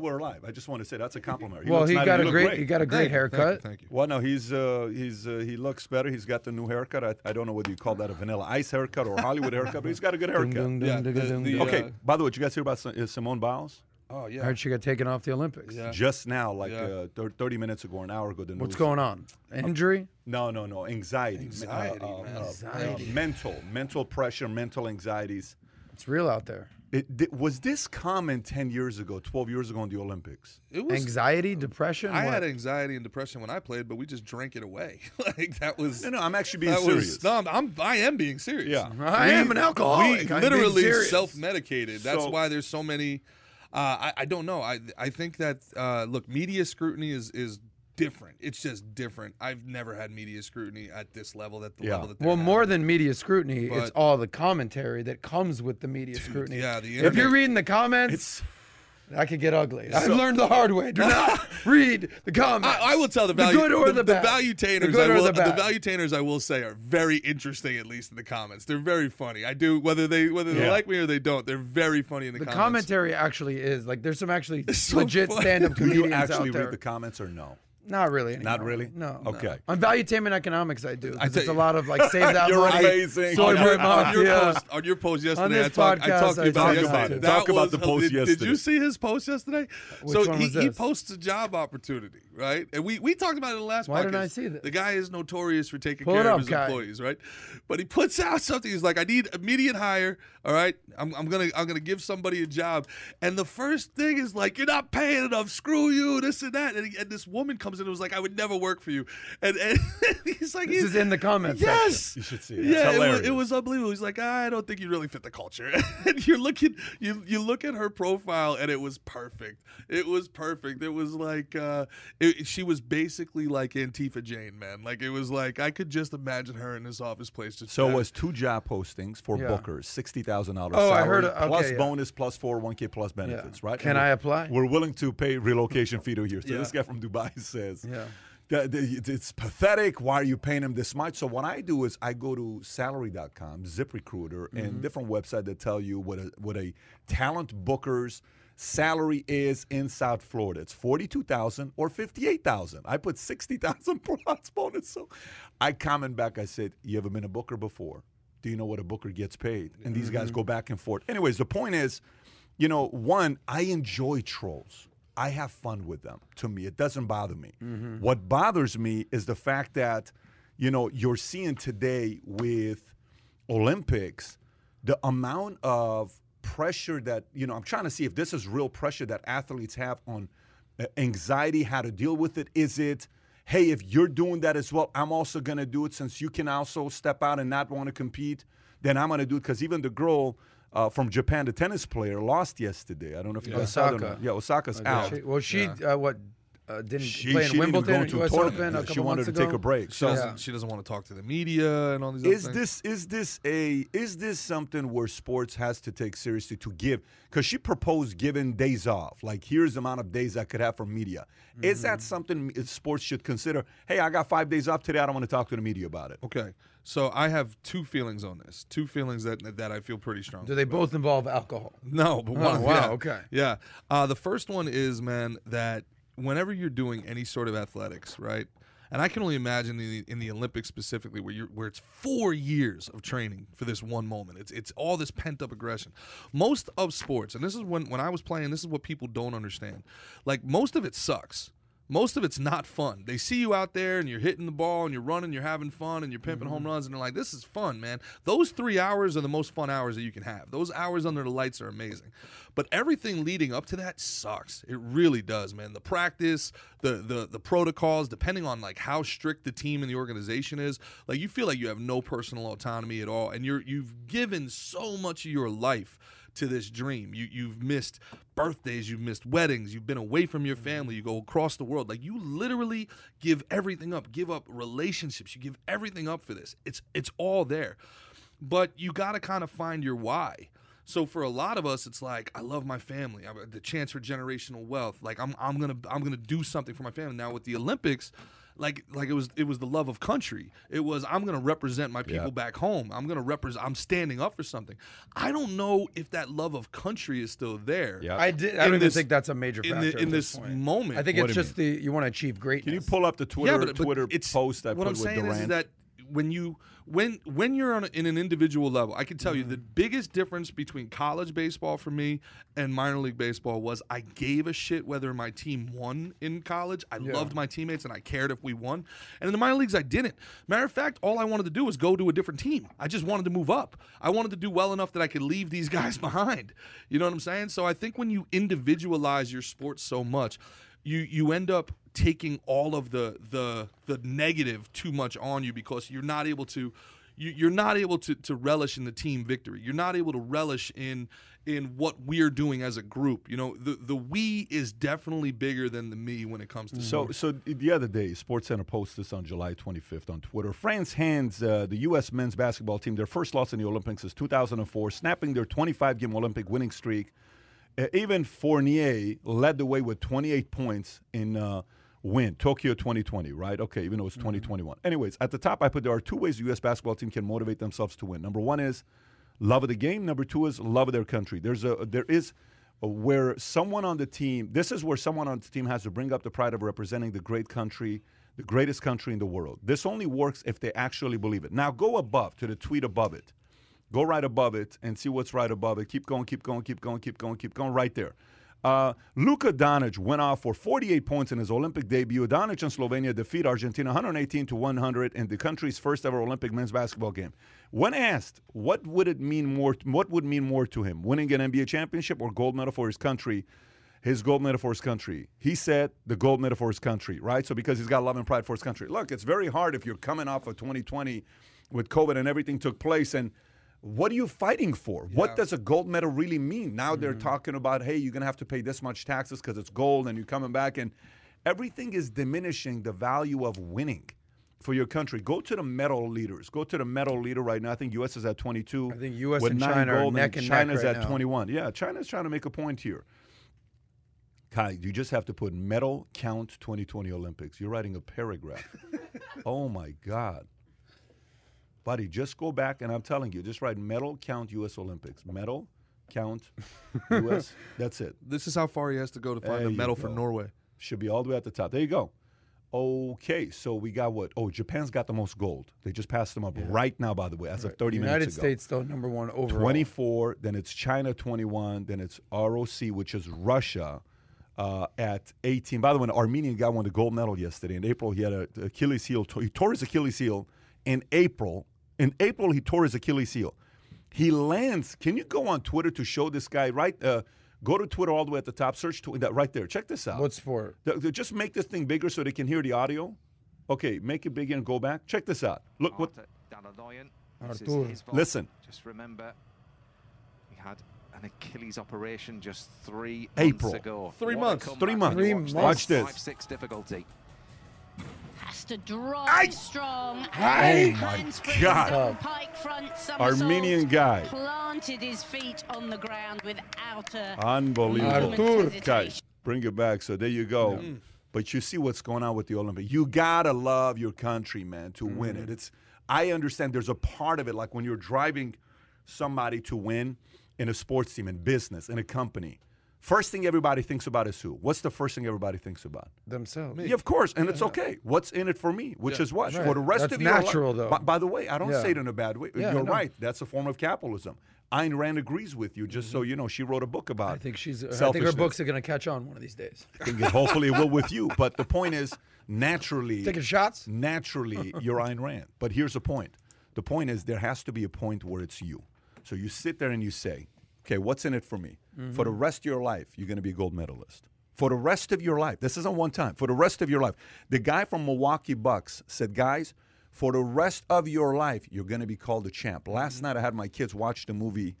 we're alive. I just want to say that's a compliment. He well, looks he got a look great, he got a great Thank you, haircut. Thank you. Well, no, he's uh, he's uh, he looks better. He's got the new haircut. I, I don't know whether you call that a Vanilla Ice haircut or Hollywood haircut, but he's got a good Dung, haircut. dung, Yeah, dung, dung, the- the. Okay. Uh, By the way, did you guys hear about uh, Simone Biles? Oh I yeah. heard she got taken off the Olympics. Yeah. Just now, like Yeah. uh, thir- 30 minutes ago, an hour ago. The What's going on? Injury? No, no, no. Anxiety. Anxiety, Uh, uh, man. uh, uh, Anxiety. mental, mental pressure, mental anxieties. It's real out there. It, th- was this common 10 years ago, 12 years ago in the Olympics? It was. Anxiety, depression. I what? had anxiety and depression when I played, but we just drank it away. like that was. No, no, I'm actually being serious. was. No, I'm, I'm. I am being serious. Yeah. I am an alcoholic. We I'm literally serious. self-medicated. That's So- why there's so many. Uh, I, I don't know. I I think that uh, look, media scrutiny is is different. It's just different. I've never had media scrutiny at this level. At the Yeah. level that they're Well, at. more than media scrutiny, it's all the commentary that comes with the media scrutiny. yeah, the if you're reading the comments, It's I could get ugly. I've learned the hard way. Do not read the comments. I, I will tell the The value good or the the, bad. valuetainers. The good I or will, the bad. valuetainers I will say are very interesting, at least in the comments. They're very funny. I do whether they whether they Yeah. like me or they don't. They're very funny in the, comments. the comments. commentary actually is like there's some actually so legit funny. stand-up comedians do you actually read the comments or no? Not really. Not really? No. Okay. no. On valuetainment economics, I do. I tell it's a lot of like save that You're money. amazing. Soy on, boy your, on your mafia. post on your post yesterday, this I, talked, I talked I about about it. That Talk about the post did, Did you see his post yesterday? so Which one he, was he posts a job opportunity, right? And we, we talked about it in the last Why podcast. didn't I see this? The guy is notorious for taking Pull care it of his Kai. employees, right? But he puts out something. He's like, I need immediate hire. All right, I'm, I'm gonna I'm gonna give somebody a job. And the first thing is like, you're not paying enough. Screw you. This and that. And, he- and this woman comes in and was like, I would never work for you. And, and he's like, This he's- is in the comments. Yes. You should see it. It's Yeah, it was, hilarious. it was unbelievable. He's like, I don't think you really fit the culture. and you're looking, you you look at her profile, and it was perfect. It was perfect. It was like, uh, it, she was basically like Antifa Jane, man. Like it was like I could just imagine her in this office place. Just So it was two job postings for Yeah. bookers, sixty thousand dollars. Oh, I heard it. Okay, plus yeah. bonus, plus four hundred one k plus benefits, right? Can And I apply? We're willing to pay relocation fee to here. So Yeah. this guy from Dubai says, Yeah. it's- pathetic. Why are you paying him this much? So what I do is I go to salary.com, ZipRecruiter, Mm-hmm. and different websites that tell you what a what a talent booker's salary is in South Florida. It's forty two thousand or fifty eight thousand. I put sixty thousand plus bonus. So I comment back. I said, "You ever been a booker before? Do you know what a booker gets paid?" And these Mm-hmm. guys go back and forth. Anyways, the point is, you know, one, I enjoy trolls. I have fun with them. To me, it doesn't bother me. What bothers me is the fact that, you know, you're seeing today with Olympics the amount of pressure that, you know, I'm trying to see if this is real pressure that athletes have on uh, anxiety, how to deal with it. Is it, hey, if you're doing that as well, I'm also going to do it since you can also step out and not want to compete, then I'm going to do it. Because even the girl uh, from Japan, the tennis player, lost yesterday. I don't know if you guys saw them. Osaka. Yeah, Osaka's Okay, out. she- well, she uh, what uh, didn't She, play in she didn't even Wimbledon go or into a tournament. Open Yeah, couple she wanted to ago. take a break. she So doesn't, she doesn't want to talk to the media and all these. other is things. this is this a is this something where sports has to take seriously to give because she proposed giving days off like here's the amount of days i could have from media is that something sports should consider hey i got five days off today i don't want to talk to the media about it Okay, so I have two feelings on this. Two feelings that that I feel pretty strong. Do they both involve alcohol? No, but Oh, one. wow, yeah. okay. Yeah. Uh, the first one is, man, that whenever you're doing any sort of athletics, right? And I can only imagine in the, in the Olympics specifically, where you're where it's four years of training for this one moment. It's it's all this pent up aggression. Most of sports, and this is when when I was playing, this is what people don't understand. Like most of it sucks. Most of it's not fun. They see you out there and you're hitting the ball and you're running, you're having fun and you're pimping home mm-hmm. runs and they're like, "This is fun, man." Those three hours are the most fun hours that you can have. Those hours under the lights are amazing. But everything leading up to that sucks. It really does, man. The practice, the the the protocols, depending on like how strict the team and the organization is, like you feel like you have no personal autonomy at all, and you're you've given so much of your life to this dream. You you've missed birthdays, you've missed weddings, you've been away from your mm-hmm. family, you go across the world. Like you literally give everything up, give up relationships, you give everything up for this. It's it's all there. But you got to kind of find your why. So for a lot of us, it's like I love my family. I, the chance for generational wealth. Like I'm, I'm gonna, I'm gonna do something for my family. Now with the Olympics, like like it was it was the love of country. It was I'm going to represent my people Yeah. back home. I'm going to represent. I'm standing up for something. I don't know if that love of country is still there. Yeah. I did. I In don't even think that's a major in factor the- in this point. moment. I think What it's do you just the you want to achieve greatness. Can you pull up the Twitter yeah, but, but Twitter it's, post I what put I'm with saying Durant? is, is that when you when when you're on a, in an individual level, I can tell you the Mm-hmm. biggest difference between college baseball for me and minor league baseball was I gave a shit whether my team won in college. I loved my teammates and I cared if we won. And in the minor leagues, I didn't. Matter of fact, all I wanted to do was go to a different team. I just wanted to move up. I wanted to do well enough that I could leave these guys behind. You know what I'm saying? So I think when you individualize your sport so much, you you end up taking all of the the the negative too much on you because you're not able to you, you're not able to, to relish in the team victory. You're not able to relish in in what we're doing as a group. You know, the the we is definitely bigger than the me when it comes to So, so the other day, SportsCenter posted this on July 25th on Twitter. France hands uh, the U.S. men's basketball team their first loss in the Olympics since 2004, snapping their 25-game Olympic winning streak. Uh, Evan Fournier led the way with 28 points in uh, win Tokyo 2020. Right? Okay, even though it's 2021. Anyways, at the top, I put there are two ways the U.S. basketball team can motivate themselves to win. Number one is love of the game. Number two is love of their country. There's a there is where someone on the team, this is where someone on the team has to bring up the pride of representing the great country, the greatest country in the world. This only works if they actually believe it. Now go above to the tweet above it. Go right above it and see what's right above it. Keep going, keep going, keep going, keep going, keep going, right there. Uh, Luka Doncic went off for 48 points in his Olympic debut. Doncic and Slovenia defeat Argentina 118 to 100 in the country's first ever Olympic men's basketball game. When asked what would it mean more, what would mean more to him, winning an NBA championship or gold medal for his country, his gold medal for his country. He said the gold medal for his country, right? So because he's got love and pride for his country. Look, it's very hard if you're coming off of 2020 with COVID and everything took place and what are you fighting for? What does a gold medal really mean? Now they're mm-hmm. talking about, hey, you're going to have to pay this much taxes because it's gold and you're coming back. And everything is diminishing the value of winning for your country. Go to the medal leaders. Go to the medal leader right now. I think U.S. is at 22. I think US and China are neck and neck China's right at now. 21. Yeah, China's trying to make a point here. Kai, you just have to put medal count 2020 Olympics. You're writing a paragraph. oh my God. Buddy, just go back and I'm telling you, just write medal count U.S. Olympics. Medal count U.S. That's it. This is how far he has to go to find There a medal for. Norway. Should be all the way at the top. There you go. Okay, so we got what? Oh, Japan's got the most gold. They just passed them up right now, by the way, as of 30 United minutes ago. States though, number one overall. 24, then it's China 21, then it's ROC, which is Russia, uh, at 18. By the way, an Armenian guy won the gold medal yesterday. In April, he had a Achilles heel. He tore his Achilles heel in April. In April, he tore his Achilles heel. He lands. Can you go on Twitter to show this guy? Right, uh, go to Twitter all the way at the top. Search tw- that right there. Check this out. What sport? Th- th- Just make this thing bigger so they can hear the audio. Okay, make it bigger and go back. Check this out. Look what. Dalaloyan. Artur. Listen. Just remember, he had an Achilles operation just three April. months ago. Three What months. comeback Three months. you Three watch months. Watch this. Five six difficulty. Has to drive strong. Oh my God. Pike front. Armenian guy. Planted his feet on the ground without a Unbelievable. moment's Artur. hesitation. Guys, bring it back. So there you go. But you see what's going on with the Olympic. You gotta love your country, man, to win it. Mm-hmm. It's. I understand. There's a part of it, like when you're driving somebody to win in a sports team, in business, in a company. First thing everybody thinks about is who? What's the first thing everybody thinks about? Themselves. Yeah, of course, and it's okay. What's in it for me? Which is what Right. for the rest That's of your life- natural, though. By, by the way, I don't Yeah. say it in a bad way. Yeah, You're right. That's a form of capitalism. Ayn Rand agrees with you. Just so you know, she wrote a book about. Mm-hmm. I think she's. I think her books are going to catch on one of these days. I think it- hopefully it will with you. But the point is, naturally, Taking shots. naturally, you're Ayn Rand. But here's the point. The point is there has to be a point where it's you. So you sit there and you say, okay, what's in it for me? For the mm-hmm. rest of your life, you're going to be a gold medalist. For the rest of your life, this isn't one time. For the rest of your life, the guy from Milwaukee Bucks said, guys, for the rest of your life, you're going to be called a champ. Last mm-hmm. night, I had my kids watch the movie.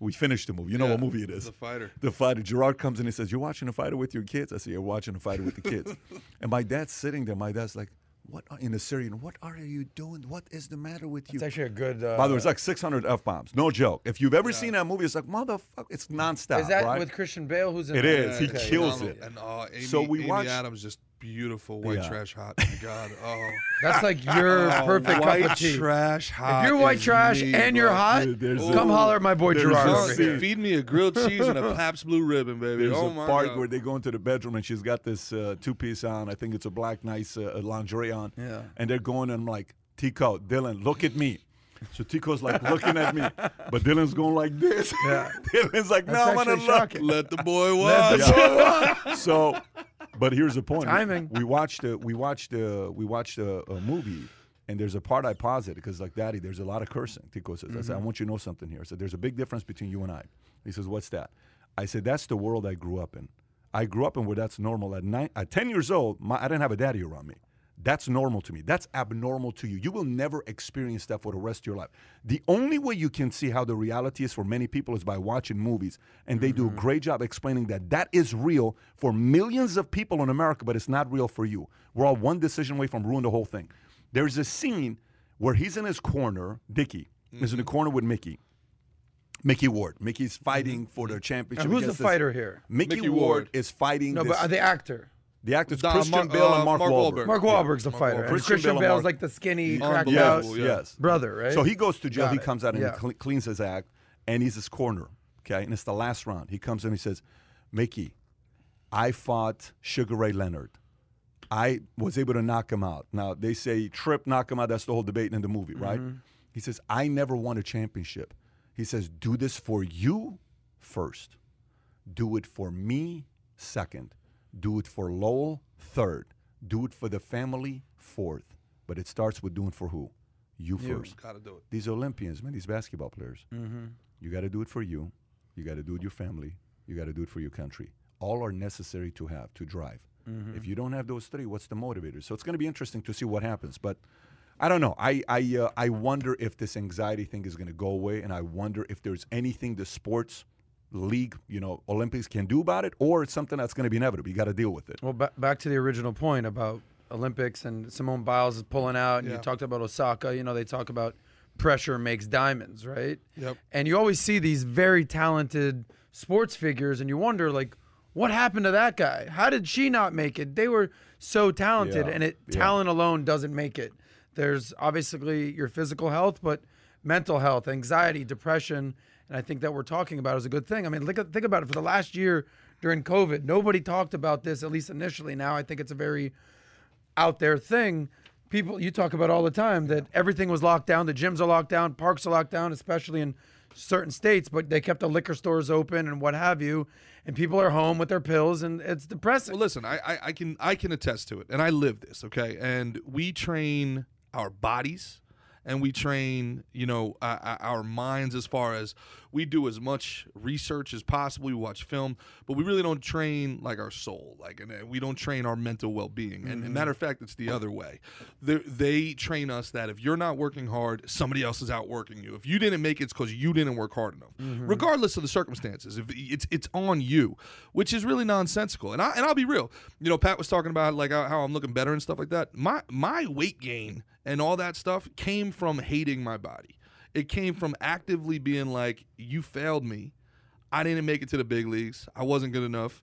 We finished the movie. You know Yeah, what movie it is? The Fighter. The fighter. Gerard comes in and says, You're watching a fighter with your kids? I say, You're watching a fighter with the kids. and my dad's sitting there. My dad's like, What are, in Assyrian, what are you doing? What is the matter with you? It's actually a good. Uh, By the way, it's like 600 F bombs. No joke. If you've ever seen that movie, it's like, Motherfucker, it's nonstop. is that right? with Christian Bale? Who's in It that? is. He Okay, kills yeah. it. And uh, Amy, So we Amy watched- Adams just beautiful white Yeah. trash hot. My God, oh, That's like your perfect white cup of tea. trash hot. If you're white is trash me, and you're bro. hot, Dude, there's come a- holler at my boy there's Gerard. a over Oh, scene. here. feed me a grilled cheese and a Pabst Blue Ribbon, baby. There's oh a my part God. where they go into the bedroom and she's got this uh, two piece on. I think it's a black, nice uh, lingerie on. Yeah. And they're going and I'm like, Tico, Dylan, look at me. So Tico's like looking at me, but Dylan's going like this. Yeah. Dylan's like, no, That's I'm gonna actually look. shocking. Let the boy Let watch. the Yeah. so, but here's the point. Timing. We watched a, we watched a, we watched a, a movie, and there's a part I it because like, Daddy, there's a lot of cursing. Tico says, I said, I Mm-hmm. want you to know something here. I said, there's a big difference between you and I. He says, what's that? I said, that's the world I grew up in. I grew up in where that's normal. At nine, at 10 years old, my, I didn't have a daddy around me. That's normal to me. That's abnormal to you. You will never experience that for the rest of your life. The only way you can see how the reality is for many people is by watching movies. And they do a mm-hmm. great job explaining that that is real for millions of people in America, but it's not real for you. We're all one decision away from ruining the whole thing. There's a scene where he's in his corner, Dickie is in the mm-hmm. corner with Mickey. Mickey Ward. Mickey's fighting mm-hmm. for the championship. Now, who's the fighter here? Mickey, Mickey Ward, Ward. is fighting. No, this, but the actor. The actors Nah, Christian Mark- Bale uh, and Mark, Mark Wahlberg. Wahlberg. Mark Yeah. Wahlberg's the Mark fighter. Wahlberg. And Christian Christian Bale Bale's Mark- like the skinny, cracked Unbelievable, out Yes, yeah. yes. brother, right? So he goes to jail. Got He it. comes out and Yeah. he cleans his act, and he's his corner. Okay, and it's the last round. He comes in and he says, "Mickey, I fought Sugar Ray Leonard. I was able to knock him out. Now they say Trip knock him out. That's the whole debate in the movie, right? Mm-hmm. He says, I never won a championship. He says, do this for you first. Do it for me second. Do it for Lowell third. Do it for the family fourth. But it starts with doing for who? You, first. Gotta do it. These Olympians, man, these basketball players. Mm-hmm. You got to do it for you. You got to do it your family. You got to do it for your country. All are necessary to have to drive. Mm-hmm. If you don't have those three, what's the motivator? So it's going to be interesting to see what happens. But I don't know. I I uh, I wonder if this anxiety thing is going to go away, and I wonder if there's anything the sports league, you know, Olympics can do about it, or it's something that's going to be inevitable. You got to deal with it. Well, ba- back to the original point about Olympics and Simone Biles is pulling out, and Yeah. you talked about Osaka. You know, they talk about pressure makes diamonds, right? Yep. And you always see these very talented sports figures, and you wonder, like, what happened to that guy? How did she not make it? They were so talented, Yeah, and it yeah. talent alone doesn't make it. There's obviously your physical health, but mental health, anxiety, depression, and I think that we're talking about is a good thing. I mean, look at, think about it. For the last year during COVID, nobody talked about this, at least initially. Now I think it's a very out there thing. People you talk about all the time that everything was locked down, the gyms are locked down, parks are locked down, especially in certain states, but they kept the liquor stores open and what have you, and people are home with their pills and it's depressing. Well, listen, I, I, I can I can attest to it, and I live this. Okay, and we train our bodies, and we train, you know, uh, our minds as far as we do as much research as possible. We watch film, but we really don't train like our soul, like, and we don't train our mental well being. And, and mm-hmm. matter of fact, it's the other way. They, they train us that if you're not working hard, somebody else is outworking you. If you didn't make it, it's because you didn't work hard enough, mm-hmm. regardless of the circumstances. If it's it's on you, which is really nonsensical. And I and I'll be real. You know, Pat was talking about like how, how I'm looking better and stuff like that. My my weight gain and all that stuff came from hating my body. It came from actively being like, "You failed me. I didn't make it to the big leagues. I wasn't good enough.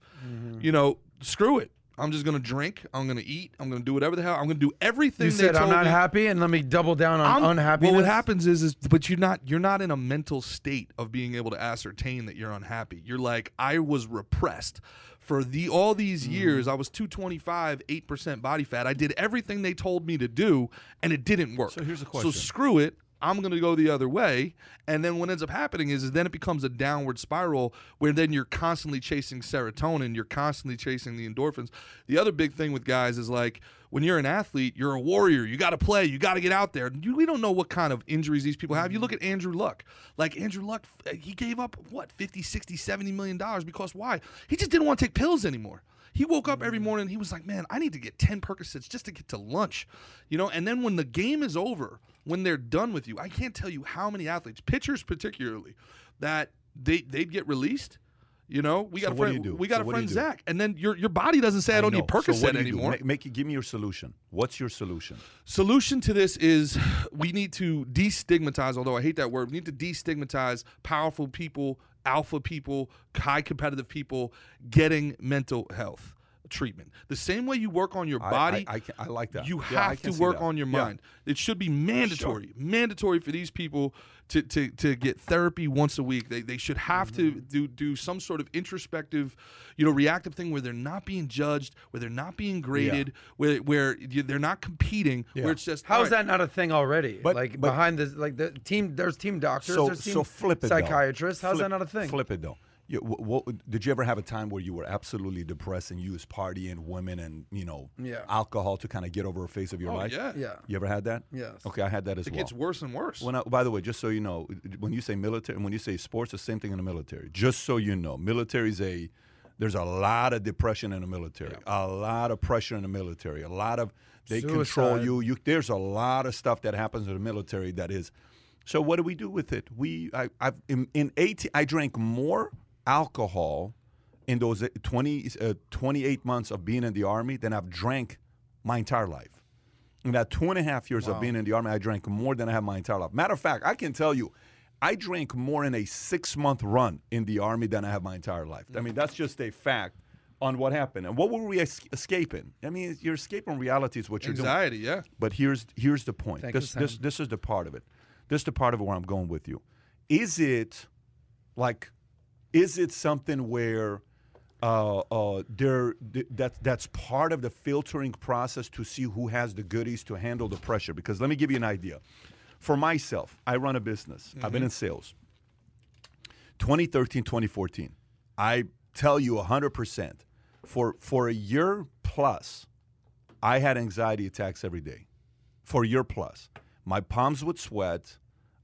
You know, screw it. I'm just gonna drink. I'm gonna eat. I'm gonna do whatever the hell. I'm gonna do everything. you they said I'm not me. happy, and let me double down on I'm- unhappiness. Well, what happens is, is, but you're not, you're not in a mental state of being able to ascertain that you're unhappy. You're like, I was repressed for the all these Mm-hmm. years. I was 225, eight percent body fat. I did everything they told me to do, and it didn't work. So here's a So screw it. I'm going to go the other way. And then what ends up happening is, is then it becomes a downward spiral where then you're constantly chasing serotonin, you're constantly chasing the endorphins. The other big thing with guys is like when you're an athlete, you're a warrior. You got to play, you got to get out there. You, we don't know what kind of injuries these people have. You look at Andrew Luck. Like Andrew Luck, he gave up what 50, 60, 70 million dollars because why? He just didn't want to take pills anymore. He woke up every morning. He was like, "Man, I need to get ten Percocets just to get to lunch," you know. And then when the game is over, when they're done with you, I can't tell you how many athletes, pitchers particularly, that they they'd get released. You know, we got So a friend. We got So a friend? Zach, and then your your body doesn't say I, don't know. need Percocet so what do you do? anymore. Make, make give me your solution. What's your solution? Solution to this is we need to destigmatize, although I hate that word, we need to destigmatize powerful people, alpha people, high competitive people getting mental health. Treatment. The same way you work on your body, I, I, can, I like that. you Yeah, have to work on your Yeah. mind. It should be mandatory, mandatory for these people to, to, to get therapy once a week. They, they should have to Mm-hmm. do do some sort of introspective, you know, reactive thing where they're not being judged, where they're not being graded, where where they're not competing, Yeah. where it's just how is right, that not a thing already? But- like but- behind this, like the team, there's team doctors, So, there's team so flip it. psychiatrists. How's Flip- that not a thing? Flip it though. You, wh- what, did you ever have a time where you were absolutely depressed and you was partying, women, and you know, Yeah. alcohol to kind of get over a phase of your Oh, life? yeah. Yeah. You ever had that? Yes. Okay, I had that as It well. It gets worse and worse. When I, by the way, just so you know, when you say military, and when you say sports, the same thing in the military. Just so you know, military's a there's a lot of depression in the military, a lot of pressure in the military, a lot of they control you. You there's a lot of stuff that happens in the military that is. So what do we do with it? We I I've in, in 18 I drank more alcohol in those 20 uh, 28 months of being in the army than I've drank my entire life. In that two and a half years of being in the army, I drank more than I have my entire life. Matter of fact, I can tell you, I drank more in a six month run in the army than I have my entire life. I mean, that's just a fact on what happened. And what were we es- escaping? I mean, you're escaping reality is what you're doing. Anxiety, yeah. But here's here's the point. Thank you, this this this is the part of it. This is the part of where I'm going with you. Is it like is it something where uh, uh, there th- that that's part of the filtering process to see who has the goodies to handle the pressure? Because let me give you an idea. For myself, I run a business. I've been in sales. 2013, 2014. I tell you 100%. For for a year plus, I had anxiety attacks every day. For a year plus. My palms would sweat.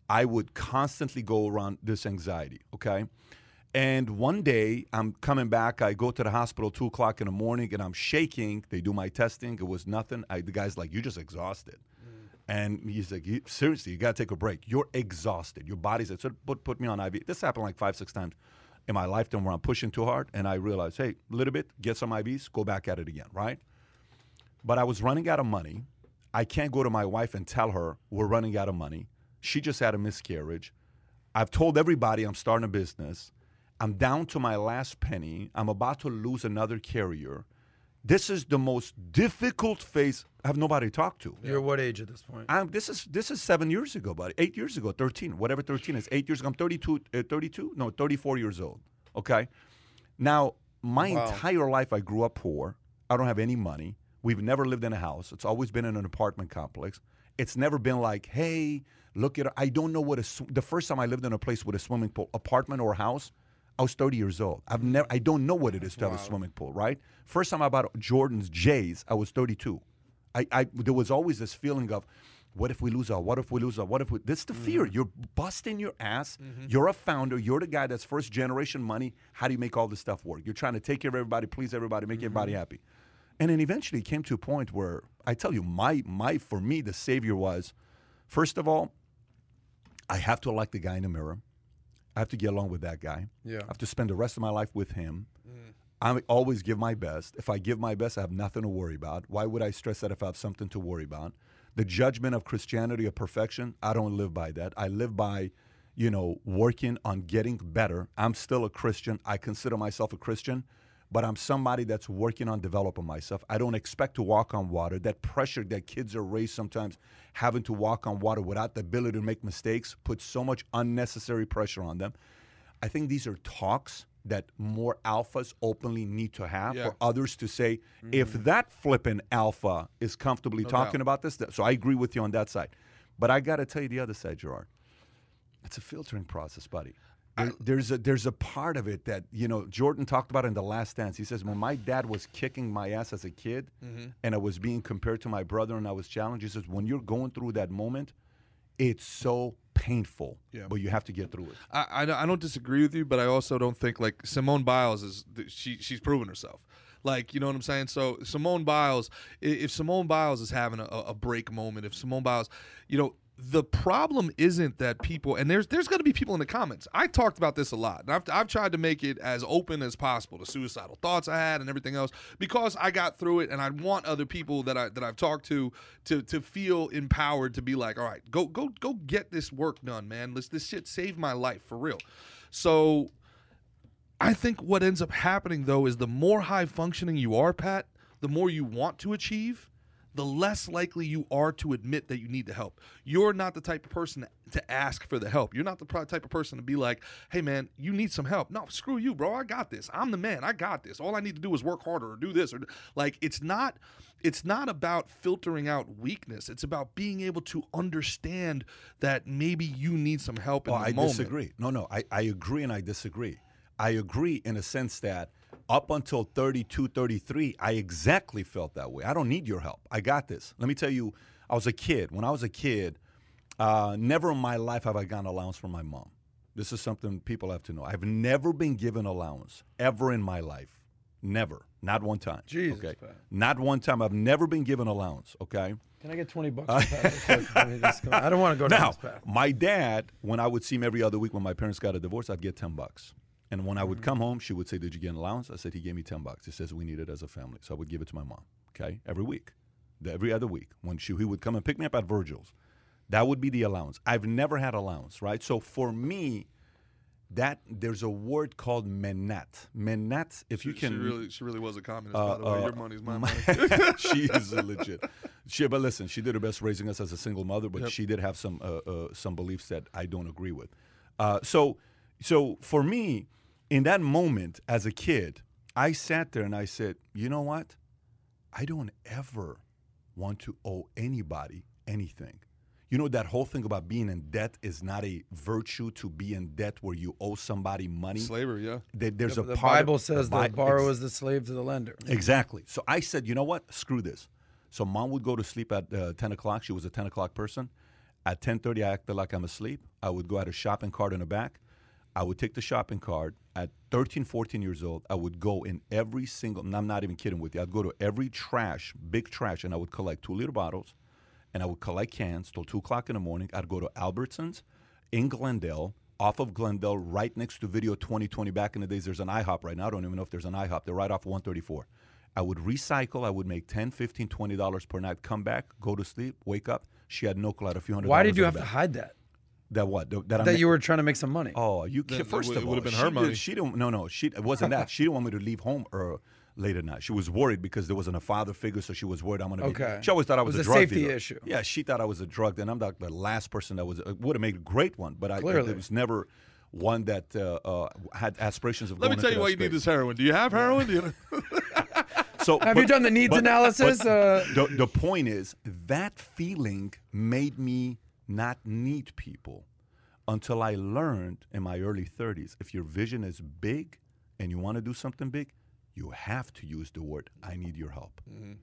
I would constantly go around this anxiety, okay? And one day I'm coming back. I go to the hospital two o'clock in the morning and I'm shaking. They do my testing. It was nothing. I, the guy's like, You're just exhausted. Mm. And he's like, "You- Seriously, you got to take a break. You're exhausted. Your body's, so put, put me on IV. This happened like five, six times in my lifetime where I'm pushing too hard. And I realized, Hey, a little bit, get some IVs, go back at it again, right? But I was running out of money. I can't go to my wife and tell her we're running out of money. She just had a miscarriage. I've told everybody I'm starting a business. I'm down to my last penny. I'm about to lose another carrier. This is the most difficult phase. I have nobody to talk to. You're what age at this point? I'm, this is this is seven years ago, buddy. Eight years ago, thirteen, whatever thirteen is. Eight years ago. I'm 32, uh, 32? No, 34 years old. Okay. Now, my Wow. entire life, I grew up poor. I don't have any money. We've never lived in a house. It's always been in an apartment complex. It's never been like, hey, look at. I don't know what a. sw- The first time I lived in a place with a swimming pool, apartment or house, I was 30 years old. I've never. I don't know what it is to have a swimming pool. Right. First time I bought Jordan's J's, I was 32. I, I there was always this feeling of what if we lose our what if we lose our what if we this is the mm-hmm. fear. You're busting your ass. Mm-hmm. You're a founder. You're the guy that's first generation money. How do you make all this stuff work? You're trying to take care of everybody please everybody make everybody mm-hmm. happy. And then eventually it came to a point where i tell you my my for me the savior was first of all i have to like the guy in the mirror i have to get along with that guy Yeah. i have to spend the rest of my life with him mm. I always give my best. If I give my best, I have nothing to worry about. Why would I stress that if I have something to worry about? The judgment of Christianity of perfection, I don't live by that. I live by, you know, working on getting better. I'm still a Christian. I consider myself a Christian, but I'm somebody that's working on developing myself. I don't expect to walk on water. That pressure that kids are raised sometimes having to walk on water without the ability to make mistakes puts so much unnecessary pressure on them. I think these are talks that more alphas openly need to have Yeah. for others to say, mm-hmm. if that flippin' alpha is comfortably talking doubt. about this, so I agree with you on that side. But I got to tell you the other side, Gerard. It's a filtering process, buddy. There- there's a there's a part of it that you know Jordan talked about in the Last Dance. He says when my dad was kicking my ass as a kid, mm-hmm. and I was being compared to my brother, and I was challenged. He says when you're going through that moment, it's so painful, Yeah. but you have to get through it. I, I, don't- I don't disagree with you, but I also don't think like Simone Biles is she she's proven herself. Like you know what I'm saying. So Simone Biles, if Simone Biles is having a, a break moment, if Simone Biles, you know. The problem isn't that people, and there's there's going to be people in the comments. I talked about this a lot, and I've, I've tried to make it as open as possible, the suicidal thoughts I had and everything else, because I got through it, and I want other people that I that I've talked to to to feel empowered to be like, all right, go go go get this work done, man. This this shit saved my life for real. So I think what ends up happening though is the more high functioning you are, Pat, the more you want to achieve, the less likely you are to admit that you need the help. You're not the type of person to ask for the help. You're not the type of person to be like, "Hey man, you need some help." No, screw you, bro. I got this. I'm the man. I got this. All I need to do is work harder or do this or like it's not it's not about filtering out weakness. It's about being able to understand that maybe you need some help in Oh, I moment. disagree. No, no, I, I agree and I disagree. I agree in a sense that up until 32, 33, I exactly felt that way. I don't need your help. I got this. Let me tell you, I was a kid. When I was a kid, uh, never in my life have I gotten allowance from my mom. This is something people have to know. I've never been given allowance ever in my life. Never. Not one time. Jesus, Okay. Pat. Not one time. I've never been given allowance. Okay. Can I get 20 bucks? for Pat real quick? Let me just go- I don't want to go down Now, this path. my dad, when I would see him every other week when my parents got a divorce, I'd get 10 bucks. And when I Mm-hmm. would come home, she would say, Did you get an allowance? I said, He gave me 10 bucks. He says, We need it as a family. So I would give it to my mom, okay, every week, every other week. When she, he would come and pick me up at Virgil's, that would be the allowance. I've never had allowance, right? So for me, that there's a word called menat. Menat, if you She- can she really, she really was a communist. uh, by the way, uh, your money's my my- money. she is a legit. She, but listen, she did her best raising us as a single mother, but Yep. she did have some uh, uh, some beliefs that I don't agree with. Uh, so, so for me, in that moment as a kid, I sat there and I said, you know what? I don't ever want to owe anybody anything. You know that whole thing about being in debt is not a virtue to be in debt where you owe somebody money. Slavery, yeah. There- There's The, a the part of- Bible says Bi- the borrower is the slave to the lender. Exactly. So I said, you know what? Screw this. So mom would go to sleep at uh, 10 o'clock. She was a 10 o'clock person. At 10.30, I acted like I'm asleep. I would go out a shopping cart in the back. I would take the shopping cart. At 13, 14 years old, I would go in every single, and I'm not even kidding with you, I'd go to every trash, big trash, and I would collect two liter bottles, and I would collect cans till 2 o'clock in the morning. I'd go to Albertsons in Glendale, off of Glendale, right next to Video 2020. Back in the days, there's an IHOP right now. I don't even know if there's an IHOP. They're right off 134. I would recycle. I would make 10 15 $20 per night. Come back, go to sleep, wake up. She had no clue, had a few hundred Why did you have to hide that? That what? That, that, I'm That you were trying to make some money. Oh, you Then can it first would- of it all, would've been she her did- money. She didn't. No, no, she it wasn't that. She didn't want me to leave home or late at night. She was worried because there wasn't a father figure, so she was worried I'm gonna be. Okay. She always thought I It was, was a a drug safety dealer. issue. Yeah, she thought I was a drug. And I'm the, the last person that was would have made a great one, but I Clearly. it was never one that uh, uh, had aspirations of. Let me going tell into you why you need this heroin. Do you have heroin? Do you So Have but- you done the needs but- analysis? but uh, the, the point is that feeling made me not need people until I learned in my early 30s if your vision is big and you want to do something big, you have to use the word, I need your help. Mm-hmm.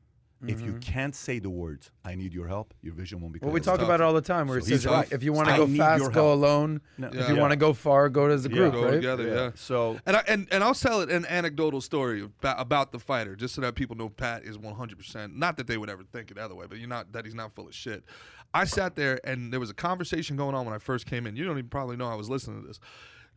If you mm-hmm. can't say the words, I need your help, your vision won't be well, we clear. talk about it all the time where So it says he's if you want to go fast, go alone. No. If Yeah. you want to go far, go as a group, Yeah. go right? together? Yeah. So And I and, and I'll tell it an anecdotal story about, about the fighter, just so that people know Pat is one hundred percent. Not that they would ever think it the other way, but you're not that he's not full of shit. I sat there and there was a conversation going on when I first came in. You don't even probably know I was listening to this.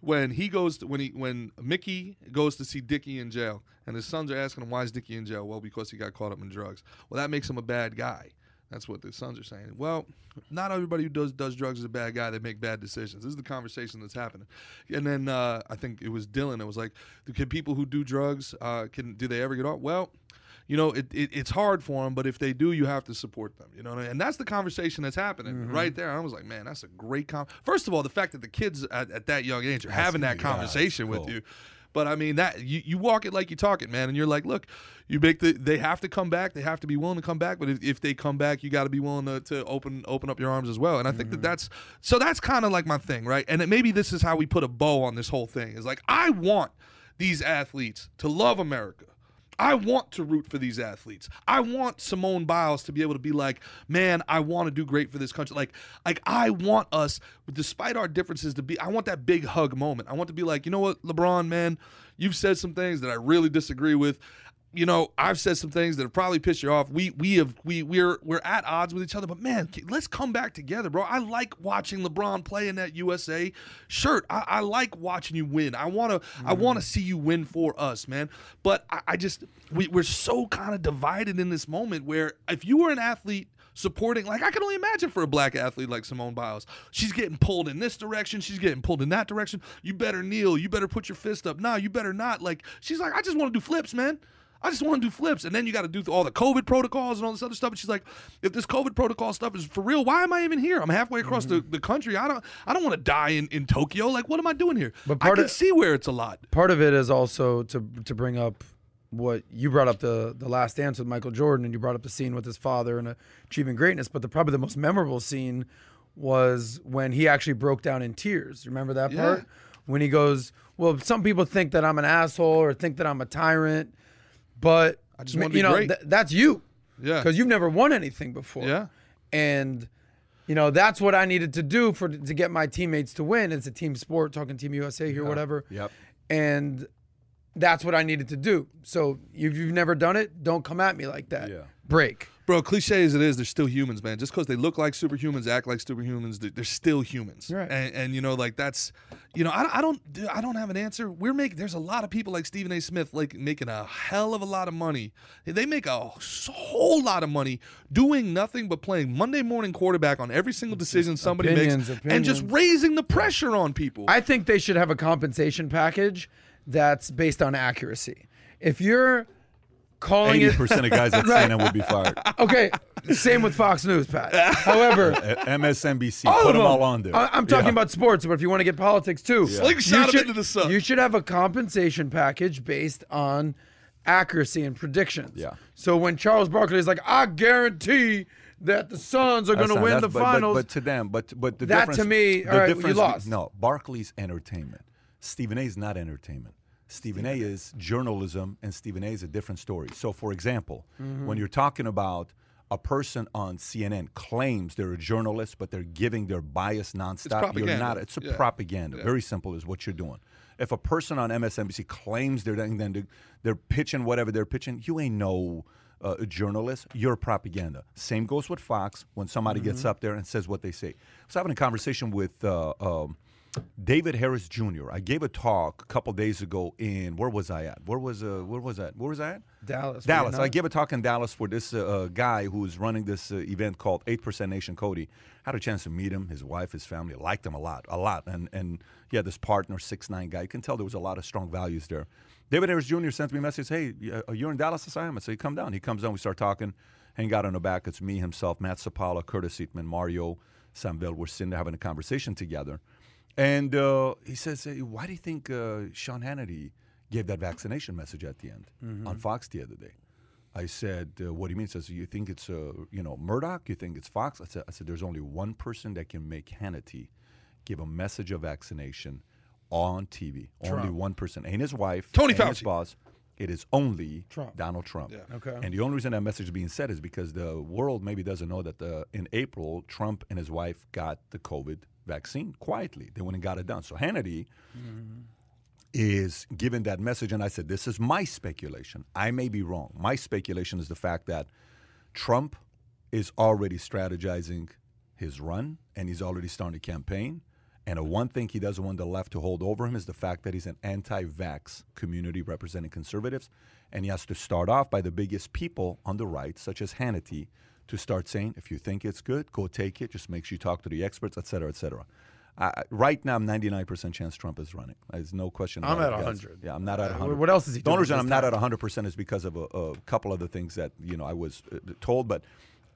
When he goes to, when he when Mickey goes to see Dickie in jail, and his sons are asking him why is Dickie in jail? Well, because he got caught up in drugs. Well, that makes him a bad guy. That's what the sons are saying. Well, not everybody who does does drugs is a bad guy. They make bad decisions. This is the conversation that's happening. And then uh, I think it was Dylan. It was like, can people who do drugs uh, can do they ever get off? Well, you know, it, it, it's hard for them, but if they do, you have to support them. You know, what I mean? and that's the conversation that's happening right there. I was like, man, that's a great com. First of all, the fact that the kids at, at that young age are having that conversation with you. But I mean that you, you walk it like you talk it, man, and you're like, look, you make the they have to come back, they have to be willing to come back, but if, if they come back, you got to be willing to, to open open up your arms as well. And I think that that's so that's kind of like my thing, right? And it, maybe this is how we put a bow on this whole thing. Is like I want these athletes to love America. I want to root for these athletes. I want Simone Biles to be able to be like, man, I want to do great for this country. Like, like I want us, despite our differences, to be. I want that big hug moment. I want to be like, you know what, LeBron, man, you've said some things that I really disagree with. You know, I've said some things that have probably pissed you off. We we have we we're we're at odds with each other, but man, let's come back together, bro. I like watching LeBron play in that USA shirt. I, I like watching you win. I wanna I mm-hmm. wanna see you win for us, man. But I, I just we, we're so kind of divided in this moment where if you were an athlete supporting. Like I can only imagine for a black athlete like Simone Biles, she's getting pulled in this direction, she's getting pulled in that direction. You better kneel. You better put your fist up. Nah, you better not. Like she's like, I just want to do flips, man. I just want to do flips. And then you got to do all the COVID protocols and all this other stuff. And she's like, if this COVID protocol stuff is for real, why am I even here? I'm halfway across Mm-hmm. the, the country. I don't I don't want to die in, in Tokyo. Like, what am I doing here? But I part can of- see where it's a lot. part of it is also to to bring up what you brought up the the last dance with Michael Jordan and you brought up the scene with his father and achieving greatness but the probably the most memorable scene was when he actually broke down in tears remember that Yeah. part when he goes well some people think that I'm an asshole or think that I'm a tyrant but I just wanna be you know great. th- that's you Yeah. because you've never won anything before Yeah. and you know that's what I needed to do for to get my teammates to win. It's a team sport, talking Team USA here, whatever. Yep. And that's what I needed to do. So if you've never done it, don't come at me like that. Yeah. Break. Bro, cliche as it is, they're still humans, man. Just because they look like superhumans, act like superhumans, they're, they're still humans. Right. And, and you know, like that's, you know, I, I don't, I don't have an answer. We're making. There's a lot of people like Stephen A. Smith, like making a hell of a lot of money. They make a whole lot of money doing nothing but playing Monday morning quarterback on every single decision somebody opinions, makes, and just raising the pressure on people. I think they should have a compensation package that's based on accuracy. If you're calling Eighty it percent of guys at CNN would be fired. okay, same with Fox News, Pat. However, MSNBC, all put them them. all on there. I- I'm talking Yeah. about sports, but if you want to get politics too, Slingshot you 'em should, into the sun. You should have a compensation package based on accuracy and predictions. Yeah. So when Charles Barkley is like, I guarantee that the Suns are going to win the but, but- finals. But, to them, but but the That difference, to me, the all right, you lost. No, Barkley's entertainment. Stephen A. is not entertainment. Stephen A. is journalism, and Stephen A. is a different story. So, for example, Mm-hmm. when you're talking about a person on CNN claims they're a journalist, but they're giving their bias nonstop, you're not. It's a Yeah. propaganda. Very simple is what you're doing. If a person on MSNBC claims they're then they're, they're pitching whatever they're pitching, you ain't no uh, journalist. You're propaganda. Same goes with Fox when somebody gets Mm-hmm. up there and says what they say. I was having a conversation with uh, um, David Harris Jr. I gave a talk a couple days ago in where was I at? Where was uh, where was that? Where was I at? Dallas. Dallas. Vietnam. I gave a talk in Dallas for this uh, uh, guy who's running this uh, event called Eight Percent Nation. Cody had a chance to meet him, his wife, his family liked him a lot, a lot, and and he had this partner, six nine guy. You can tell there was a lot of strong values there. David Harris Jr. sent me a message. Hey, uh, you're in Dallas this time? I said, come down. He comes down. We start talking. Hang out on the back. It's me, himself, Matt Sapala, Curtis Eatman, Mario Samville. We're sitting there having a conversation together. And uh, he says, hey, why do you think uh, Sean Hannity gave that vaccination message at the end on Fox the other day? I said, uh, what do you mean? He says, you think it's, uh, you know, Murdoch? You think it's Fox? I said, I said, there's only one person that can make Hannity give a message of vaccination on TV. Only one person. Ain't his wife. Tony ain't his boss. It is only Trump. Donald Trump. Okay. And the only reason that message is being said is because the world maybe doesn't know that the, in April, Trump and his wife got the COVID vaccine quietly. They went and got it done. So Hannity mm-hmm. is given that message. And I said, this is my speculation. I may be wrong. My speculation is the fact that Trump is already strategizing his run and he's already starting a campaign. And the one thing he doesn't want the left to hold over him is the fact that he's an anti vax community representing conservatives. And he has to start off by the biggest people on the right, such as Hannity, to start saying, if you think it's good, go take it. Just make sure you talk to the experts, et cetera, et cetera. I- right now, I'm 99% chance Trump is running. There's no question. I'm at it, 100. Yeah, I'm not at Uh, 100. what else is he The only doing reason I'm not time? at 100% is because of a, a couple other things that you know I was uh, told, but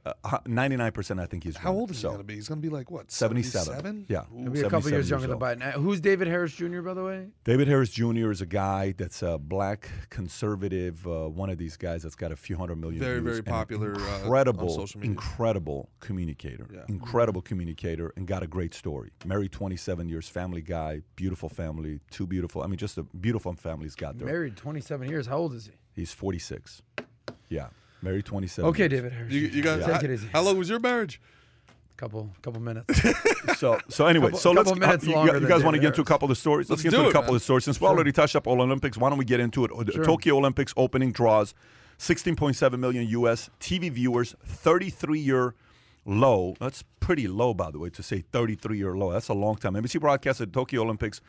uh, 99% I think he's How old is he going to be? He's going to be like what? 77. 77? Yeah. He'll be a couple 77 years younger than. Biden. Uh, Who's David Harris Jr. by the way? David Harris Jr. is a guy that's a black conservative, uh, one of these guys that's got a few hundred million Very, views. very and an popular, uh, on incredible, social media. incredible communicator, Yeah. incredible communicator, and got a great story. Married 27 years, family guy, beautiful family, two beautiful. I mean, just a beautiful family he's got there. Married 27 years. How old is he? He's 46. Yeah, married 27. Okay, years. David Harris. You, you got Take how, it easy. how long was your marriage? couple couple minutes. So, so anyway, Couple- so let's. couple minutes uh, you, longer you than guys want to get into a couple of stories? Let's, Let's get do into a couple man. of stories. Since we already touched up all Olympics, why don't we get into it? Uh, sure. Tokyo Olympics opening draws 16.7 million U.S. TV viewers, 33 year low. That's pretty low, by the way, to say 33 year low. That's a long time. NBC broadcasted the Tokyo Olympics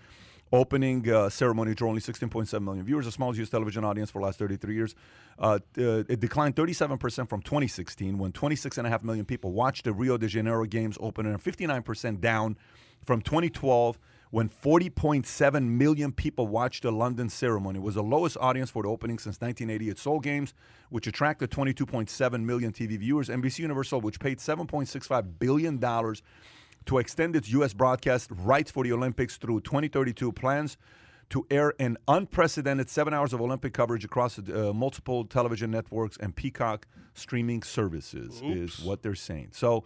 opening uh, ceremony drew only 16.7 million viewers, the smallest U.S. television audience for the last 33 years. Uh, uh, it declined 37% from 2016 when 26.5 million people watched the Rio de Janeiro Games open and 59% down from 2012 when 40.7 million people watched the London ceremony. It was the lowest audience for the opening since 1980 at Seoul Games, which attracted 22.7 million TV viewers. NBC Universal, which paid 7.65 billion dollars to extend its U.S. broadcast rights for the Olympics through 2032, plans to air an unprecedented seven hours of Olympic coverage across uh, multiple television networks and Peacock streaming services, is what they're saying. So.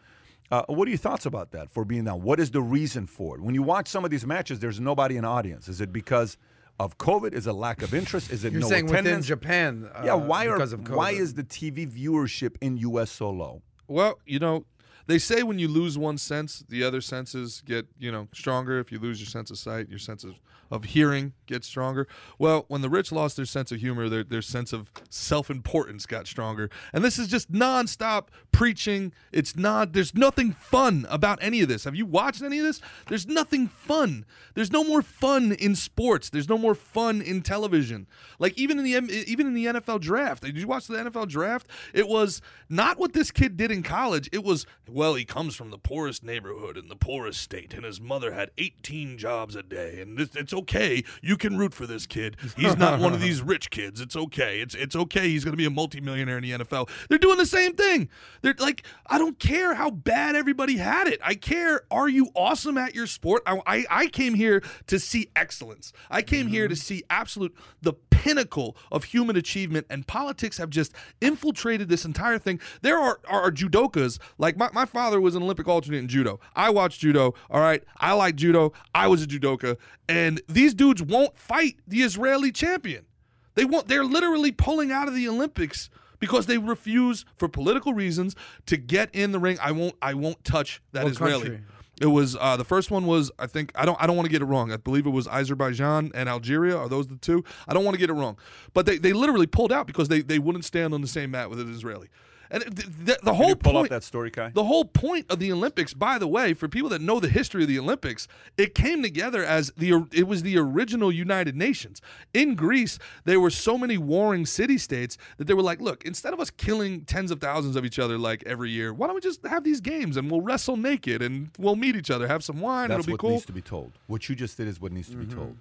Uh, what are your thoughts about that for being down? What is the reason for it? When you watch some of these matches, there's nobody in the audience. Is it because of COVID? Is it lack of interest? Is it You're no saying within attendance? Japan. Uh, yeah, why are of COVID. why is the TV viewership in U.S. so low? Well, you know, they say when you lose one sense, the other senses get, you know, stronger. If you lose your sense of sight, your sense of, of hearing gets stronger. Well, when the rich lost their sense of humor, their, their sense of self importance got stronger. And this is just nonstop preaching. It's not, there's nothing fun about any of this. Have you watched any of this? There's nothing fun. There's no more fun in sports. There's no more fun in television. Like even in the even in the NFL draft. Did you watch the NFL draft? It was not what this kid did in college. It was well, he comes from the poorest neighborhood in the poorest state, and his mother had 18 jobs a day, and it's okay. You can root for this kid. He's not one of these rich kids. It's okay. It's it's okay. He's going to be a multimillionaire in the NFL. They're doing the same thing. They're like, I don't care how bad everybody had it. I care. Are you awesome at your sport? I I, I came here to see excellence. I came here to mm-hmm. see absolute the pinnacle of human achievement, and politics have just infiltrated this entire thing. There are are, judokas like my, my father was an Olympic alternate in judo. I watched judo. All right, I like judo. I was a judoka, and these dudes won't fight the Israeli champion. They won't. They're literally pulling out of the Olympics because they refuse, for political reasons, to get in the ring. I won't. I won't touch that What Israeli. country? It was uh, the first one was I think I don't I don't want to get it wrong. I believe it was Azerbaijan and Algeria. Are those the two? I don't want to get it wrong, but they, they literally pulled out because they, they wouldn't stand on the same mat with an Israeli. And the, the, the whole pull point, up that story, Kai? the whole point of the Olympics, by the way, for people that know the history of the Olympics, it came together as the it was the original United Nations. In Greece, there were so many warring city states that they were like, look, instead of us killing tens of thousands of each other like every year, why don't we just have these games and we'll wrestle naked and we'll meet each other, have some wine, That's it'll be what cool. needs to be told. What you just did is what needs to be mm-hmm. told.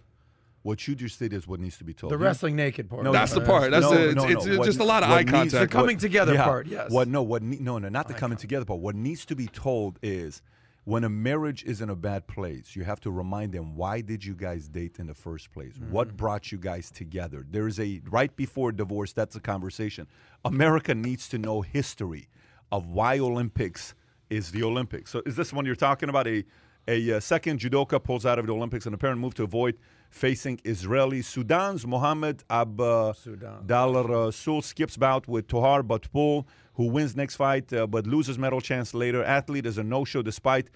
What you just did is what needs to be told. the wrestling naked part? No, That's no, the part. That's no, the, it's, no, it's, no. What- just a lot of what eye needs- contact. The coming together part, yes. What? No. What? Ne- no. No. Not the coming together part. What needs to be told is when a marriage is in a bad place, you have to remind them why did you guys date in the first place? Mm-hmm. What brought you guys together? There is a right before divorce. That's a conversation. America needs to know history of why Olympics is the Olympics. So is this one you're talking about? A a uh, second judoka pulls out of the Olympics in apparent move to avoid facing Israeli Sudan's Mohammed Ab Sudan. Dal Rasul skips bout with Tohar Butbul, who wins next fight uh, but loses medal chance later. Athlete is a no-show despite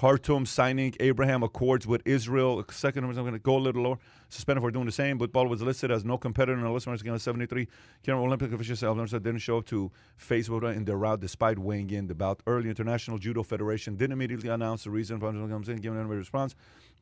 Khartoum signing Abraham Accords with Israel. Second, I'm going to go a little lower. Suspended for doing the same. But Ball was listed as no competitor in the list runners against 73. Canadian Olympic officials Alonso didn't show up to face Buddha in their route despite weighing in. The bout early International Judo Federation didn't immediately announce the reason for comes in, giving anybody a response.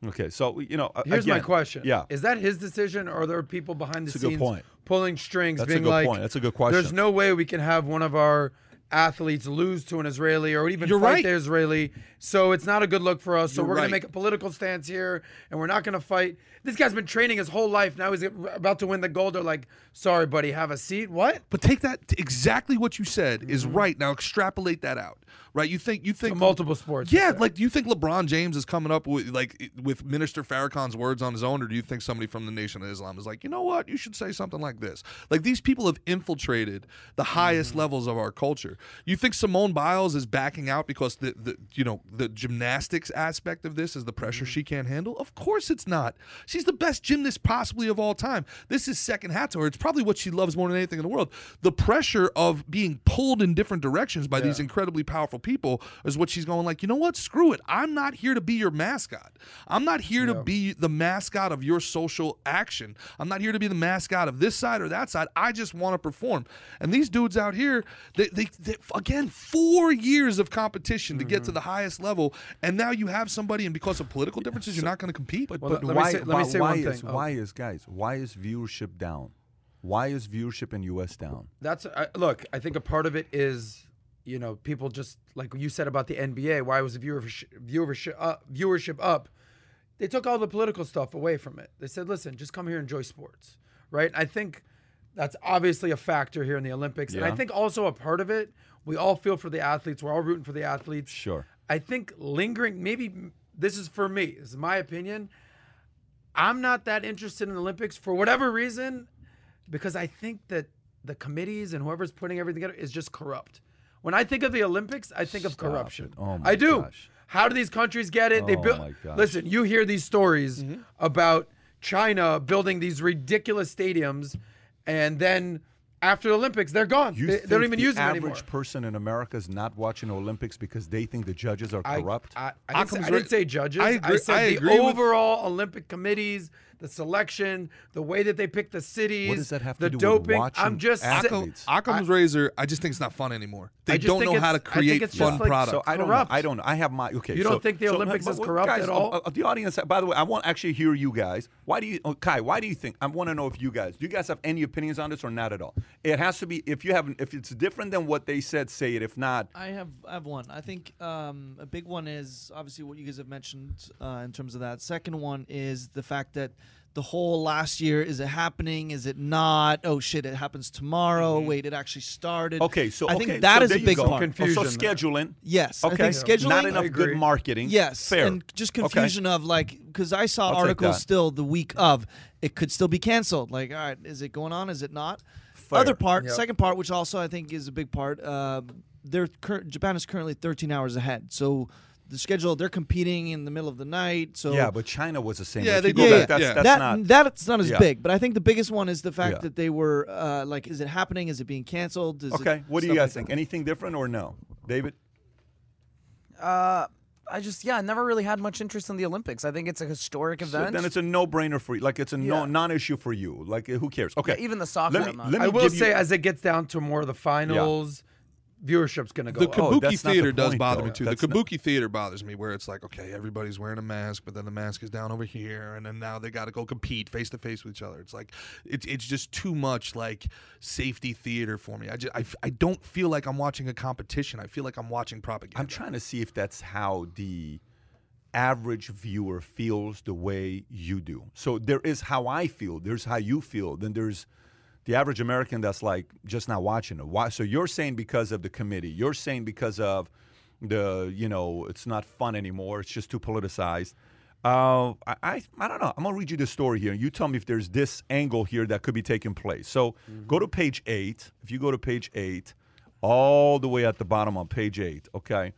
Okay, so you know, Here's my question. Yeah, Is that his decision or are there people behind the That's scenes pulling strings That's a being good like point. That's a good question. There's no way we can have one of our athletes lose to an Israeli or even You're fight right. the Israeli. So it's not a good look for us. So You're we're going to make a political stance here and we're not going to fight. This guy's been training his whole life. Now he's about to win the gold. They're like, sorry, buddy, have a seat. What? But take that exactly what you said is mm-hmm. right. Now extrapolate that out. Right? You think you think multiple sports, Yeah, like do you think LeBron James is coming up with like with Minister Farrakhan's words on his own, or do you think somebody from the Nation of Islam is like, you know what, you should say something like this? Like these people have infiltrated the highest Mm-hmm. levels of our culture. You think Simone Biles is backing out because the, the you know the gymnastics aspect of this is the pressure Mm-hmm. she can't handle? Of course it's not. She's the best gymnast possibly of all time. This is second hat to her. It's probably what she loves more than anything in the world. The pressure of being pulled in different directions by these incredibly powerful people people is what she's going like, you know what? Screw it. I'm not here to be your mascot. I'm not here to be the mascot of your social action. I'm not here to be the mascot of this side or that side. I just want to perform. And these dudes out here, they, they, they again, four years of competition to get to mm-hmm. the highest level, and now you have somebody, and because of political differences, you're not going to compete. But, Well, but let me why, say- let me say why one is thing. Oh. why is guys why is viewership down? Why is viewership in U.S. down? That's I, look. I think a part of it is you know people just like you said about the NBA. Why was the viewership viewership up, viewership up? They took all the political stuff away from it. They said, "Listen, just come here and enjoy sports." Right? I think that's obviously a factor here in the Olympics, and I think also a part of it. We all feel for the athletes. We're all rooting for the athletes. Sure. I think lingering. Maybe this is for me. This is my opinion. I'm not that interested in the Olympics for whatever reason, because I think that the committees and whoever's putting everything together is just corrupt. When I think of the Olympics, I think of corruption. it. Oh my I do. gosh. How do these countries get it? they Oh build. Listen, you hear these stories Mm-hmm. about China building these ridiculous stadiums, and then after the Olympics, they're gone. You They, they don't even the use them anymore. average person in America is not watching Olympics because they think the judges are corrupt? I, I, didn't, say, I didn't say judges. I I, said I the overall Olympic committees, the selection, the way that they pick the cities, What does that have to the do with doping. watching I'm just sa- athletes? Occam, Occam's razor, I just think it's not fun anymore. They I just don't think know how to it's- I think create it's fun just like- product. So I don't know. I don't know. I have my okay. You don't so- think the so- Olympics but- is corrupt guys, at all? uh, uh, the audience. By the way, I want to actually hear you guys. Why do you, oh, Kai? Why do you think? I want to know if you guys. Do you guys have any opinions on this or not at all? It has to be. If you have, if it's different than what they said, say it. If not, I have I have one. I think um, a big one is obviously what you guys have mentioned uh, in terms of that. Second one is the fact that the whole last year is it happening? Is it not? Oh shit! It happens tomorrow. Wait, it actually started. okay. So I okay, think that so is there a you big go. part. Oh, Confusion so there. scheduling. Yes, Okay. I think scheduling. Not enough good marketing. Yes, Fair. and just Okay. confusion of like because I saw I'll articles still the week of it could still be canceled. Like, all right, is it going on? Is it not? Fair. Other part, Yep. second part, which also I think is a big part. Uh, they're cur- Japan is currently 13 hours ahead, so the schedule they're competing in the middle of the night. So Yeah, but China was the same. Yeah, they you go did back, that, that's, yeah. that's that not. that's not as Yeah. big, but I think the biggest one is the fact Yeah. that they were uh, like, is it happening? Is it being canceled? Is it- Okay, what do you guys like think? that. Anything different or no, David? Uh, I just yeah, I never really had much interest in the Olympics. I think it's a historic So event. then it's a no-brainer for you. Like it's a no non-issue for you. Like who cares? Okay, even the soccer. Let me, I'm let me I will give you- say, as it gets down to more of the finals, viewership's going to go the. Oh, kabuki that's not the theater does point, bother though. me too. That's the not- kabuki theater bothers me, where it's like, okay, everybody's wearing a mask, but then the mask is down over here, and then now they got to go compete face to face with each other. It's like, it's it's just too much like safety theater for me. I just I, I don't feel like I'm watching a competition. I feel like I'm watching propaganda. I'm trying to see if that's how the average viewer feels the way you do. So there is how I feel. There's how you feel. Then there's the average American that's like just not watching it. Why? So you're saying because of the committee. You're saying because of the you know it's not fun anymore. It's just too politicized. Uh, I, I I don't know. I'm gonna read you the story here. You tell me if there's this angle here that could be taking place. So go to page eight. If you go to page eight, all the way at the bottom on page eight, okay.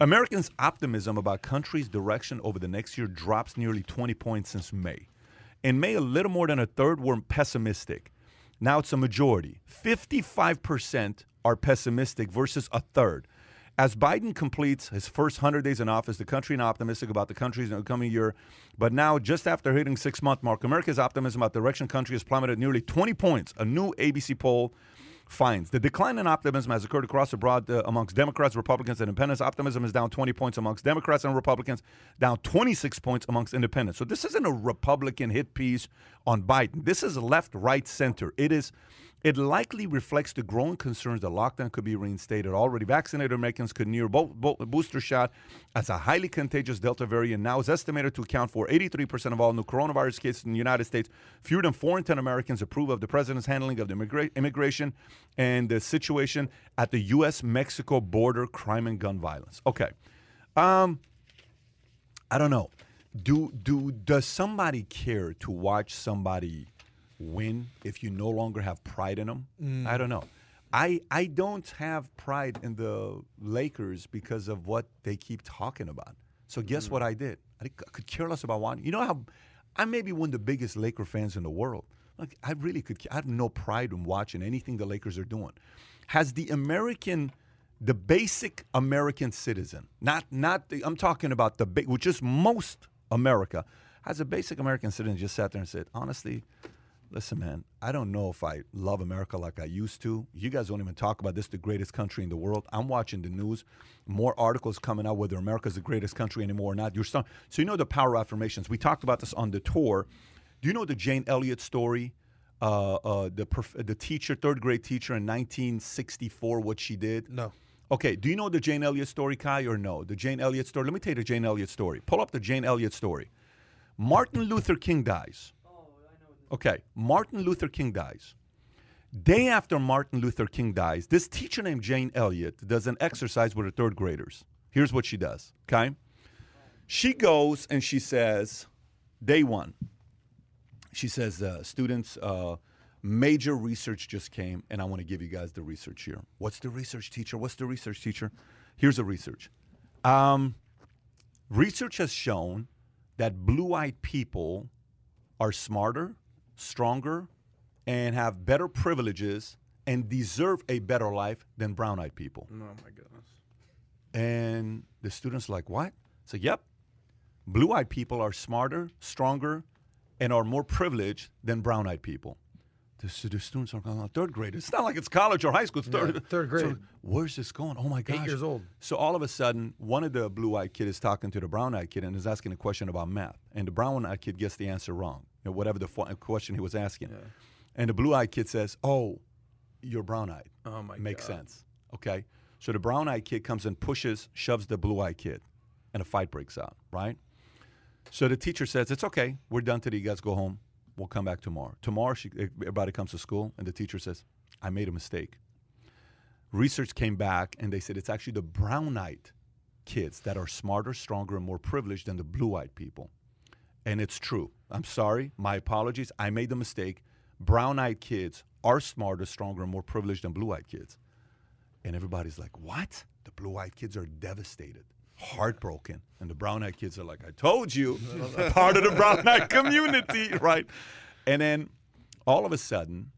Americans' optimism about country's direction over the next year drops nearly 20 points since May. In May, a little more than a third were pessimistic. Now it's a majority. 55% are pessimistic versus a third. As Biden completes his first 100 days in office, the country is optimistic about the country's coming year. But now, just after hitting six month mark, America's optimism about the direction country has plummeted nearly 20 points. A new ABC poll finds the decline in optimism has occurred across the broad uh, amongst Democrats, Republicans, and independents. Optimism is down 20 points amongst Democrats and Republicans, down 26 points amongst independents. So this isn't a Republican hit piece on Biden. This is left, right, center. It is. It likely reflects the growing concerns that lockdown could be reinstated. Already vaccinated Americans could near bo- bo- booster shot as a highly contagious Delta variant now is estimated to account for 83% of all new coronavirus cases in the United States. Fewer than 4 in 10 Americans approve of the president's handling of the immigra- immigration and the situation at the U.S. Mexico border crime and gun violence. Okay. Um, I don't know. Do do does somebody care to watch somebody win if you no longer have pride in them? Mm. I don't know. I I don't have pride in the Lakers because of what they keep talking about. So guess mm. what I did? I could care less about one. You know how I may be one of the biggest Laker fans in the world. Like I really could. I have no pride in watching anything the Lakers are doing. Has the American the basic American citizen, not not the, I'm talking about the ba- which is most America, has a basic American citizen just sat there and said, honestly, listen, man, I don't know if I love America like I used to. You guys don't even talk about this, the greatest country in the world. I'm watching the news, more articles coming out whether America's the greatest country anymore or not. You're start- so you know the power affirmations. We talked about this on the tour. Do you know the Jane Elliott story? Uh, uh, the prof- the teacher, third grade teacher in 1964, what she did. No. Okay, do you know the Jane Elliott story, Kai, or no? The Jane Elliott story. Let me tell you the Jane Elliott story. Pull up the Jane Elliott story. Martin Luther King dies. Okay, Martin Luther King dies. Day after Martin Luther King dies, this teacher named Jane Elliott does an exercise with her third graders. Here's what she does, okay? She goes and she says, day one, she says, uh, students, uh, major research just came, and I want to give you guys the research here. What's the research, teacher? What's the research, teacher? Here's the research. Um, research has shown that blue eyed people are smarter, stronger, and have better privileges and deserve a better life than brown eyed people. Oh my goodness. And the students are like, what? So, yep, blue eyed people are smarter, stronger, and are more privileged than brown eyed people. The, the students are going, third grade. It's not like it's college or high school. It's third, Yeah, third grade. So, where's this going? Oh my gosh. Eight years old. So all of a sudden, one of the blue eyed kid is talking to the brown eyed kid and is asking a question about math. And the brown eyed kid gets the answer wrong, know, whatever the fo- question he was asking. And the blue eyed kid says, Oh, you're brown eyed. Oh my Makes God. sense. Okay. So the brown eyed kid comes and pushes, shoves the blue eyed kid, and a fight breaks out, right? So the teacher says, It's okay. We're done today. You guys go home. We'll come back tomorrow. Tomorrow, she, everybody comes to school, and the teacher says, I made a mistake. Research came back, and they said it's actually the brown eyed kids that are smarter, stronger, and more privileged than the blue eyed people. And it's true. I'm sorry. My apologies. I made the mistake. Brown eyed kids are smarter, stronger, and more privileged than blue eyed kids. And everybody's like, what? The blue eyed kids are devastated, heartbroken. And the brown eyed kids are like, I told you, part of the brown eyed community, right? And then all of a sudden,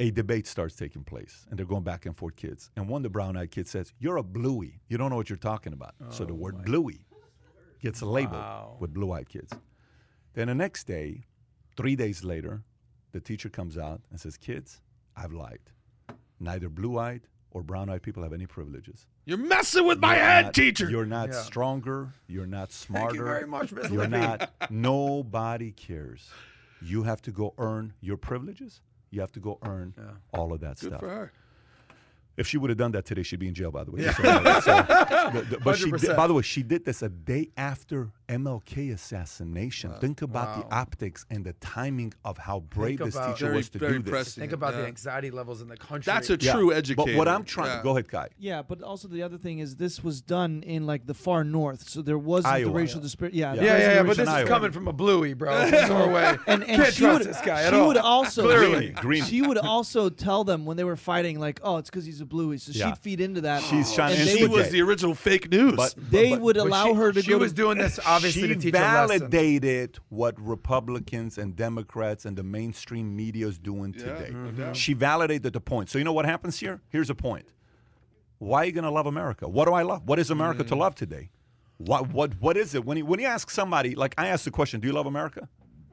a debate starts taking place, and they're going back and forth, kids. And one of the brown eyed kids says, You're a bluey. You don't know what you're talking about. so the oh word bluey gets labeled with blue eyed kids. Then the next day, three days later, the teacher comes out and says, Kids, I've lied. Neither blue eyed or brown eyed people have any privileges. You're messing with my You're head, not- teacher. You're not Yeah. stronger. You're not smarter. Thank you very much, Miss You're Libby. not. Nobody cares. You have to go earn your privileges. You have to go earn all of that Good stuff. for her. If she would have done that today, she'd be in jail. By the way. Just so you the- the- but she did, by the way, she did this a day after MLK assassination. Think about the optics and the timing of how brave this teacher Very- was to very do this. impressive. Think about the anxiety levels in the country. That's a Yeah. true educator. But what I'm trying Yeah. go ahead, Kai. Yeah, but also the other thing is this was done in like the far north, so there wasn't Iowa. the racial disparity. Yeah, Yeah. yeah, yeah, yeah. But racial this is Iowa. coming from a bluey, bro. Norway. and and Can't she trust would this guy at she all. would also Clearly. Green. she would also tell them when they were fighting like oh it's because he's a bluey so Yeah. she'd feed into that She's trying- and and She would would was the original fake news. But- they would allow her to do she was doing this obviously she to teach a lesson. validated what Republicans and Democrats and the mainstream media is doing today. She validated the point. So you know what happens here? Here's a point. Why are you going to love America? What do I love? What is America to mm. love today? What what what is it? When you when you ask somebody, like I ask the question, do you love America?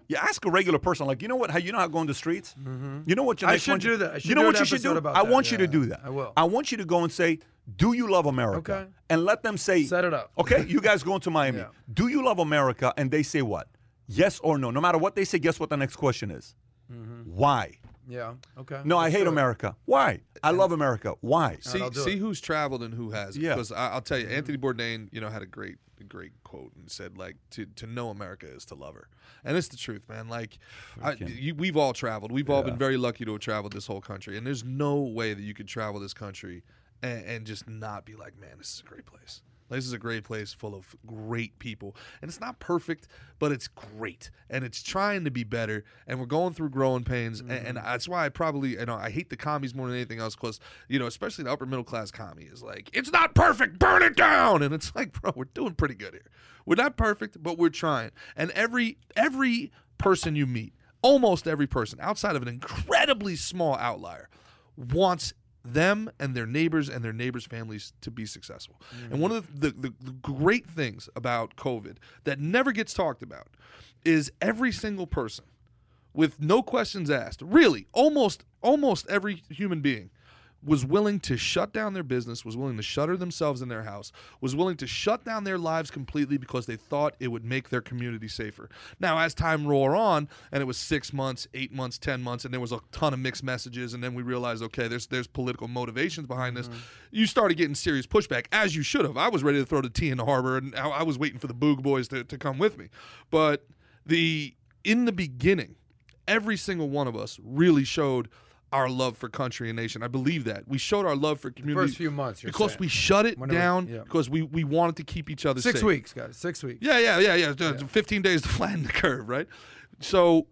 You ask a regular person, like you know what? How you know how to go in the streets? Mm-hmm. You know what? Your I should do that. I should you know what you should do? I that. want you to do that. I will. I want you to go and say, "Do you love America?" Okay. And let them say, Set it up. Okay, you guys going to Miami. Yeah. Do you love America? And they say what? Yes or no. No matter what they say, guess what the next question is? Mm-hmm. Why? Yeah. Okay. No, I hate do it. America. Why? I love America. Why? see I'll see it. who's traveled and who hasn't. Yeah. Because I, I'll tell you, Anthony Bourdain, you know, had a great great quote and said like to to know America is to love her, and it's the truth, man. Like, I, you, we've all traveled. We've all been very lucky to have traveled this whole country, and there's no way that you could travel this country and, and just not be like, man, this is a great place. This is a great place full of great people. And it's not perfect, but it's great. And it's trying to be better. And we're going through growing pains. And, and that's why I probably, you know, I hate the commies more than anything else because, you know, especially the upper middle class commie is like, it's not perfect, burn it down. And it's like, bro, we're doing pretty good here. We're not perfect, but we're trying. And every every person you meet, almost every person, outside of an incredibly small outlier, wants them and their neighbors and their neighbors' families to be successful. And one of the, the, the great things about COVID that never gets talked about is every single person with no questions asked, really, almost almost every human being was willing to shut down their business, was willing to shutter themselves in their house, was willing to shut down their lives completely because they thought it would make their community safer. Now, as time wore on, and it was six months, eight months, ten months, and there was a ton of mixed messages, and then we realized, okay, there's there's political motivations behind this. Mm-hmm. You started getting serious pushback, as you should have. I was ready to throw the tea in the harbor, and I, I was waiting for the Boog boys to, to come with me. But the in the beginning, every single one of us really showed our love for country and nation. I believe that we showed our love for community First few months, because saying. we shut it When it was- down yeah. because we we wanted to keep each other Six safe. weeks, guys. Six weeks. Yeah, yeah, yeah, yeah. Uh, 15 days to flatten the curve, right? So,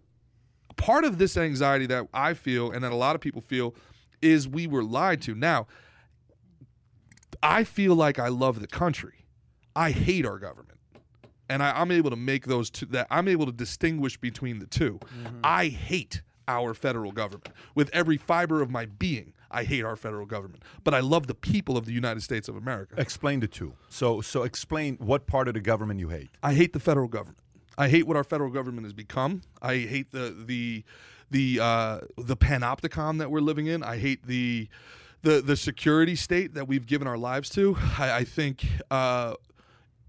part of this anxiety that I feel and that a lot of people feel is we were lied to. Now, I feel like I love the country. I hate our government. And I, I'm able to make those two that I'm able to distinguish between the 2 I hate our federal government with every fiber of my being. I hate our federal government, but I love the people of the United States of America. Explain the two. So, so explain what part of the government you hate. I hate the federal government. I hate what our federal government has become. I hate the the the uh, the panopticon that we're living in. I hate the the the security state that we've given our lives to. I, I think uh,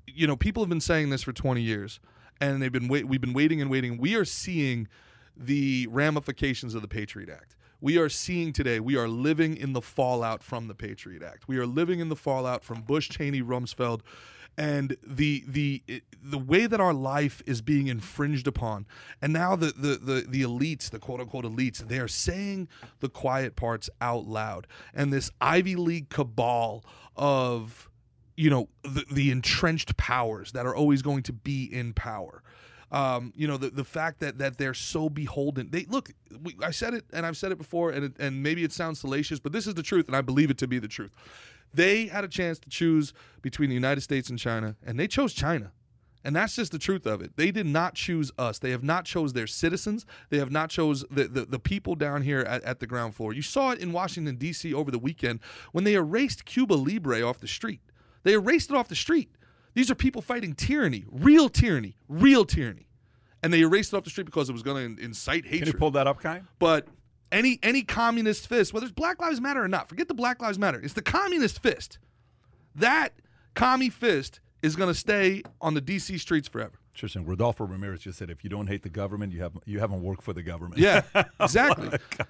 you know people have been saying this for 20 years, and they've been wait, we've been waiting and waiting. We are seeing the ramifications of the Patriot Act. We are seeing today, we are living in the fallout from the Patriot Act. We are living in the fallout from Bush, Cheney, Rumsfeld, and the the the way that our life is being infringed upon. And now the the the, the elites, the quote unquote elites, they are saying the quiet parts out loud. And this Ivy League cabal of you know the, the entrenched powers that are always going to be in power um, you know the, the fact that that they're so beholden they look we, i said it and i've said it before and, it, and maybe it sounds salacious but this is the truth and i believe it to be the truth they had a chance to choose between the united states and china and they chose china and that's just the truth of it. They did not choose us. They have not chose their citizens. They have not chose the, the, the people down here at, at the ground floor. You saw it in Washington, D.C. over the weekend when they erased Cuba Libre off the street. They erased it off the street. These are people fighting tyranny, real tyranny, real tyranny. And they erased it off the street because it was going to incite hatred. Can you pull that up, Kai? But any any communist fist, whether it's Black Lives Matter or not, forget the Black Lives Matter. It's the communist fist. That commie fist is going to stay on the DC streets forever. Interesting. Rodolfo Ramirez just said, if you don't hate the government, you have you haven't worked for the government. Yeah, oh exactly.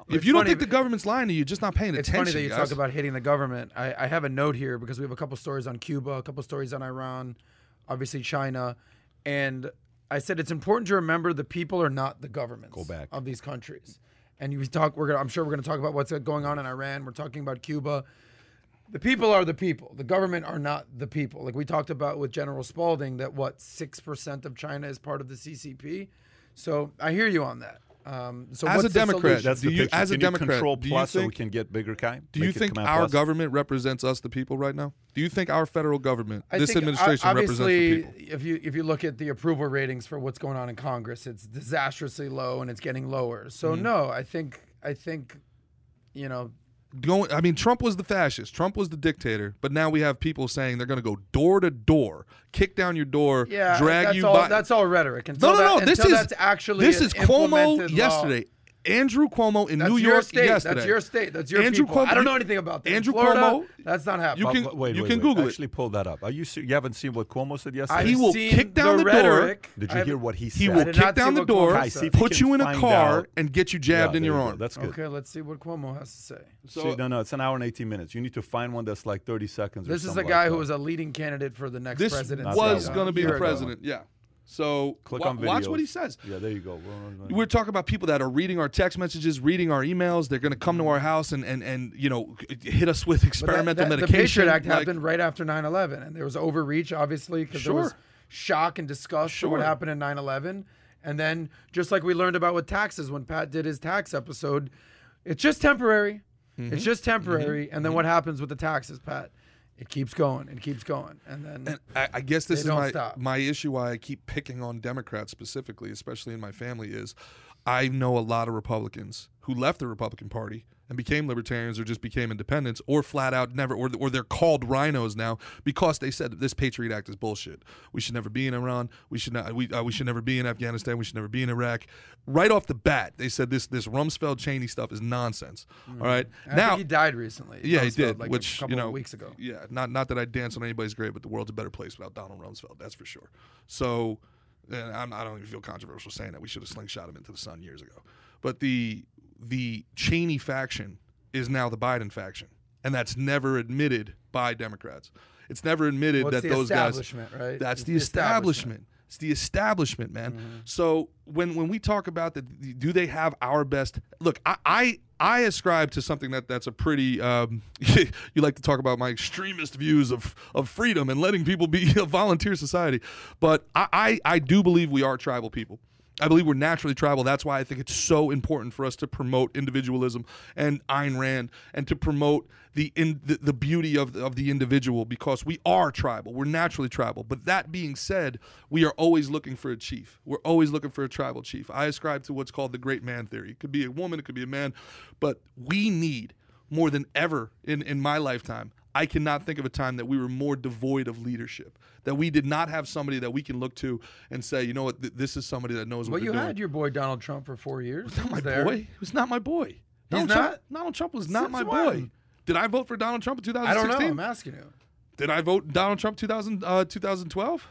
if you don't think the government's lying to you, you're just not paying It's attention. It's funny that you guys. talk about hitting the government. I, I have a note here because we have a couple stories on Cuba, a couple stories on Iran, obviously China, and I said it's important to remember the people are not the governments Go back. of these countries. And you talk. We're gonna. I'm sure we're gonna talk about what's going on in Iran. We're talking about Cuba. The people are the people. The government are not the people. Like we talked about with General Spalding, that what six percent of China is part of the CCP. So I hear you on that. Um, so As what's a the Democrat. That's Do the you- picture. as a Can Democrat, you control do you plus so we can get bigger, Kai? Do you think our Plus? government represents us, the people, right now? Do you think our federal government, I this administration, uh, represents the people? if you if you look at the approval ratings for what's going on in Congress, it's disastrously low and it's getting lower. So Mm-hmm. no, I think I think, you know, Going, I mean, Trump was the fascist. Trump was the dictator. But now we have people saying they're going to go door to door, kick down your door, yeah, drag you all by. that's all rhetoric. Until no, no, no. that- This is that's actually this is Cuomo law. yesterday. Andrew Cuomo in That's New York state. yesterday. That's your state. That's your Andrew people. Cuomo- I don't know anything about that. Andrew Florida, Cuomo- that's not happening. You can- But wait, you wait, can wait. Google it. Actually, pull that up. Are you? You haven't seen what Cuomo said yesterday? I've He will seen kick down the door. rhetoric. Did I you haven't- hear what he said? He will kick down the door, Kai, said. see if you put you in a car, out. and get you Yeah, jabbed in your arm. That's good. Okay, let's see what Cuomo has to say. So, See, no, no, it's an hour and 18 minutes. You need to find one that's like 30 seconds. or This is something a guy like who was a leading candidate for the next this was going to be the president. Yeah. So Click wa- on watch what he says. Yeah, there you go. We're talking about people that are reading our text messages, reading our emails. They're going to come to mm-hmm. our house and, and, and you know hit us with But that- experimental that- medication. The Patriot Act like- happened right after 9/11, and there was overreach, obviously, because there was shock and disgust for what happened in 9/11. And then, just like we learned about with taxes when Pat did his tax episode, it's just temporary. Mm-hmm. It's just temporary. Mm-hmm. And then mm-hmm. what happens with the taxes, Pat? It keeps going and keeps going, and then And I, I guess this is my stop. my issue. Why I keep picking on Democrats specifically, especially in my family, is I know a lot of Republicans who left the Republican Party and became libertarians or just became independents or flat out never or, or they're called rhinos now because they said this patriot act is bullshit we should never be in iran we should not we, uh, we should never be in afghanistan we should never be in iraq right off the bat they said this this rumsfeld cheney stuff is nonsense all right now he died recently. yeah, he did. like which a couple you know, of weeks ago. Yeah, not not that I dance on anybody's grave, but the world's a better place without Donald Rumsfeld. That's for sure. So, and I'm, I don't even feel controversial saying that we should have slingshot him into the sun years ago. But the the Cheney faction is now the Biden faction, and that's never admitted by Democrats. It's never admitted Well, that those guys. Right? That's the, the establishment. establishment. It's the establishment, man. Mm-hmm. So when when we talk about that, do they have our best? Look, I I, I ascribe to something that that's a pretty. Um, you like to talk about my extremist views of of freedom and letting people be a volunteer society, but I I, I do believe we are tribal people. I believe we're naturally tribal. That's why I think it's so important for us to promote individualism and Ayn Rand and to promote the in the, the beauty of the, of the individual because we are tribal. We're naturally tribal. But that being said, we are always looking for a chief. We're always looking for a tribal chief. I ascribe to what's called the great man theory. It could be a woman, it could be a man, but we need more than ever in in my lifetime. I cannot think of a time that we were more devoid of leadership. That we did not have somebody that we can look to and say, you know what, th- this is somebody that knows what Well, they're you doing. had your boy Donald Trump for four years. Was Not my there. boy. He was not my boy. Donald not? Trump, Donald Trump was not Since my when? boy. Did I vote for Donald Trump in 2016? I 2016? don't know. I'm asking you. Did I vote Donald Trump 2000, uh, 2012?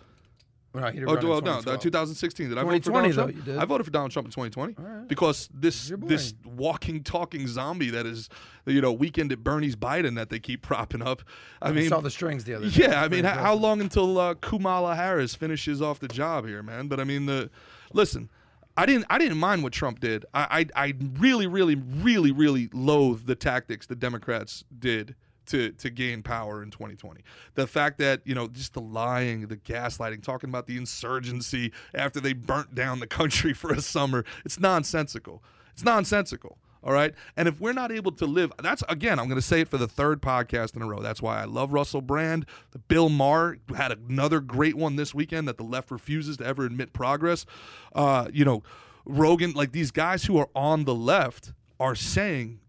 Well, he didn't Oh, well, no, no, 2016. Did I vote for Donald though, Trump? I voted for Donald Trump in 2020 because this this walking, talking zombie that is, you know, weekend at Bernie's Biden that they keep propping up. I I mean, saw the strings the other day. yeah, I mean, how, how long until uh, Kamala Harris finishes off the job here, man? But I mean, the listen, I didn't, I didn't mind what Trump did. I, I, I really, really, really, really loathe the tactics the Democrats did to to gain power in 2020. The fact that you know just the lying, the gaslighting, talking about the insurgency after they burnt down the country for a summer, it's nonsensical. It's nonsensical. All right. And if we're not able to live, that's again, I'm going to say it for the third podcast in a row. That's why I love Russell Brand. Bill Maher had another great one this weekend that the left refuses to ever admit progress. Uh, you know, Rogan, like these guys who are on the left are saying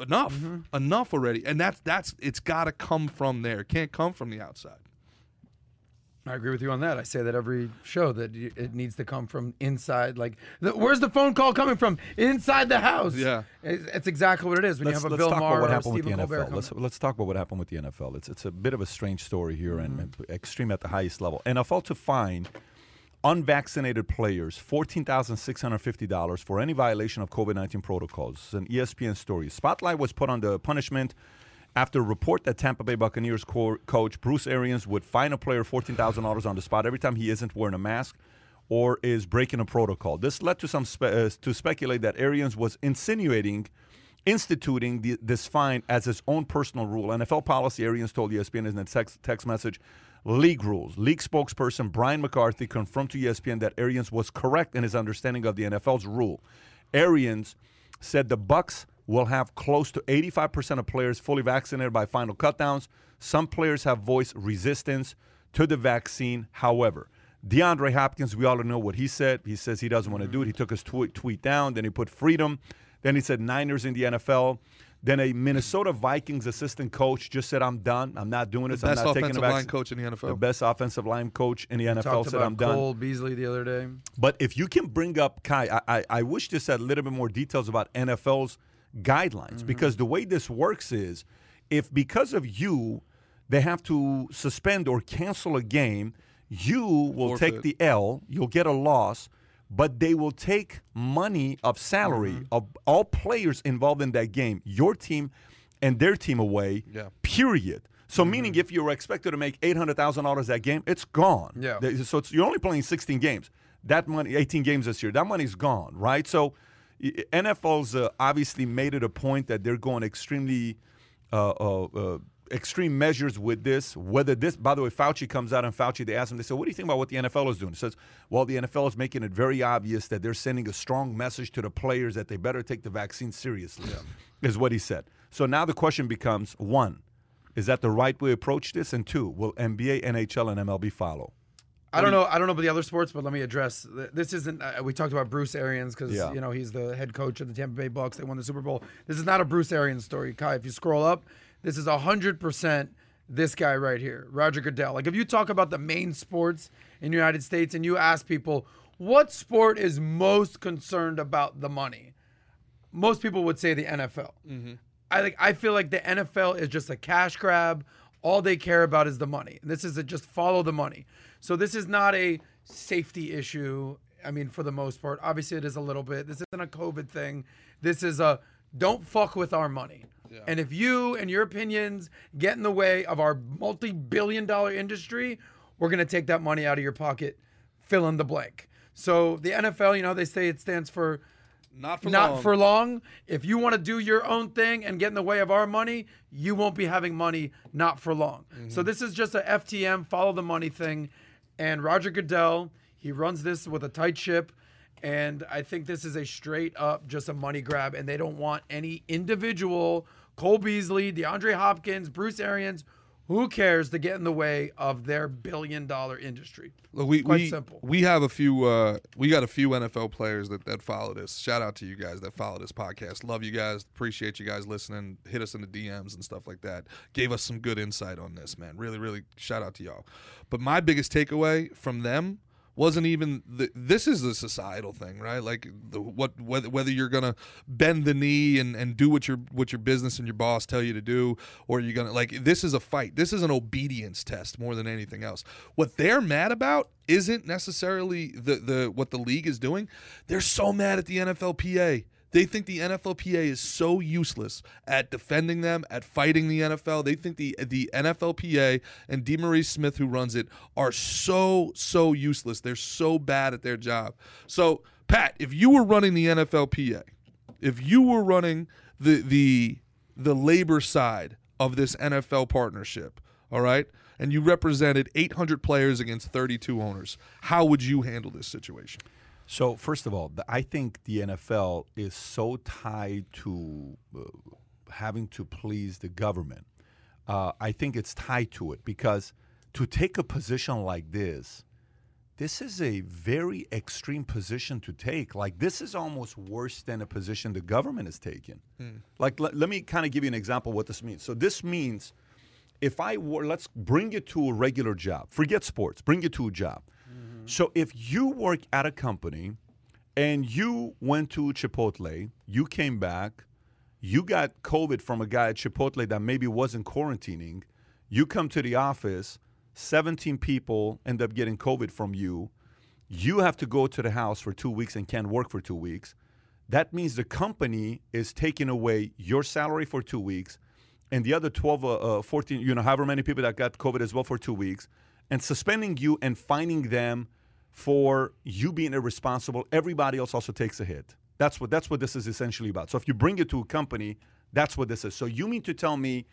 enough, mm-hmm. enough already. And that's, that's, it's got to come from there. It can't come from the outside. I agree with you on that. I say that every show that it needs to come from inside. Like, the, where's the phone call coming from? Inside the house. Yeah. It's, it's exactly what it is when let's, you have a Bill talk Maher about what happened with the NFL. Let's let's talk about what happened with the NFL. It's it's a bit of a strange story here and, mm-hmm. and extreme at the highest level. NFL to fine unvaccinated players fourteen thousand six hundred fifty dollars for any violation of COVID nineteen protocols. It's an ESPN story. Spotlight was put on the punishment after a report that Tampa Bay Buccaneers co- coach Bruce Arians would fine a player fourteen thousand dollars on the spot every time he isn't wearing a mask or is breaking a protocol. This led to some spe- uh, to speculate that Arians was insinuating instituting the, this fine as his own personal rule. NFL policy, Arians told ESPN in a text, text message, league rules. League spokesperson Brian McCarthy confirmed to ESPN that Arians was correct in his understanding of the NFL's rule. Arians said the Bucs will have close to 85% of players fully vaccinated by final cutdowns. Some players have voiced resistance to the vaccine. However, DeAndre Hopkins, we all know what he said. He says he doesn't want to do it. He mm-hmm. took his tweet, tweet down. Then he put freedom. Then he said Niners in the NFL. Then a Minnesota Vikings assistant coach just said, "I'm done. I'm not doing this. I'm Best not taking offensive the line coach in the NFL. The best offensive line coach in the NFL Talked said, "I'm done." Cole Beasley the other day. But if you can bring up Kai, I, I, I wish this had a little bit more details about NFL's guidelines mm-hmm. because the way this works is if because of you they have to suspend or cancel a game, you will take the L, you'll get a loss, but they will take money of salary of all players involved in that game, your team and their team away, Yeah. period. So meaning if you were expected to make eight hundred thousand dollars that game, it's gone. Yeah. So it's, you're only playing sixteen games. That money, eighteen games this year, that money's gone, right? So NFL's uh, obviously made it a point that they're going extremely uh, uh, uh, extreme measures with this. Whether this, by the way, Fauci comes out and Fauci, they ask him, they say, "What do you think about what the NFL is doing?" He says, "Well, the NFL is making it very obvious that they're sending a strong message to the players that they better take the vaccine seriously." Is what he said. So now the question becomes: one, is that the right way to approach this? And two, will NBA, NHL, and MLB follow? I don't know. I don't know about the other sports, but let me address. This isn't. Uh, we talked about Bruce Arians because Yeah. you know he's the head coach of the Tampa Bay Bucs. They won the Super Bowl. This is not a Bruce Arians story, Kai. If you scroll up, this is hundred percent this guy right here, Roger Goodell. Like if you talk about the main sports in the United States and you ask people what sport is most concerned about the money, most people would say the NFL. Mm-hmm. I like I feel like the NFL is just a cash grab. All they care about is the money. And this is a just follow the money. So this is not a safety issue. I mean, for the most part, obviously it is a little bit. This isn't a COVID thing. This is a don't fuck with our money. And if you and your opinions get in the way of our multi-billion dollar industry, we're going to take that money out of your pocket. Fill in the blank. So the NFL, you know, they say it stands for Not for not long. for long. If you want to do your own thing and get in the way of our money, you won't be having money not for long. So Mm-hmm. this is just a FTM follow the money thing. And Roger Goodell, he runs this with a tight ship. And I think this is a straight up just a money grab. And they don't want any individual, Cole Beasley, DeAndre Hopkins, Bruce Arians, who cares to get in the way of their billion dollar industry. Look, we Quite we, simple. we have a few uh we got a few NFL players that that follow this. Shout out to you guys that follow this podcast. Love you guys. Appreciate you guys listening. Hit us in the DMs and stuff like that. Gave us some good insight on this, man. Really, really shout out to y'all. But my biggest takeaway from them wasn't even the, this is a societal thing, right? Like the what whether, whether you're gonna bend the knee and, and do what your what your business and your boss tell you to do, or you're gonna like this is a fight. This is an obedience test more than anything else. What they're mad about isn't necessarily the the what the league is doing. They're so mad at the NFLPA. They think the NFLPA is so useless at defending them, at fighting the NFL. They think the the NFLPA and DeMaurice Smith, who runs it, are so so useless. They're so bad at their job. So, Pat, if you were running the NFLPA, if you were running the the the labor side of this NFL partnership, all right, and you represented 800 players against 32 owners, how would you handle this situation? So first of all, I think the NFL is so tied to uh, having to please the government. Uh, I think it's tied to it because to take a position like this, this is a very extreme position to take. Like this is almost worse than a position the government is taking. Like let, let me kind of give you an example of what this means. So this means if I were let's bring you to a regular job. Forget sports. Bring you to a job. So if you work at a company and you went to Chipotle, you came back, you got COVID from a guy at Chipotle that maybe wasn't quarantining, you come to the office, 17 people end up getting COVID from you, you have to go to the house for two weeks and can't work for two weeks. That means the company is taking away your salary for two weeks and the other 12, uh, uh, 14, you know, however many people that got COVID as well for two weeks, and suspending you and fining them for you being irresponsible. Everybody else also takes a hit. That's what that's what this is essentially about. So if you bring it to a company, that's what this is. So you mean to tell me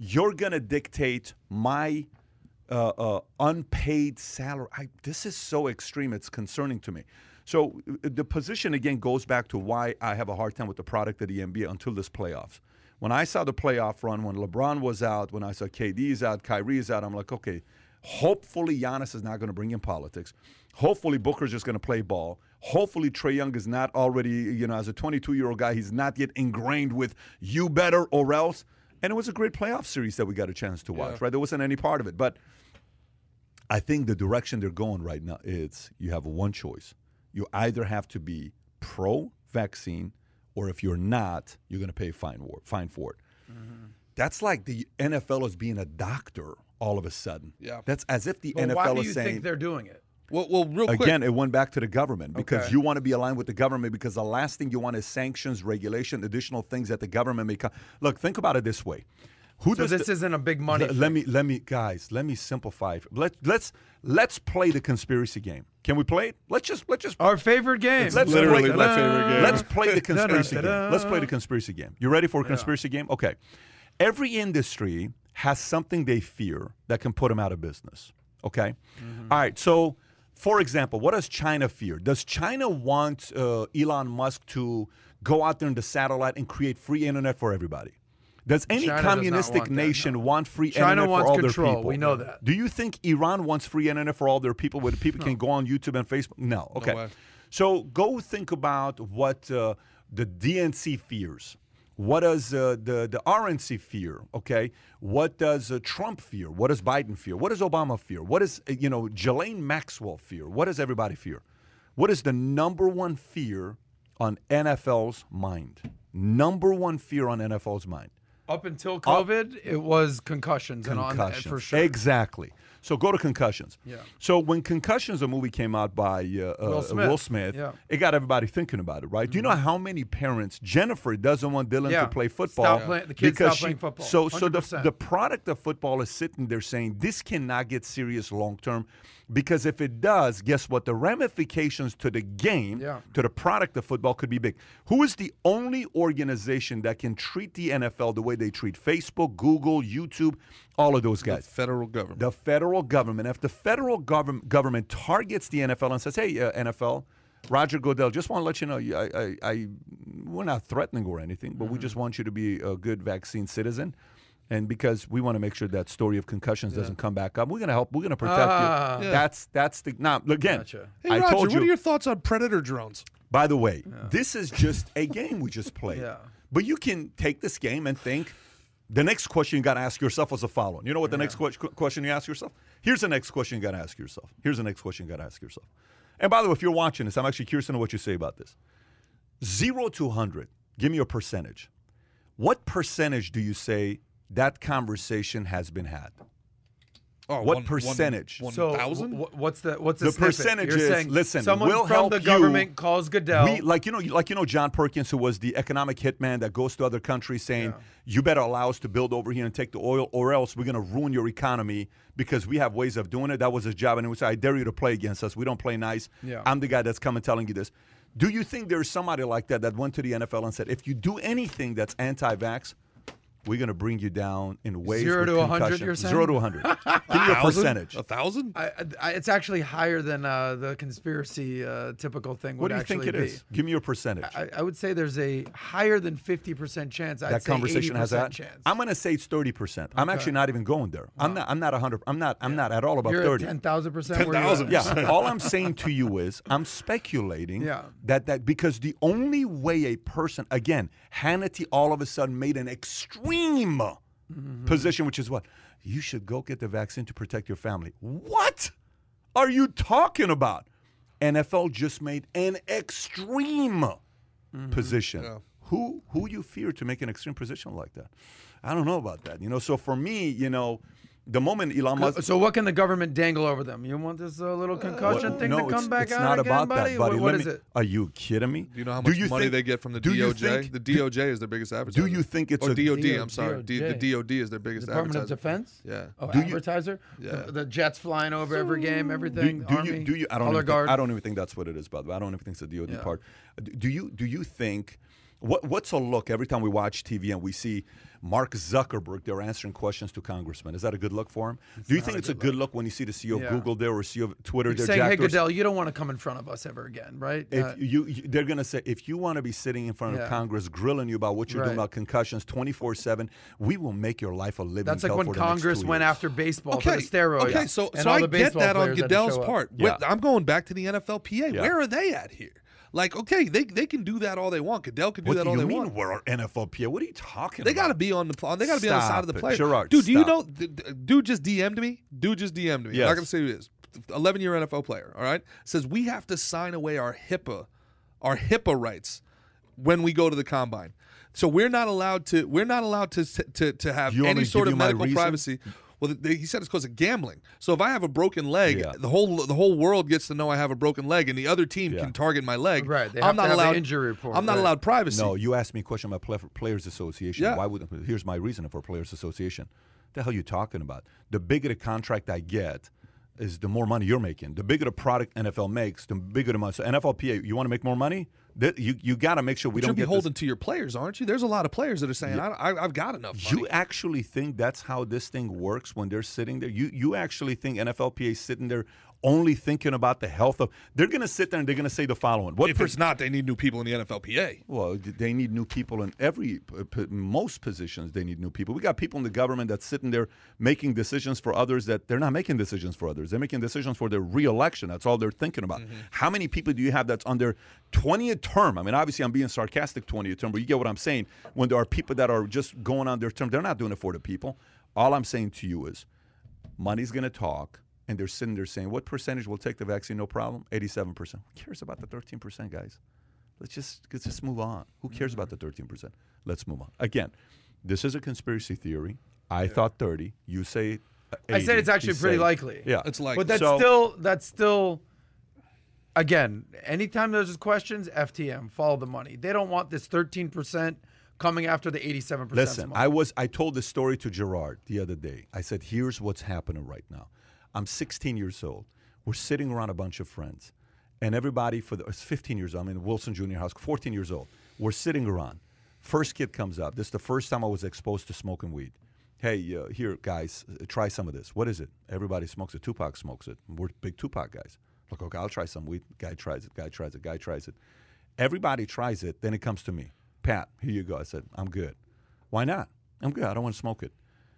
you're gonna dictate my uh, uh, unpaid salary? I, this is so extreme. It's concerning to me. So uh, the position again goes back to why I have a hard time with the product of the NBA until this playoffs. When I saw the playoff run, when LeBron was out, when I saw KD is out, Kyrie is out, I'm like, okay, hopefully Giannis is not going to bring in politics. Hopefully Booker's just going to play ball. Hopefully Trae Young is not already, you know, as a 22 year old guy, he's not yet ingrained with you better or else. And it was a great playoff series that we got a chance to watch, right? There wasn't any part of it. But I think the direction they're going right now is you have one choice. You either have to be pro vaccine, or if you're not, you're going to pay fine, war, fine for it. Mm-hmm. That's like the NFL is being a doctor all of a sudden. Yeah. That's as if the But NFL why do is you saying. think they're doing it? Well, well, real quick. Again, it went back to the government because Okay. you want to be aligned with the government because the last thing you want is sanctions, regulation, additional things that the government may come. Look, think about it this way. Who So does this the- isn't a big money. Let, let me let me guys, let me simplify. it. Let let's let's play the conspiracy game. Can we play it? Let's just let's just Our favorite game. Let's literally play, my let's- favorite game. Let's play the conspiracy game. Let's play the conspiracy game. You ready for a conspiracy game? Okay. Every industry has something they fear that can put them out of business. Okay. All right. So, for example, what does China fear? Does China want uh, Elon Musk to go out there in the satellite and create free internet for everybody? Does any China communistic want that, nation no. want free China internet for all control. their people? We know that. Do you think Iran wants free internet for all their people, where the people can go on YouTube and Facebook? No. Okay. way. so go think about what uh, the DNC fears. What does uh, the the RNC fear? Okay. What does uh, Trump fear? What does Biden fear? What does Obama fear? What does uh, you know Ghislaine Maxwell fear? What does everybody fear? What is the number one fear on NFL's mind? Number one fear on NFL's mind. Up until COVID, it was concussions, and on concussions. for sure. Exactly. So go to concussions. Yeah. So when Concussions, a movie came out by uh, uh, Will Smith. Will Smith, Yeah. Mm-hmm. it got everybody thinking about it, right? Do you know how many parents? Jennifer doesn't want Dylan Yeah. to play football. Stop playing- the kids because stop playing football. So, so the the product of football is sitting there saying this cannot get serious long term, because if it does, guess what? The ramifications to the game, Yeah. to the product of football, could be big. Who is the only organization that can treat the NFL the way they treat Facebook, Google, YouTube, all of those The guys? federal government. The federal government. If the federal government government targets the NFL and says, "Hey, uh, NFL, Roger Goodell, just want to let you know, I, I, I, we're not threatening or anything, but we just want you to be a good vaccine citizen." And because we want to make sure that story of concussions doesn't come back up, we're going to help. We're going to protect Ah. you. Yeah. That's that's the now again. Gotcha. hey, I Roger, told what are your thoughts on predator drones? By the way, this is just a game we just played. Yeah. But you can take this game and think the next question you got to ask yourself was the following. You know what the next que- question you ask yourself? Here's the next question you got to ask yourself. Here's the next question you got to ask yourself. And by the way, if you're watching this, I'm actually curious to know what you say about this. Zero to 100, give me your percentage. What percentage do you say that conversation has been had? Oh, What one- percentage? One, So, thousand? wh- what's the what's the, The snippet? percentage You're saying listen, someone we'll from help the you. government calls Goodell. We like you know like you know John Perkins who was the economic hitman that goes to other countries saying you better allow us to build over here and take the oil or else we're going to ruin your economy because we have ways of doing it. That was his job and he would say I dare you to play against us. We don't play nice. Yeah. I'm the guy that's coming telling you this. Do you think there's somebody like that that went to the NFL and said if you do anything that's anti-vax we're going to bring you down in ways Zero with to 100, you're saying? Zero to 100. Give me a Thousand? percentage. A thousand? I, I, it's actually higher than uh, the conspiracy uh, typical thing would What do you actually think it be. is? Give me a percentage. I, I would say there's a higher than 50% chance. I'd that say conversation 80% has that. chance. I'm going to say it's 30 percent. I'm actually not even going there. I'm not. I'm not 100. I'm not. I'm not at all about You're 30. at 10,000% where you're at. 10,000. yeah. all I'm saying to you is I'm speculating Yeah. that that because the only way a person again Hannity all of a sudden made an extreme Mm-hmm. position, which is what you should go get the vaccine to protect your family. What are you talking about? NFL just made an extreme Mm-hmm. position. Who who you fear to make an extreme position like that? I don't know about that. You know, so for me, you know, the moment Elon Musk So what can the government dangle over them? You want this uh, little concussion What- thing no, to come it's, back it's out not again, about buddy? that, buddy. What- what Let is me- it? Are you kidding me? Do you know how much money think- they get from the do you DOJ? think- the DOJ is their biggest advertiser. Do you think it's or a- DOD? DO I'm sorry, D, the DOD is their biggest Department of advertiser. Defense? Yeah. Oh, Do you- advertiser? Yeah. The, the jets flying over every game, everything. do Army, you do you I don't color even guard. think, I don't even think that's what it is by the way. I don't even think it's the DOD Yeah. part. Do do you do you think what what's a look every time we watch TV and we see Mark Zuckerberg they're answering questions to congressmen. Is that a good look for him? do you think it's a good look when you see the CEO of Yeah. Google there or CEO of Twitter You're there saying, Jack hey, Goodell, you don't want to come in front of us ever again, right? If Uh, you, you, they're gonna say if you want to be sitting in front of Congress grilling you about what you're doing about concussions 24 seven, we will make your life a living. that's like hell when for the Congress went after baseball Okay, for the steroids. okay, so and so I get that on players had to Goodell's part. Yeah. Wait, I'm going back to the NFLPA. Yeah. Where are they at here? Like, okay, they they can do that all they want. Goodell can do What that do all you they mean want. we're our NFLPA? What are you talking They got to be on the they got to be on the side of the player. Gerard, dude, do you know? stop. d- d- Dude just DM'd me. Dude just DM'd me. I'm not gonna say who it is. 11 year NFL player. All right, says we have to sign away our HIPAA, our HIPAA rights when we go to the combine. So we're not allowed to. We're not allowed to to to have You any sort of you medical privacy. Well, they, he said it's because of gambling. So if I have a broken leg, Yeah. the whole the whole world gets to know I have a broken leg, and the other team Yeah. can target my leg. Right, they I'm have not to have an allowed injury report, I'm not right. allowed privacy. No, you asked me a question about Players Association. Yeah. Why would here's my reason for Players Association. What The hell are you talking about? The bigger the contract I get, is the more money you're making. The bigger the product NFL makes, the bigger the money. So NFLPA, you want to make more money? That you you got to make sure we But don't get this- to your players, aren't you? There's a lot of players that are saying, I, I, "I've got enough." Money. You actually think that's how this thing works when they're sitting there? You you actually think NFLPA is sitting there only thinking about the health of? They're going to sit there and they're going to say the following: What if per- it's not, they need new people in the NFLPA. Well, they need new people in every most positions. They need new people. We got people in the government that's sitting there making decisions for others that they're not making decisions for others. They're making decisions for their reelection. That's all they're thinking about. Mm-hmm. How many people do you have that's on their 20th term? I mean, obviously, I'm being sarcastic 20th term, but you get what I'm saying. When there are people that are just going on their term, they're not doing it for the people. All I'm saying to you is, money's going to talk. And they're sitting there saying, "What percentage will take the vaccine? No problem. Eighty-seven percent. Who cares about the thirteen percent, guys? Let's just let's just move on. Who cares about the thirteen percent? Let's move on. Again, this is a conspiracy theory. I thought thirty. You say. uh, I said it's actually He's pretty saying- likely. Yeah, It's like But that's So- still that's still again, anytime there's questions, FTM, follow the money. They don't want this 13% coming after the 87%. Listen, I was I told this story to Gerard the other day. I said, "Here's what's happening right now. I'm 16 years old. We're sitting around a bunch of friends, and everybody for the it's 15 years old. I'm in Wilson Junior House, 14 years old. We're sitting around. First kid comes up. This is the first time I was exposed to smoking weed. Hey, uh, here, guys, uh, try some of this. What is it? Everybody smokes it. Tupac smokes it. We're big Tupac guys. Look, okay, I'll try some weed. Guy tries it. Guy tries it. Guy tries it. Everybody tries it. Then it comes to me. Pat, here you go. I said, I'm good. Why not? I'm good. I don't want to smoke it.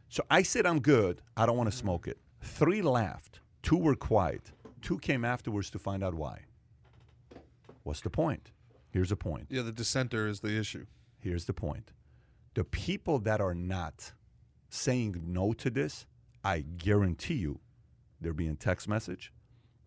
So I said, I'm good. I don't want to smoke it. Three laughed. Two were quiet. Two came afterwards to find out why. What's the point? Here's the point. Yeah, the dissenter is the issue. Here's the point. The people that are not saying no to this, I guarantee you, they're being text message,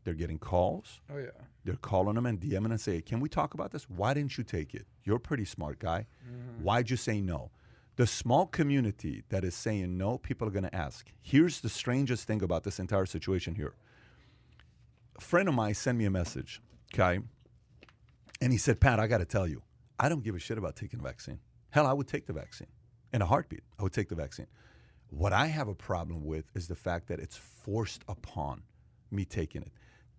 they're getting calls, Oh yeah. they're calling them and DMing and say, "Can we talk about this? Why didn't you take it? You're a pretty smart guy. Mm-hmm. Why'd you say no?" The small community that is saying no, people are going to ask. Here's the strangest thing about this entire situation here. A friend of mine sent me a message, okay, and he said, "Pat, I got to tell you, I don't give a shit about taking the vaccine. Hell, I would take the vaccine in a heartbeat. I would take the vaccine. What I have a problem with is the fact that it's forced upon me taking it.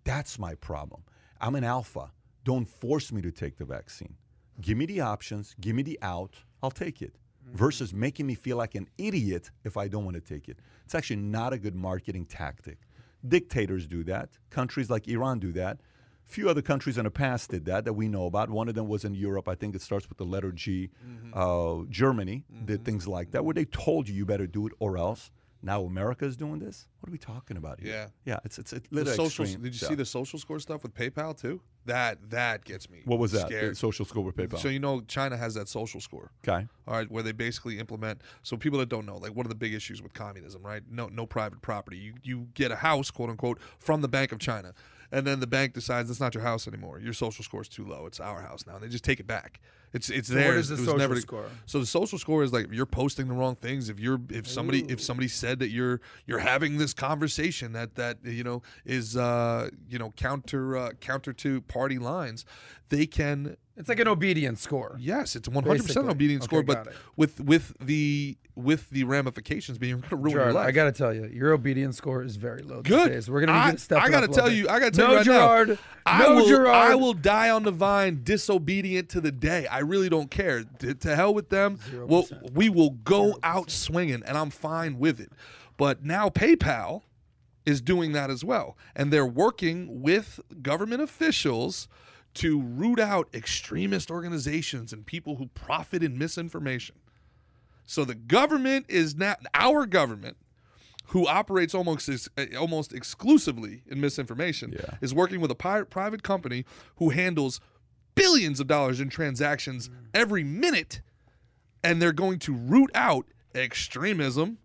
That's my problem. I'm an alpha. Don't force me to take the vaccine. Give me the options, give me the out, I'll take it. Mm-hmm. Versus making me feel like an idiot if I don't want to take it. It's actually not a good marketing tactic. Dictators do that. Countries like Iran do that. few other countries in the past did that that we know about. One of them was in Europe. I think it starts with the letter G. Mm-hmm. Uh, Germany did mm-hmm. things like that, where they told you you better do it or else. Now America is doing this. What are we talking about here? Yeah. yeah. It's it's, it's The social, did you see the social score stuff with PayPal too? That that gets me. What was that? Scared. The social score with PayPal. So you know China has that social score. okay. All right, where they basically implement. So people that don't know, like one of the big issues with communism, right? No, no private property. You you get a house, quote unquote, from the Bank of China, and then the bank decides it's not your house anymore. Your social score is too low. It's our house now. And they just take it back. It's it's So theirs. what is the It was social never- score? So the social score is like if you're posting the wrong things. If you're if somebody if somebody said that you're you're having this conversation that that you know is uh you know counter uh, counter to party lines, they can It's like an obedience score. Yes, it's one hundred percent Basically. obedience Okay, score, but with with the with the ramifications being going to ruin your life. I got to tell you, your obedience score is very low. these Good. days. We're gonna I, to step I gotta tell you. I gotta tell no, you right Gerard. now. I no, will. Gerard. I will die on the vine, disobedient to the day. I really don't care. To, to hell with them. Well, we will go out swinging, and I'm fine with it. But now PayPal is doing that as well, and they're working with government officials to root out extremist organizations and people who profit in misinformation. So the government is not our government, who operates almost ex- uh, almost exclusively in misinformation, Yeah. is working with a pi- private company who handles billions of dollars in transactions every minute, and they're going to root out extremism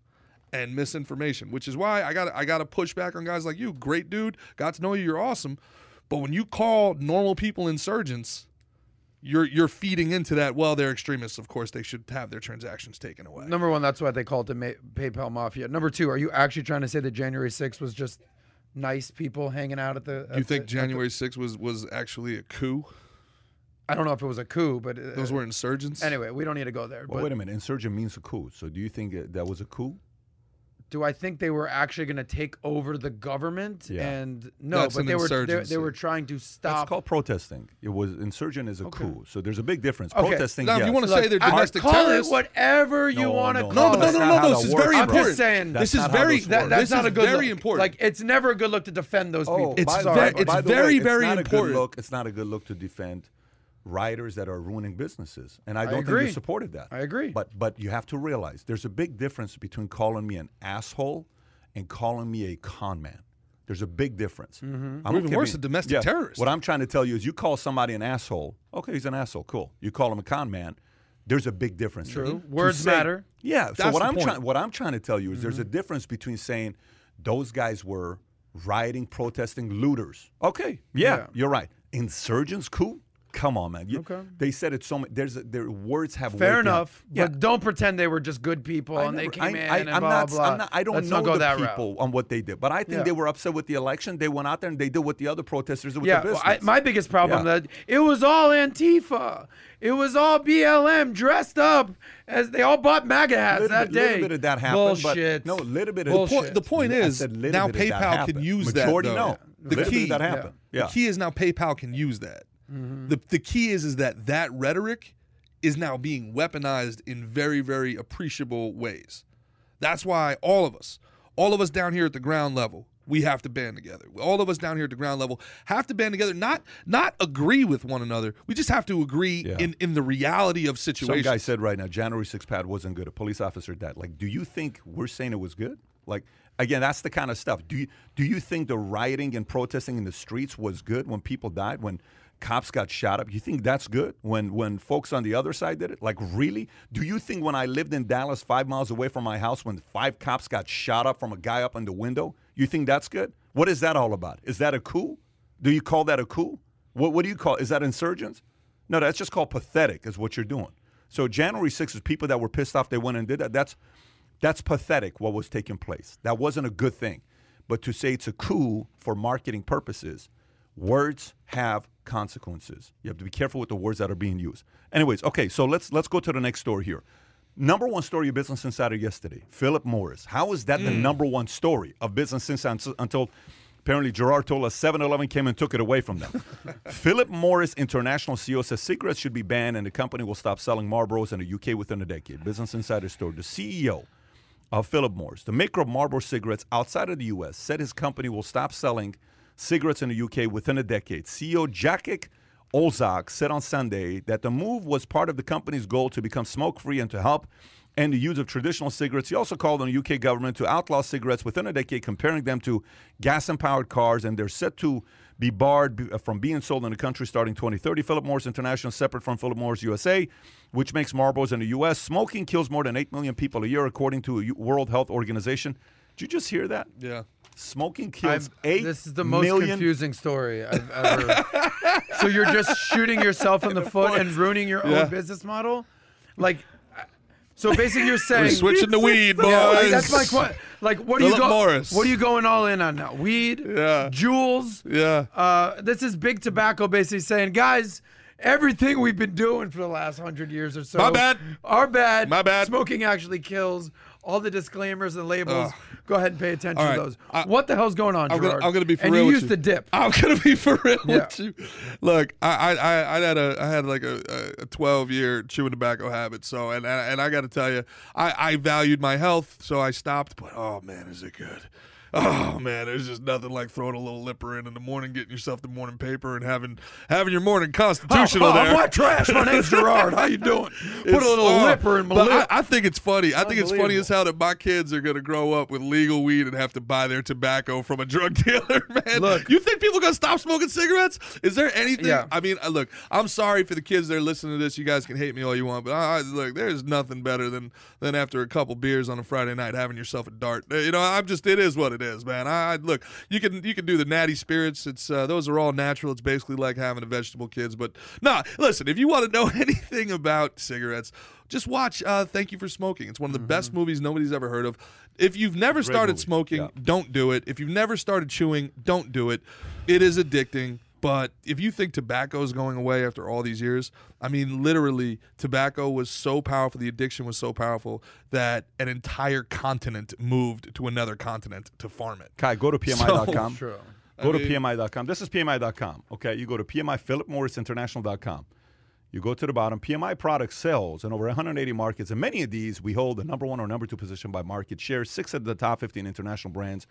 and misinformation, which is why I got I got to push back on guys like you. Great dude, got to know you, you're awesome, but when you call normal people insurgents, you're you're feeding into that. Well, they're extremists. Of course, they should have their transactions taken away. Number one, that's why they call it the Ma- PayPal mafia. Number two, are you actually trying to say that January 6th was just nice people hanging out at the? Do you think the- at the- January 6th was was actually a coup? I don't know if it was a coup, but uh, Those were insurgents. Anyway, we don't need to go there. Well, but wait a minute. Insurgent means a coup. So do you think that was a coup? Do I think they were actually going to take over the government? Yeah. And no, That's but an they were they, they were trying to stop That's stop. called protesting. It was insurgent is a coup. So there's a big difference. Okay. Protesting. Now, if yes. you want to Look, say they're I- domestic call terrorists, it whatever you No, want to no, call no, no, it. no, That's no, no. This is works. very I'm important. just saying this is very that, that's this not is a good very look. important. Like it's never a good look to defend those oh, people. It's by the ve- way- it's very, way, very it's not A important. good look. It's not a good look to defend writers that are ruining businesses, and I don't think you supported that. I agree. But but you have to realize there's a big difference between calling me an asshole and calling me a con man. There's a big difference. Mm-hmm. I'm even worse, being- a domestic yeah, terrorist. What I'm trying to tell you is, you call somebody an asshole. Okay, he's an asshole. Cool. You call him a con man. There's a big difference. True. Words say- matter. Yeah. So what I'm trying what I'm trying to tell you is there's Mm-hmm. a difference between saying those guys were rioting, protesting, looters. Okay. Yeah, Yeah. you're right. Insurgents, cool. Come on, man. You- Okay. They said it so many. There's a, their words have weight Fair behind- enough, Yeah. but don't pretend they were just good people I and they came I, in I, and I'm blah not, blah. I'm not. I don't Let's know not go the that people route. on what they did, but I think Yeah. they were upset with the election. They went out there and they did what the other protesters did with Yeah, their well, business. I, my biggest problem Yeah. that it was all Antifa. It was all BLM dressed up as they all bought MAGA hats little that bit, day. A little bit of that happened. Bullshit. But no, a little bit of Bullshit. point, the point is said now bit of that PayPal can use Majority, that. no. The The little bit key that happened. Yeah. The key is now PayPal can use that. Mm-hmm. The the key is is that that rhetoric is now being weaponized in very very appreciable ways. That's why all of us, all of us down here at the ground level, we have to band together. All of us down here at the ground level have to band together, not not agree with one another. We just have to agree Yeah. in in the reality of Some situations. guy said right now, January 6th pad wasn't good. A police officer died. Like, do you think we're saying it was good? Like, again, that's the kind of stuff. Do you do you think the rioting and protesting in the streets was good when people died? When cops got shot up? You think that's good? When when folks on the other side did it? Like, really? Do you think when I lived in Dallas, five miles away from my house, when five cops got shot up from a guy up in the window, you think that's good? What is that all about? Is that a coup? Do you call that a coup? What what do you call? Is that insurgents? No, that's just called pathetic. Is what you're doing. So January 6th is people that were pissed off they went and did that. That's that's pathetic what was taking place. That wasn't a good thing. But to say it's a coup for marketing purposes, words have consequences. You have to be careful with the words that are being used. Anyways, okay, so let's let's go to the next story here. Number one story of Business Insider yesterday, Philip Morris. How is that the mm. number one story of Business Insider until apparently Gerard told us 7-Eleven came and took it away from them. Philip Morris International CEO says cigarettes should be banned and the company will stop selling Marlboros in the UK within a decade. Business Insider story. The CEO of Philip Morris, the maker of Marlboro cigarettes outside of the U.S., said his company will stop selling cigarettes in the U.K. within a decade. CEO Jacek Olczak said on Sunday that the move was part of the company's goal to become smoke-free and to help end the use of traditional cigarettes. He also called on the UK government to outlaw cigarettes within a decade, comparing them to gas-empowered cars, and they're set to be barred uh, from being sold in the country starting 2030. Philip Morris International, separate from Philip Morris USA, which makes Marlboros in the U.S. Smoking kills more than 8 million people a year, according to World Health Organization. Did you just hear that? yeah. Smoking kills I've- 8 this is the most million- confusing story I've ever. so you're just shooting yourself in the foot and ruining your Yeah. own business model, like. So basically, you're saying We're switching to weed, boys. Yeah, like, that's my question. Like, what are you Philip go- Morris. What are you going all in on now? Weed, Yeah. Juuls. Yeah. Uh, this is big tobacco, basically saying, guys, everything we've been doing for the last hundred years or so, My bad. are bad. My bad. Smoking actually kills. All the disclaimers and labels. Ugh. Go ahead and pay attention All to those. I- what the hell's going on, I'm Gerard? gonna, I'm gonna be for and real you used you. to dip. I'm gonna be for real Yeah. with you. Look, I, I, I, had a, I had like a, a 12 year chewing tobacco habit. So, and, and, and I got to tell you, I, I valued my health, so I stopped. But oh man, is it good? Oh man, there's just nothing like throwing a little lipper in in the morning, getting yourself the morning paper, and having having your morning constitutional oh, there. I'm white trash. My name's Gerard. How you doing? Put a little oh, lipper in my but lip. I, I think it's funny. I think it's funny as hell that my kids are going to grow up with legal weed and have to buy their tobacco from a drug dealer, man. Look. you think people are going to stop smoking cigarettes? Is there anything? Yeah. I mean, uh, look, I'm sorry for the kids that are listening to this. You guys can hate me all you want, but I, I, look, there's nothing better than than after a couple beers on a Friday night having yourself a dart. Uh, You know, I'm just it is what it is, man. I, look, you can you can do the natty spirits. It's uh, those are all natural. It's basically like having a vegetable, kids. But no, listen, if you want to know anything about cigarettes, just watch uh, Thank You for Smoking. It's one of the best movies nobody's ever heard of. If you've never started movie. smoking, Yeah. don't do it. If you've never started chewing, don't do it. It is addicting. But if you think tobacco is going away after all these years, I mean, literally, tobacco was so powerful, the addiction was so powerful that an entire continent moved to another continent to farm it. Kai, go to PMI.com. True. Go I to mean- PMI.com. This is PMI.com. Okay, you go to PMI Philip Morris International.com. You go to the bottom. PMI product sales in over 180 markets, and many of these we hold the number one or number two position by market share. Six of the top 15 international brands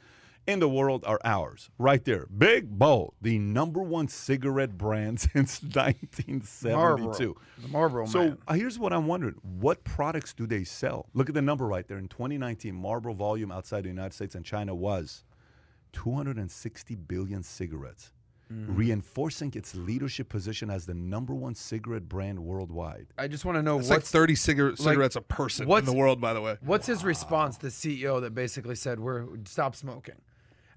in the world are ours. Right there, big bold, the number one cigarette brand since 1972. Marlboro. The Marlboro So man. uh, here's what I'm wondering: What products do they sell? Look at the number right there. In 2019, Marlboro volume outside the United States and China was 260 billion cigarettes, Mm. reinforcing its leadership position as the number one cigarette brand worldwide. I just want to know It's like 30 cigar- like, cigarettes a person in the world, by the way. What's his response, the CEO that basically said we're stop smoking?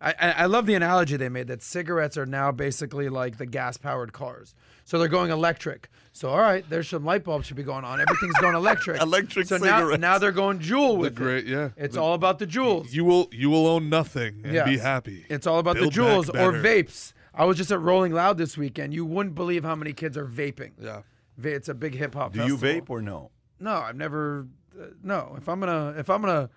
I, I I love the analogy they made that cigarettes are now basically like the gas powered cars. So they're going electric. So all right, there's some light bulbs should be going on. Everything's going electric. Electric so now, cigarettes. now they're going Juul with the great- it. yeah. It's The- all about the Juuls. You will you will own nothing and be happy. It's all about Build the Juuls or vapes. I was just at Rolling Loud this weekend. You wouldn't believe how many kids are vaping. Yeah. Va- It's a big hip hop. Do you vape or no? No, I've never. Uh, no, if I'm gonna, if I'm gonna,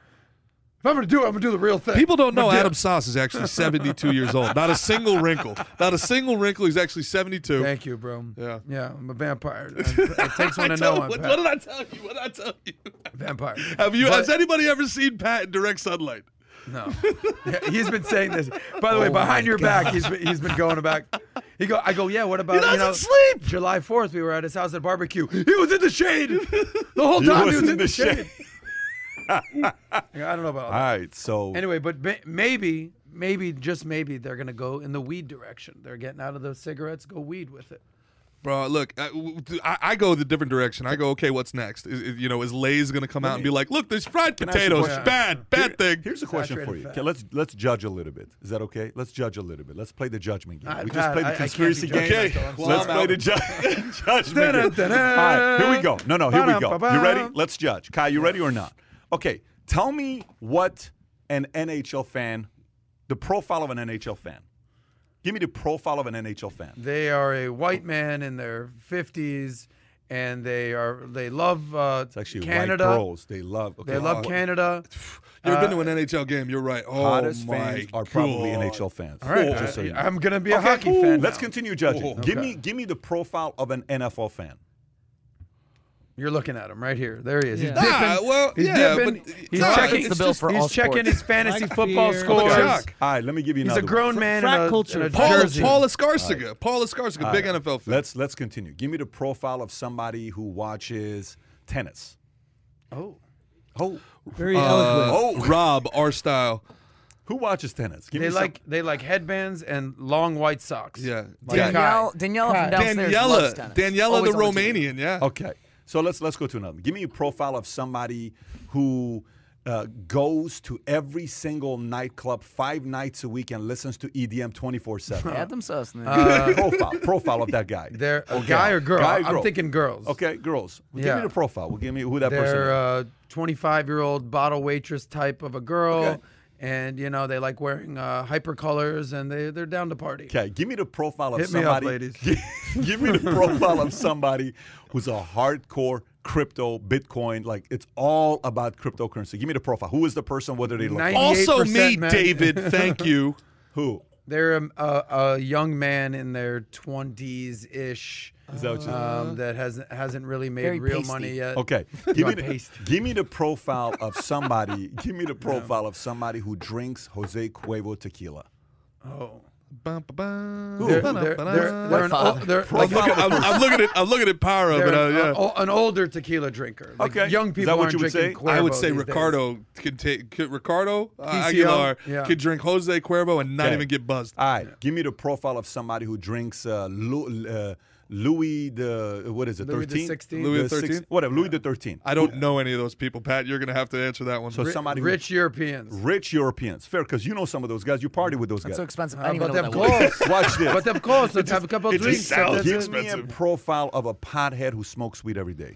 if I'm gonna do it, I'm gonna do the real thing. People don't know Adam Sauce is actually 72 years old. Not a single wrinkle. Not a single wrinkle. He's actually 72. Thank you, bro. Yeah. yeah, I'm a vampire. it takes one to know I'm what, what did I tell you? What did I tell you? vampire. Have you? But- has anybody ever seen Pat in direct sunlight? No, Yeah, he's been saying this. By the way, Oh behind my your back, he's been, he's been going back. He go, I go, yeah. What about doesn't you know, sleep! July Fourth, we were at his house at barbecue. He was in the shade the whole He time. was he was in in the the shade. I don't know about All that. right, so Anyway, but ma- maybe, maybe, just maybe, they're gonna go in the weed direction. They're getting out of the cigarettes, go weed with it. Bro, look, uh, I, I, I go the different direction. I go, okay, what's next? Is, is- you know, is Lay's going to come out and be like, look, there's fried I ask you a potatoes. question? Bad, bad Here- thing. Here's a question for Saturated you. fat. Okay, let's let's judge a little bit. Is that okay? Let's judge a little bit. Let's play the judgment game. We Pat, just played I- the can't conspiracy be game. judgmental. Okay, I'm well, Let's play the ju- judgment game. All right, here we go. No, no, here we go. You ready? Let's judge. Kai, you ready or not? Okay, tell me what an NHL fan, the profile of an NHL fan. Give me the profile of an NHL fan. They are a white man in their fifties, and they are they love uh, It's actually Canada. white girls. They love. Okay, They love what- Canada. You ever Uh, been to an NHL game? You're right. Oh, Hottest my fans are probably God. NHL fans. All right, just so you know. I, am gonna be a Okay, hockey fan. Let's continue judging. Oh. Give Okay. me give me the profile of an NFL fan. You're looking at him right here. There he is. He's Yeah. dipping. Nah, well, he's yeah, dipping. but- he's nah, checking. it's the bill for he's all checking sports. his fantasy Like football fear. scores. Chuck. All right, let me give you He's another a grown one. man frat in a, culture. in a Paul, jersey. Paul Escarciga. Paul Escarciga, All big right, NFL fan. Let's let's continue. Give me the profile of somebody who watches tennis. oh, Oh, Very Uh, eloquent. Oh. Rob, our style. who watches tennis? Give they me some- like they like headbands and long white socks. Yeah. Like Dan- Danielle, Daniela from downstairs loves Daniela. tennis. Daniela, Always the on TV. Romanian. Yeah. Okay, so let's let's go to another. Give me a profile of somebody who uh, goes to every single nightclub five nights a week and listens to EDM twenty four seven. Adam Sosnick. Profile profile of that guy. They're a Okay. guy or girl. Guy or I'm girl. thinking girls. Okay, girls. Give Yeah. me the profile. Well, give me who that person They're is. a 25 year old bottle waitress type of a girl. Okay. And you know they like wearing uh, hyper colors, and they they're down to party. Okay, give me the profile of Hit me up, somebody. ladies. give me the profile of somebody who's a hardcore crypto, Bitcoin. Like it's all about cryptocurrency. Give me the profile. Who is the person? What do they look like? Also me, men. David. Thank you. Who? They're a, a, a young man in their 20s ish Is that what you? um, that hasn't hasn't really made Very real pasty. money yet. Okay, give me, the, give me the profile of somebody. give me the profile of somebody who drinks Jose Cuervo tequila. Oh. Bum, ba, bum, They're, they're, they're, they're, an, o- they're, I'm looking, I'm, I'm looking at I'm looking at Pyro, but uh, an, yeah. o- an older tequila drinker. Like Okay. Young people what aren't you would drinking say? I would say these days. Ricardo could take could Ricardo uh, TCO, Aguilar yeah. could drink Jose Cuervo and not Okay. even get buzzed. All right, give me the profile of somebody who drinks uh, Lu, uh, Louis the what is it? Louis the 13? 16? Louis the six- 13? whatever. Louis the 13. I don't know any of those people, Pat. You're gonna have to answer that one. So Ri- somebody who- Rich Europeans. Rich Europeans. Fair, because you know some of those guys. You party with those That's guys. so expensive. Uh, I don't but know them what that was. close. Watch this. But of course, Let's have a couple it drinks. just sounds That's Give expensive. me a profile of a pothead who smokes weed every day.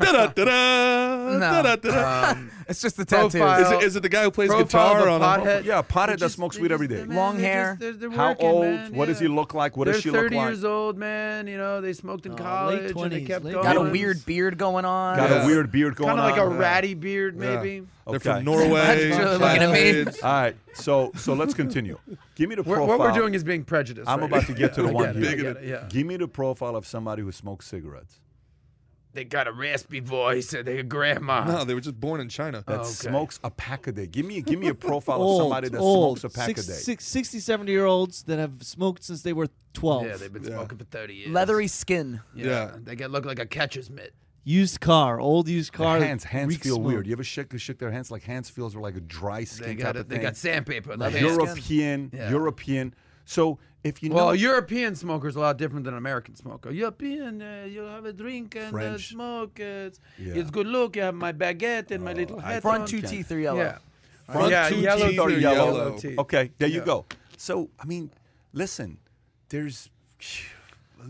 Da-da-da-da, No. da-da-da-da. Um, it's just the tattoo. Profile. Is it, is it the guy who plays Profile guitar the on a pothead. Yeah, a pothead They're that just- smokes they're weed just- every day. man, Long they're hair. just- they're- they're How working, old? man, What does he look like? What They're does she look like? 30 like? years old, man. You know, they smoked in late college and they 20s, kept late going. Got a 20s. weird beard going on. Got Yeah. a weird beard going Kind of like a on. ratty beard, Yeah. maybe. They're Okay. from Norway. That's looking at me. Kids. All right, so so let's continue. Give me the We're, profile. what we're doing is being prejudiced. I'm right about now. to get to the I one get it, I here. get it, yeah. Give me the profile of somebody who smokes cigarettes. They got a raspy voice. and They a grandma. No, they were just born in China. That Okay. smokes a pack a day. Give me give me a profile of somebody that old. smokes a pack Six- a day. six- 60, 70 year olds that have smoked since they were 12. Yeah, they've been Yeah. smoking for 30 years. Leathery skin. Yeah. Yeah. They get look like a catcher's mitt. Used car, old used Their car. hands hands feel smoke. weird. You ever shake shake their hands like hands feels like a dry skin They type got of it. They thing. got sandpaper. on their hands. European, Yeah. European. So if you Well, know, European smoker is a lot different than an American smoker. European, uh, you have a drink and uh, French. smoke. It's, Yeah. it's good look. You have my baguette and my Oh, little I- hat Front on. two teeth are yellow. Yeah. Front yeah, two yellow teeth are teeth, yellow. teeth. okay, there you go. So I mean, listen, there's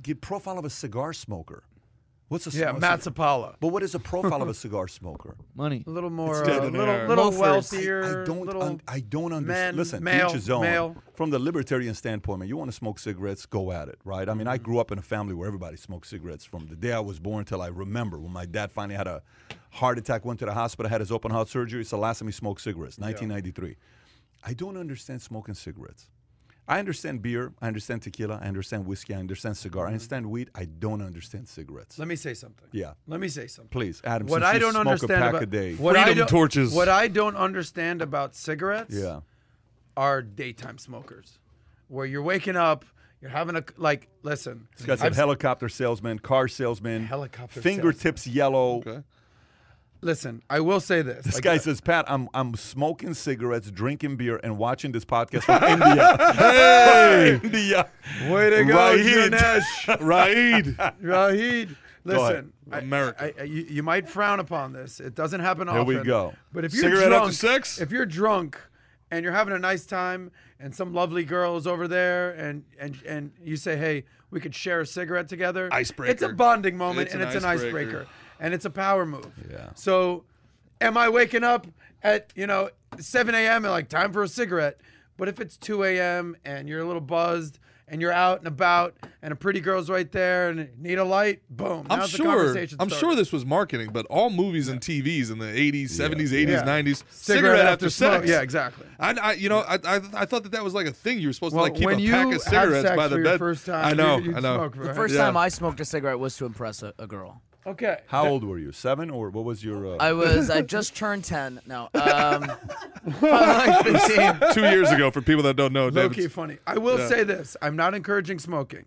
the profile of a cigar smoker. What's a Yeah, sm- Matt Zapala. But what is a profile of a cigar smoker? Money. A little more, dead uh, in little, little wealthier. I don't. little, un- I don't understand. men, Listen, male, each his own. male. From the libertarian standpoint, man, you want to smoke cigarettes, go at it, right? I mean, I grew up in a family where everybody smoked cigarettes from the day I was born till I remember when my dad finally had a heart attack, went to the hospital, had his open heart surgery. It's the last time he smoked cigarettes, 1993. I don't understand smoking cigarettes. I understand beer, I understand tequila, I understand whiskey, I understand cigar, I mm-hmm. understand weed. I don't understand cigarettes. Let me say something. Yeah. Let me say something. Please, Adam. What I don't smoke understand a pack about a day. what I don't, torches. What I don't understand about cigarettes yeah. are daytime smokers, where you're waking up, you're having a like. Listen, This I've- helicopter salesman, car salesman, Helicopter fingertips yellow. Okay. Listen. I will say this. This like, guy uh, said, Pat, I'm I'm smoking cigarettes, drinking beer, and watching this podcast from India. hey, India. Way to go, Raheed. Ganesh. Raid. Rahid, ahead. listen, I- America. I, I, you, you might frown upon this. It doesn't happen Here often. we go. But if you're Cigarette after drunk, sex? if you're drunk and you're having a nice time, and some lovely girl is over there, and and and you say, "Hey, we could share a cigarette together." Icebreaker. It's a bonding moment, It's and an it's an icebreaker. icebreaker, and it's a power move. Yeah. So, am I waking up at you know 7 a.m. and like time for a cigarette? But if it's 2 a.m. and you're a little buzzed and you're out and about and a pretty girl's right there and need a light, boom. I'm now's the sure. conversation I'm started. sure this was marketing, but all movies and TVs in the 80s, 70s, 80s, Yeah. 90s, cigarette, after, smoke. sex. Yeah, exactly. I, I, you know, I, I, I thought that that was like a thing. You were supposed Well, to like keep when a you pack of have cigarettes sex by the for bed. your first time, I know, you, I know. Smoke, The first Yeah. time I smoked a cigarette was to impress a, a girl. Okay. How old were you? Seven or what was your? Uh, I was I just turned ten. No, um, like. Two years ago, for people that don't know, Low key funny. I will Yeah. say this: I'm not encouraging smoking,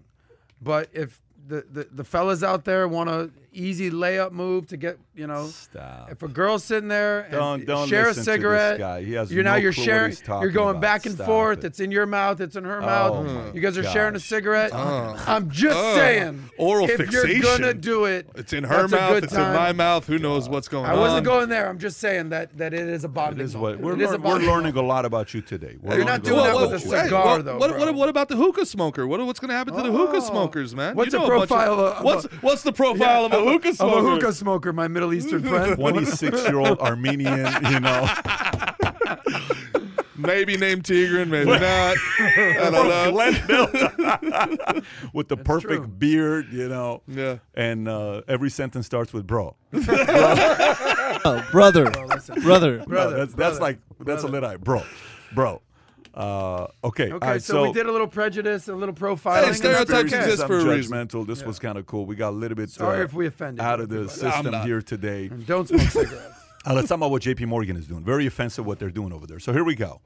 but if the, the, the fellas out there want a easy layup move to get you know, Stop. if a girl's sitting there and Don't- don't share a listen to this cigarette, guy. He has you're now you're clue sharing, you're going about. back and Stop forth. it. It's in your mouth, it's in her Oh mouth. You guys are sharing a cigarette. Oh. I'm just Oh. saying, Oral if you're gonna do it, It's in her mouth. It's time. in my mouth. Who knows what's going I on? I wasn't going there. I'm just saying that that it is a It bonding. is what we're, It is a lear- we're learning a lot about you today. We're You're not doing that with you. a cigar, though, What, what, what about the hookah smoker? What, what's going to happen to the hookah Oh. smokers, man? What's the know a bunch profile of a- what's what's the profile of a hookah Of smoker? a hookah smoker, my Middle Eastern friend. 26 year old Armenian, you know. Maybe named Tigran, maybe not. I don't know. with the perfect true. beard, you know. Yeah. And uh, every sentence starts with bro. Oh, brother, brother. No, that's, that's like, that's a lit eye. Bro. Bro. Uh, okay. Okay, all right, so, we did a little prejudice, a little profiling. Hey, and that's stereotypes okay. exist I'm for a reason. judgmental. This was kind of cool. We got a little bit Sorry uh, if we offended out of the system here today. Don't smoke cigarettes. Uh, let's talk about what JP Morgan is doing. Very offensive what they're doing over there. So here we go.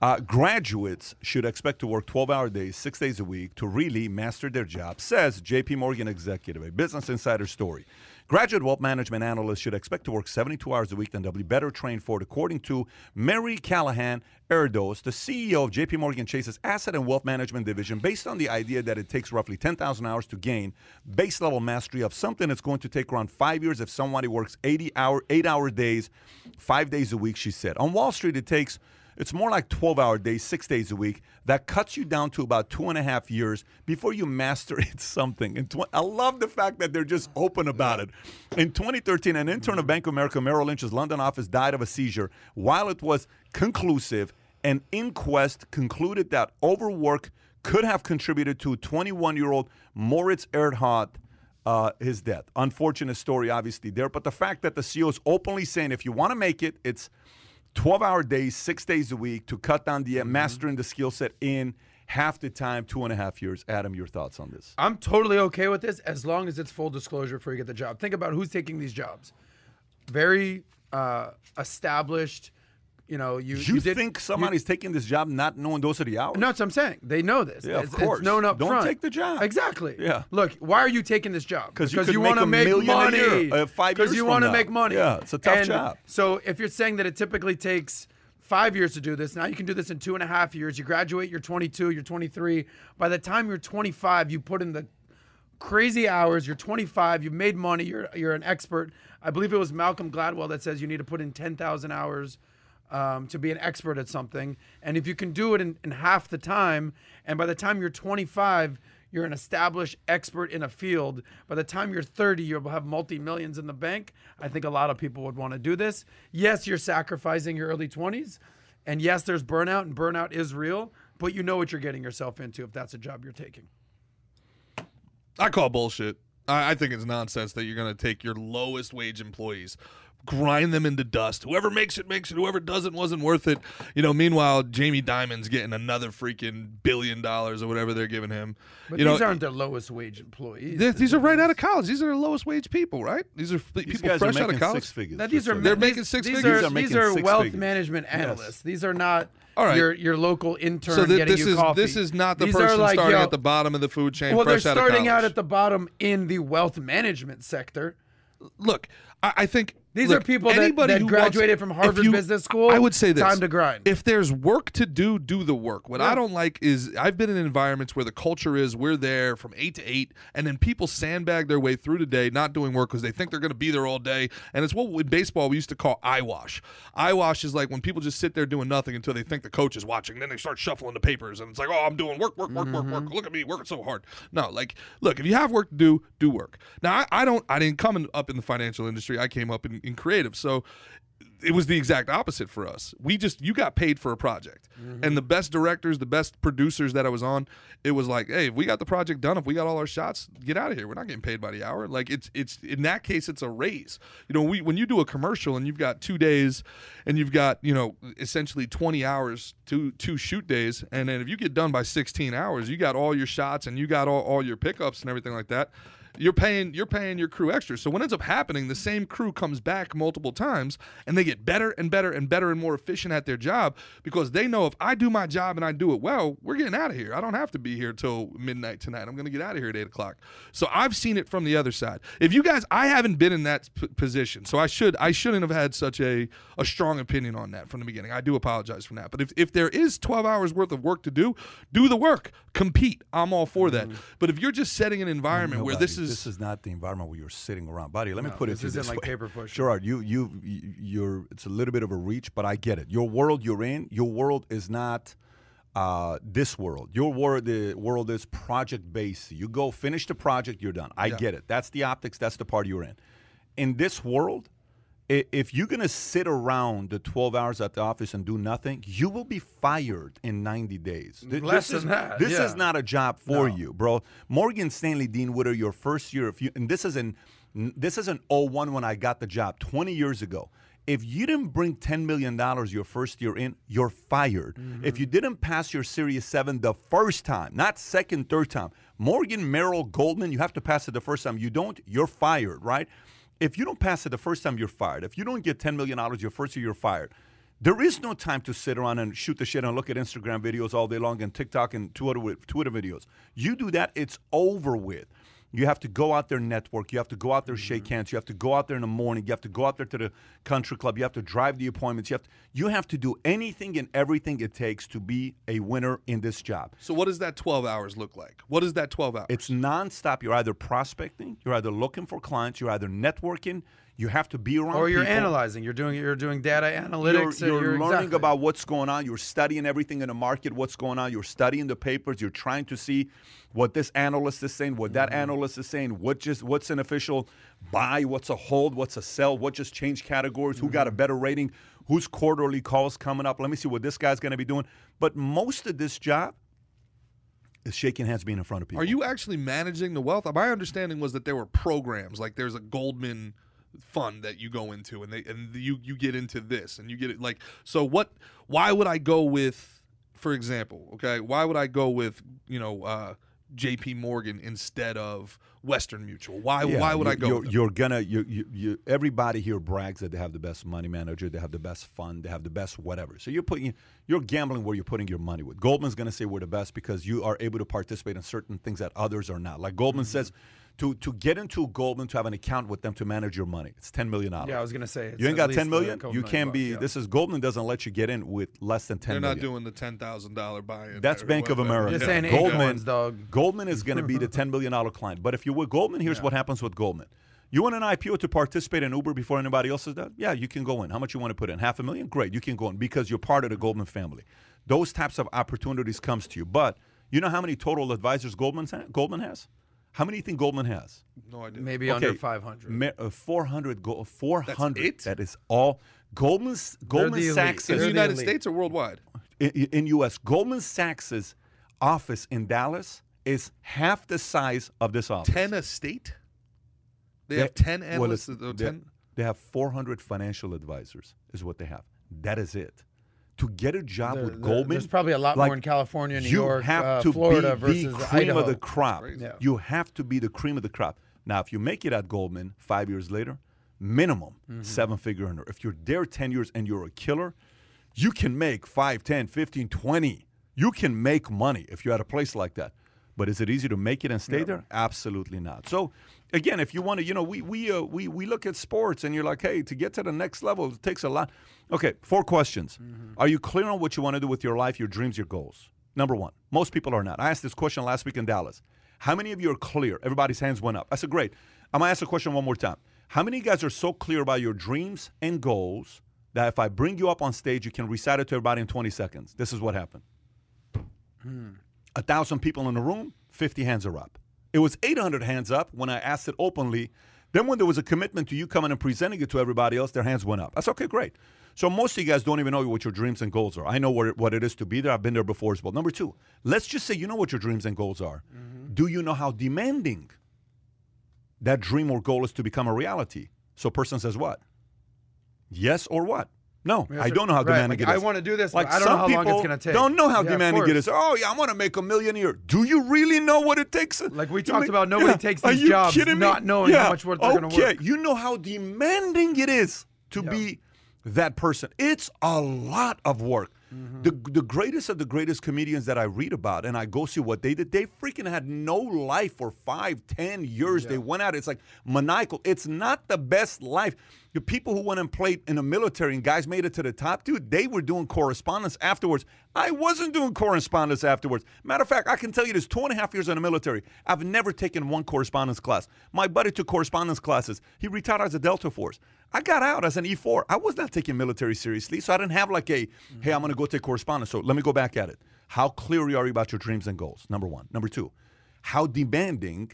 Uh, graduates should expect to work 12 hour days, six days a week to really master their job, says JP Morgan executive, a Business Insider story. Graduate wealth management analysts should expect to work 72 hours a week and they'll be better trained for it, according to Mary Callahan Erdos, the CEO of JP Morgan Chase's Asset and Wealth Management Division, based on the idea that it takes roughly 10,000 hours to gain base level mastery of something that's going to take around five years if somebody works 80 hour, eight hour days, five days a week, she said. On Wall Street, it takes It's more like 12 hour days, six days a week. That cuts you down to about two and a half years before you master it something. And tw- I love the fact that they're just open about it. In 2013, an intern of Bank of America Merrill Lynch's London office died of a seizure. While it was conclusive, an inquest concluded that overwork could have contributed to 21 year old Moritz Erhardt uh, his death. Unfortunate story, obviously, there. But the fact that the CEO is openly saying if you want to make it, it's 12 hour days, six days a week to cut down the Mm-hmm. mastering the skill set in half the time, two and a half years. Adam, your thoughts on this? I'm totally okay with this as long as it's full disclosure before you get the job. Think about who's taking these jobs. Very uh, established. You know, you, You, did, think somebody's taking this job not knowing those are the hours? No, that's what I'm saying. They know this. Yeah, of course. It's known up Don't front. take the job. Exactly. Yeah. Look, why are you taking this job? 'Cause Because could you want to make money. year, uh, five years Because you want to make money. Yeah, it's a tough And job. So if you're saying that it typically takes five years to do this, now you can do this in two and a half years. You graduate, you're 22, you're 23. By the time you're 25, you put in the crazy hours. You're 25. You've made money. You're you're an expert. I believe it was Malcolm Gladwell that says you need to put in 10,000 hours um, to be an expert at something. And if you can do it in, in half the time, and by the time you're 25, you're an established expert in a field. By the time you're 30, you'll have multi millions in the bank. I think a lot of people would want to do this. Yes, you're sacrificing your early 20s. And yes, there's burnout, and burnout is real, but you know what you're getting yourself into if that's a job you're taking. I call bullshit. I, I think it's nonsense that you're going to take your lowest wage employees, grind them into dust. Whoever makes it makes it. Whoever doesn't wasn't worth it. You know. Meanwhile, Jamie Dimon's getting another freaking billion dollars or whatever they're giving him. But you these know, aren't the lowest wage employees. th- these are right out of college. These are the lowest wage people, right? These are These people fresh are out of college. six figures. Now, these are They're you know. making six these figures. Are, These are these making are six wealth figures. management Yes. analysts. These are not All right. your your local intern So th- getting this you is coffee. this is not the These person like, starting yo, at the bottom of the food chain. Well, they're fresh out of starting out at the bottom in the wealth management sector. look. I, I think These look, are people that, anybody that who graduated wants- from Harvard you- Business School. I would say this: time to grind. If there's work to do, do the work. What I don't like is I've been in environments where the culture is we're there from eight to eight, and then people sandbag their way through the day, not doing work because they think they're going to be there all day. And it's what in baseball we used to call eye wash. Eye wash is like when people just sit there doing nothing until they think the coach is watching. Then they start shuffling the papers, and it's like, oh, I'm doing work, work, work, work, Mm-hmm. work. Look at me working so hard. No, like, look, if you have work to do, do work. Now, I, I don't. I didn't come in, up in the financial industry. I came up in, in creative, so it was the exact opposite for us. We just you got paid for a project, mm-hmm. and the best directors, the best producers that I was on, it was like, hey, if we got the project done, if we got all our shots, get out of here. We're not getting paid by the hour. Like it's it's in that case, it's a raise. You know, we when you do a commercial and you've got two days, and you've got you know essentially twenty hours, to two shoot days, and then if you get done by sixteen hours, you got all your shots and you got all, all your pickups and everything like that you're paying you're paying your crew extra. So what ends up happening, the same crew comes back multiple times and they get better and better and better and more efficient at their job because they know if I do my job and I do it well, we're getting out of here. I don't have to be here till midnight tonight. I'm gonna get out of here at eight o'clock. So I've seen it from the other side. If you guys, I haven't been in that p- position, so I should I shouldn't have had such a a strong opinion on that from the beginning. I do apologize for that. But if if there is 12 hours worth of work to do, do the work, compete. I'm all for that. Mm. But if you're just setting an environment where this is this is not the environment where you're sitting around, buddy. Let me put it this isn't this like way. paper pushing. Gerard, you you you- you're it's a little bit of a reach, but I get it. Your world you're in, your world is not uh, this world. Your world the world is project based. You go finish the project, you're done. I get it. That's the optics. That's the part you're in. In this world, if you're gonna sit around the 12 hours at the office and do nothing, you will be fired in 90 days. Th- Less this is, than that, This yeah. is not a job for you, bro. Morgan Stanley, Dean Witter, your first year, if you and this is in this is an 01 when I got the job 20 years ago. If you didn't bring $10 million your first year in, you're fired. If mm-hmm. you didn't pass your Series 7 the first time, not second, third time, Morgan, Merrill, Goldman, you have to pass it the first time. You don't, you're fired, right? If you don't pass it the first time, you're fired. If you don't get $10 million your first year, you're fired. There is no time to sit around and shoot the shit and look at Instagram videos all day long and TikTok and Twitter, Twitter videos. You do that, it's over with. You have to go out there and network. You have to go out there shake mm-hmm. hands. You have to go out there in the morning. You have to go out there to the country club. You have to drive the appointments. You have to, you have to do anything and everything it takes to be a winner in this job. So what does that 12 hours look like? What is that 12 hours? It's nonstop. You're either prospecting, you're either looking for clients, you're either networking, You have to be around Or you're people. analyzing. You're doing you're doing data analytics. You're, and you're learning exactly. about what's going on. You're studying everything in the market, what's going on. You're studying the papers. You're trying to see what this analyst is saying, what Mm-hmm. that analyst is saying, what just what's an official buy, what's a hold, what's a sell, what just changed categories, who got Mm-hmm. a better rating, whose quarterly calls coming up. Let me see what this guy's going to be doing. But most of this job is shaking hands, being in front of people. Are you actually managing the wealth? My understanding was that there were programs, like there's a Goldman fund that you go into, and they and you you get into this, and you get it like. So what? Why would I go with, for example, okay? Why would I go with you know uh, J.P. Morgan instead of Western Mutual? Why Yeah, why would you, I go? You're, you're gonna you, you you everybody here brags that they have the best money manager, they have the best fund, they have the best whatever. So you're putting you're gambling where you're putting your money with. Goldman's gonna say we're the best because you are able to participate in certain things that others are not. Like Goldman Mm-hmm. says, to to get into Goldman to have an account with them to manage your money, it's ten million dollars. Yeah, I was gonna say. it's you ain't got least ten a million. couple You million can't be. bucks, yeah. This is Goldman doesn't let you get in with less than ten They're million. not doing the ten thousand dollar buy-in. That's Bank of whatever. America. Just saying Goldman, dog. Goldman is going to be the ten million dollar client. But if you're with Goldman, here's what happens with Goldman. You want an IPO to participate in Uber before anybody else has done? Yeah, you can go in. How much you want to put in? Half a million? Great, you can go in because you're part of the Goldman family. Those types of opportunities comes to you. But you know how many total advisors Goldman Goldman has? How many do you think Goldman has? No idea. Maybe Okay, under 500. Ma- uh, 400 go- 400 it? that is all Goldman's Goldman the. Sachs in the the United elite. States or worldwide? in, in U.S. Goldman Sachs's office in Dallas is half the size of this office. Ten a state. They have ten analysts. it's- uh, 10? they have 400 financial advisors, is what they have. That is it. To get a job There- with there- Goldman, there's probably a lot like, more in California, New you York, have uh, to Florida be versus the cream Idaho. of the crop. Yeah. You have to be the cream of the crop. Now, if you make it at Goldman five years later, minimum Mm-hmm. seven figure earner. If you're there 10 years and you're a killer, you can make 5, 10, 15, 20. You can make money if you're at a place like that. But is it easy to make it and stay there? Absolutely not. So, again, if you want to, you know, we we uh, we we look at sports and you're like, hey, to get to the next level, it takes a lot. Okay, four questions. Are you clear on what you want to do with your life, your dreams, your goals? Number one. Most people are not. I asked this question last week in Dallas. How many of you are clear? Everybody's hands went up. I said, great. I'm gonna ask the question one more time. How many of you guys are so clear about your dreams and goals that if I bring you up on stage, you can recite it to everybody in 20 seconds? This is what happened a thousand people in the room, 50 hands are up. It was 800 hands up when I asked it openly. Then when there was a commitment to you coming and presenting it to everybody else, their hands went up. That's okay, great. So most of you guys don't even know what your dreams and goals are. I know what it, what it is to be there. I've been there before as well. Number two, let's just say you know what your dreams and goals are. Mm-hmm. Do you know how demanding that dream or goal is to become a reality? So person says what? Yes or what? No, Yes I don't know how right, demanding like, it I wanna do this, Like I don't know how long it's gonna take. Don't know how Yeah, of demanding it course. is. Oh yeah, I want to make a million a year. Do you really know what it takes? Like we to talked make- about, nobody takes Are these you jobs kidding me? not knowing how much work they're okay. work. You know how demanding it is to Yeah. be that person. It's a lot of work. Mm-hmm. The the greatest of the greatest comedians that I read about and I go see what they did. They freaking had no life for five, ten years. They went out. It's like maniacal. It's not the best life. The people who went and played in the military and guys made it to the top, dude, they were doing correspondence afterwards. I wasn't doing correspondence afterwards. Matter of fact, I can tell you this two and a half years in the military. I've never taken one correspondence class. My buddy took correspondence classes. He retired as a Delta Force. I got out as an E4. I was not taking military seriously, so I didn't have like a, hey, I'm going to go take correspondence. So let me go back at it. How clear are you about your dreams and goals? Number one. Number two, how demanding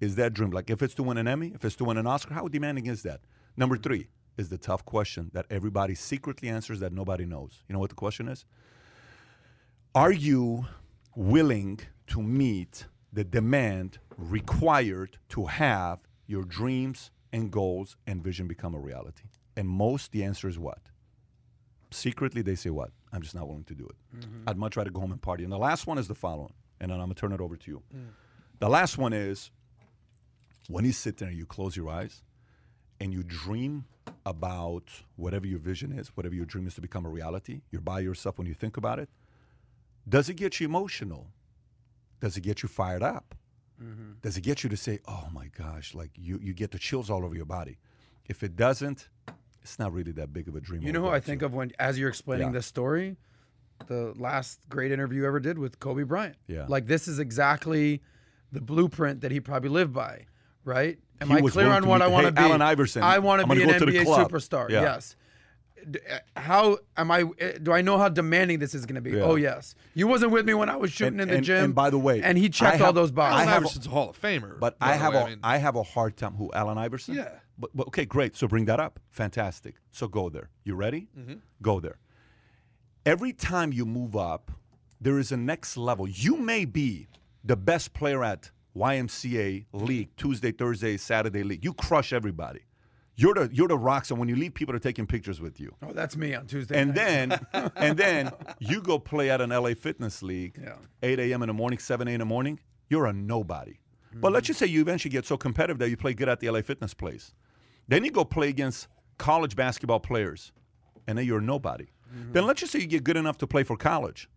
is that dream? Like if it's to win an Emmy, if it's to win an Oscar, how demanding is that? Number three is the tough question that everybody secretly answers that nobody knows. You know what the question is? Are you willing to meet the demand required to have your dreams and goals and vision become a reality? And most, the answer is what? Secretly, they say what? I'm just not willing to do it. Mm-hmm. I'd much rather go home and party. And the last one is the following, and then I'm gonna turn it over to you. Mm. The last one is when you sit there and you close your eyes and you dream about whatever your vision is, whatever your dream is to become a reality, you're by yourself when you think about it. Does it get you emotional? Does it get you fired up? Mm-hmm. Does it get you to say, "Oh my gosh!" Like you, you get the chills all over your body. If it doesn't, it's not really that big of a dream. You know who I think you. of when, as you're explaining Yeah. this story, the last great interview you ever did with Kobe Bryant. Yeah. Like this is exactly the blueprint that he probably lived by, right? Am he I clear on what meet- I want to hey, be? Allen Iverson. I want to be an NBA superstar. Yeah. Yes. Uh, How am I? uh, Do I know how demanding this is going to be? Yeah. Oh yes. You wasn't with me when I was shooting And- in the and- gym. and by the way, and he checked have- all those boxes. Allen have a- Iverson's a Hall of Famer. But I have way. a I mean, have a hard time. Who Allen Iverson? Yeah. But, but okay, great. So bring that up. Fantastic. So go there. You ready? Mm-hmm. Go there. Every time you move up, there is a next level. You may be the best player at YMCA league Tuesday, Thursday, Saturday league. You crush everybody. You're the you're the rock. So when you leave, people are taking pictures with you. oh, that's me on Tuesday. And nights. then and then you go play at an LA Fitness League, Yeah. 8 a.m. in the morning, 7 a.m. in the morning. You're a nobody. But let's just say you eventually get so competitive that you play good at the LA Fitness place. Then you go play against college basketball players, and then you're a nobody. Mm-hmm. Then let's just say you get good enough to play for college.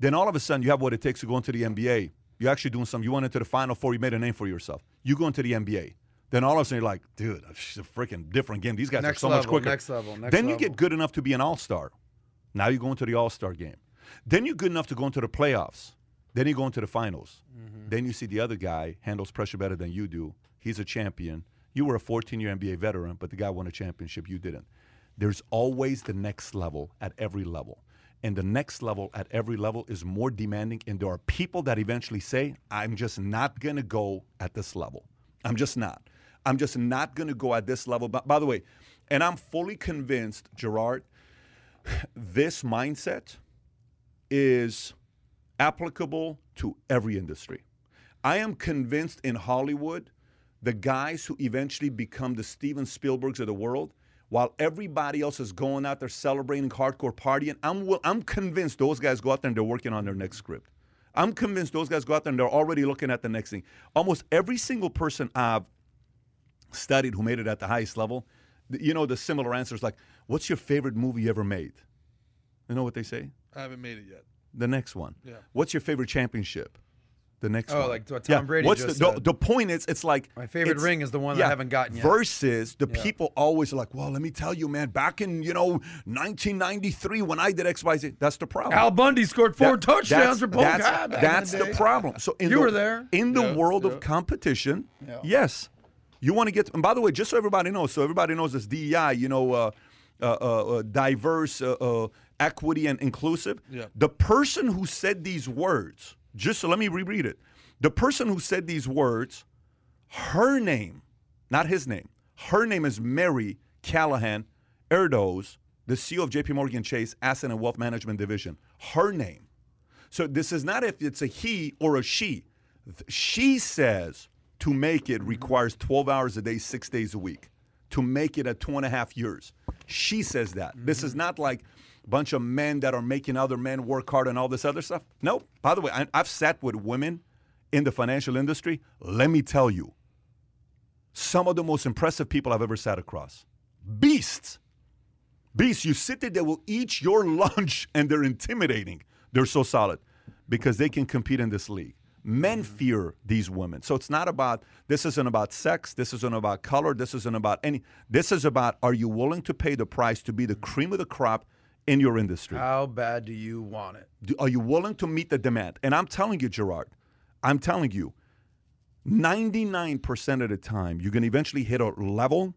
Then all of a sudden you have what it takes to go into the NBA. You're actually doing something. You went into the Final Four. You made a name for yourself. You go into the NBA. Then all of a sudden you're like, dude, it's a freaking different game. These guys Next are so much quicker. next level, next then you level. get good enough to be an All Star. Now you go into the All Star game. Then you're good enough to go into the playoffs. Then you go into the finals. Mm-hmm. Then you see the other guy handles pressure better than you do. He's a champion. You were a 14 year NBA veteran, but the guy won a championship. You didn't. There's always the next level at every level. And the next level at every level is more demanding. And there are people that eventually say, I'm just not going to go at this level. I'm just not. I'm just not going to go at this level. But by the way, and I'm fully convinced, Gerard, this mindset is applicable to every industry. I am convinced in Hollywood, the guys who eventually become the Steven Spielbergs of the world, while everybody else is going out there celebrating hardcore partying, I'm, I'm convinced those guys go out there and they're working on their next script. I'm convinced those guys go out there and they're already looking at the next thing. Almost every single person I've studied who made it at the highest level, you know, the similar answers like, What's your favorite movie you ever made? You know what they say? I haven't made it yet. The next one. Yeah. What's your favorite championship? The next Oh, one. like what Tom Brady What's just the, the, said. the point is, it's like My favorite ring is the one that I haven't gotten yet. Versus the people always are like, well, let me tell you, man, back in you know 1993 when I did X Y Z, that's the problem. Al Bundy scored four That- touchdowns for Polk That's, in that's the, the, problem. So in You the, were there. in the Yeah, world yeah. of competition. Yeah. Yes, you want to get. And by the way, just so everybody knows, so everybody knows this DEI, you know, uh, uh, uh, uh, diverse, uh, uh, equity, and inclusive. Yeah. The person who said these words, just so let me reread it. The person who said these words, her name, not his name, her name is Mary Callahan Erdoes, the CEO of JP Morgan Chase Asset and Wealth Management Division. Her name. So this is not if it's a he or a she. She says to make it requires 12 hours a day, six days a week. To make it at two and a half years. She says that. This is mm-hmm. not like bunch of men that are making other men work hard and all this other stuff. No. By the way, I, I've sat with women in the financial industry. Let me tell you, some of the most impressive people I've ever sat across. Beasts. Beasts. You sit there, they will eat your lunch and they're intimidating. They're so solid because they can compete in this league. Men mm-hmm. fear these women. So it's not about, this isn't about sex. This isn't about color. This isn't about any, this is about are you willing to pay the price to be the cream of the crop in your industry? How bad do you want it? Do- are you willing to meet the demand? And I'm telling you, Gerard, I'm telling you, 99% of the time, you're going to eventually hit a level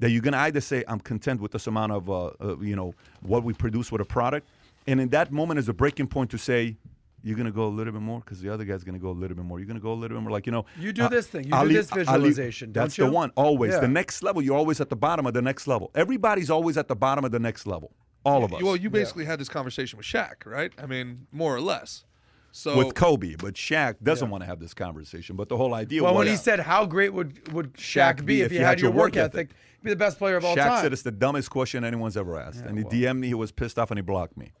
that you're going to either say, I'm content with this amount of, uh, uh, you know, what we produce with a product. And in that moment is a breaking point to say, you're going to go a little bit more because the other guy's going to go a little bit more. You're going to go a little bit more. Like, you know. You do uh, this thing. You I'll do this visualization, don't That's the one, always. Yeah. The next level, you're always at the bottom of the next level. Everybody's always at the bottom of the next level. All of us. Well, you basically had this conversation with Shaq, right? I mean, more or less. So with Kobe, but Shaq doesn't want to have this conversation. But the whole idea Well, was when he said, "How great would would Shaq, be if you had your work ethic? Be the best player of all Shaq time." said it's the dumbest question anyone's ever asked, and he DM'd me. He was pissed off and he blocked me.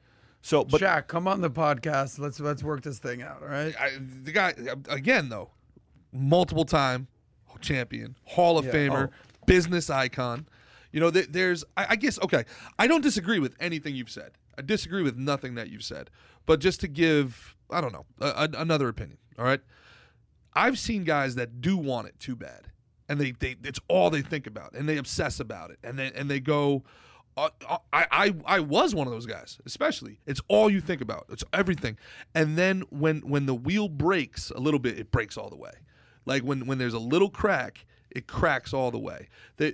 So, but Shaq, come on the podcast. Let's let's work this thing out. All right. I, the guy again though, multiple time champion, Hall of Yeah. Famer, Oh. business icon. You know, th- there's I, I guess okay. I don't disagree with anything you've said. I disagree with nothing that you've said. But just to give, I don't know, a, a- another opinion. All right, I've seen guys that do want it too bad, and they, they it's all they think about, and they obsess about it, and they and they go. Uh, uh, I, I I was one of those guys, especially. It's all you think about. It's everything. And then when when the wheel breaks a little bit, it breaks all the way. Like when when there's a little crack, it cracks all the way.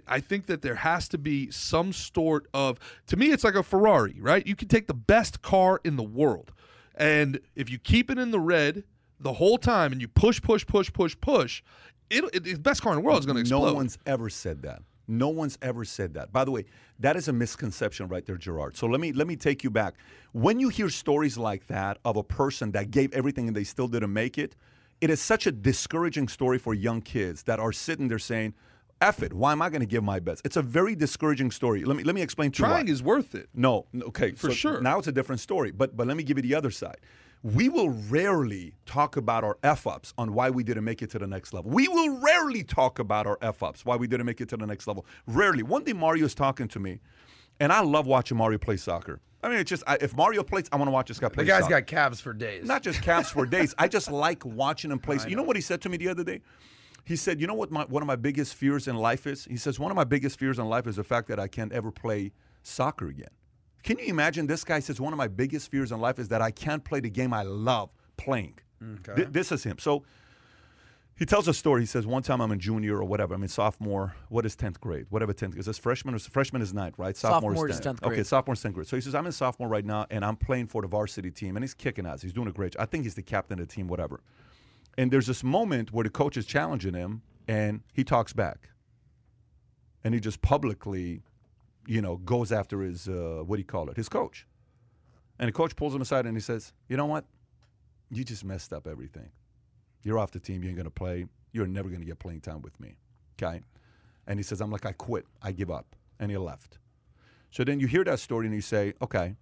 I think that there has to be some sort of to me it's like a Ferrari, right? You can take the best car in the world. And if you keep it in the red the whole time and you push push push push push, it, it the best car in the world is going to explode. No one's ever said that. No one's ever said that. By the way, that is a misconception right there, Gerard. So let me let me take you back. When you hear stories like that of a person that gave everything and they still didn't make it, it is such a discouraging story for young kids that are sitting there saying, F it, why am I going to give my best? It's a very discouraging story. Let me let me explain to you. Trying why. is worth it. No, okay, For so sure. Now it's a different story, but but let me give you the other side. We will rarely talk about our f ups on why we didn't make it to the next level. We will rarely talk about our f ups why we didn't make it to the next level. Rarely. One day Mario is talking to me, and I love watching Mario play soccer. I mean, it's just I, if Mario plays, I want to watch this guy play. The guy's soccer. got calves for days. Not just calves for days. I just like watching him play. You know what he said to me the other day? He said, "You know what? My, one of my biggest fears in life is." He says, "One of my biggest fears in life is the fact that I can't ever play soccer again." Can you imagine? This guy says one of my biggest fears in life is that I can't play the game I love playing. Th- this is him. So he tells a story. He says, one time I'm a junior or whatever. I'm in sophomore. What is 10th grade? Whatever 10th. Is this freshman or freshman is ninth, right? Sophomore is 10th Okay, grade. sophomore is 10th grade. So he says, I'm in sophomore right now and I'm playing for the varsity team and he's kicking ass. He's doing a great job. I think he's the captain of the team, whatever. And there's this moment where the coach is challenging him and he talks back. And he just publicly, you know, goes after his, uh, what do you call it, his coach. And the coach pulls him aside and he says, You know what? You just messed up everything. You're off the team. You ain't going to play. You're never going to get playing time with me. Okay? And he says, I'm like, I quit. I give up. And he left. So then you hear that story and you say, okay,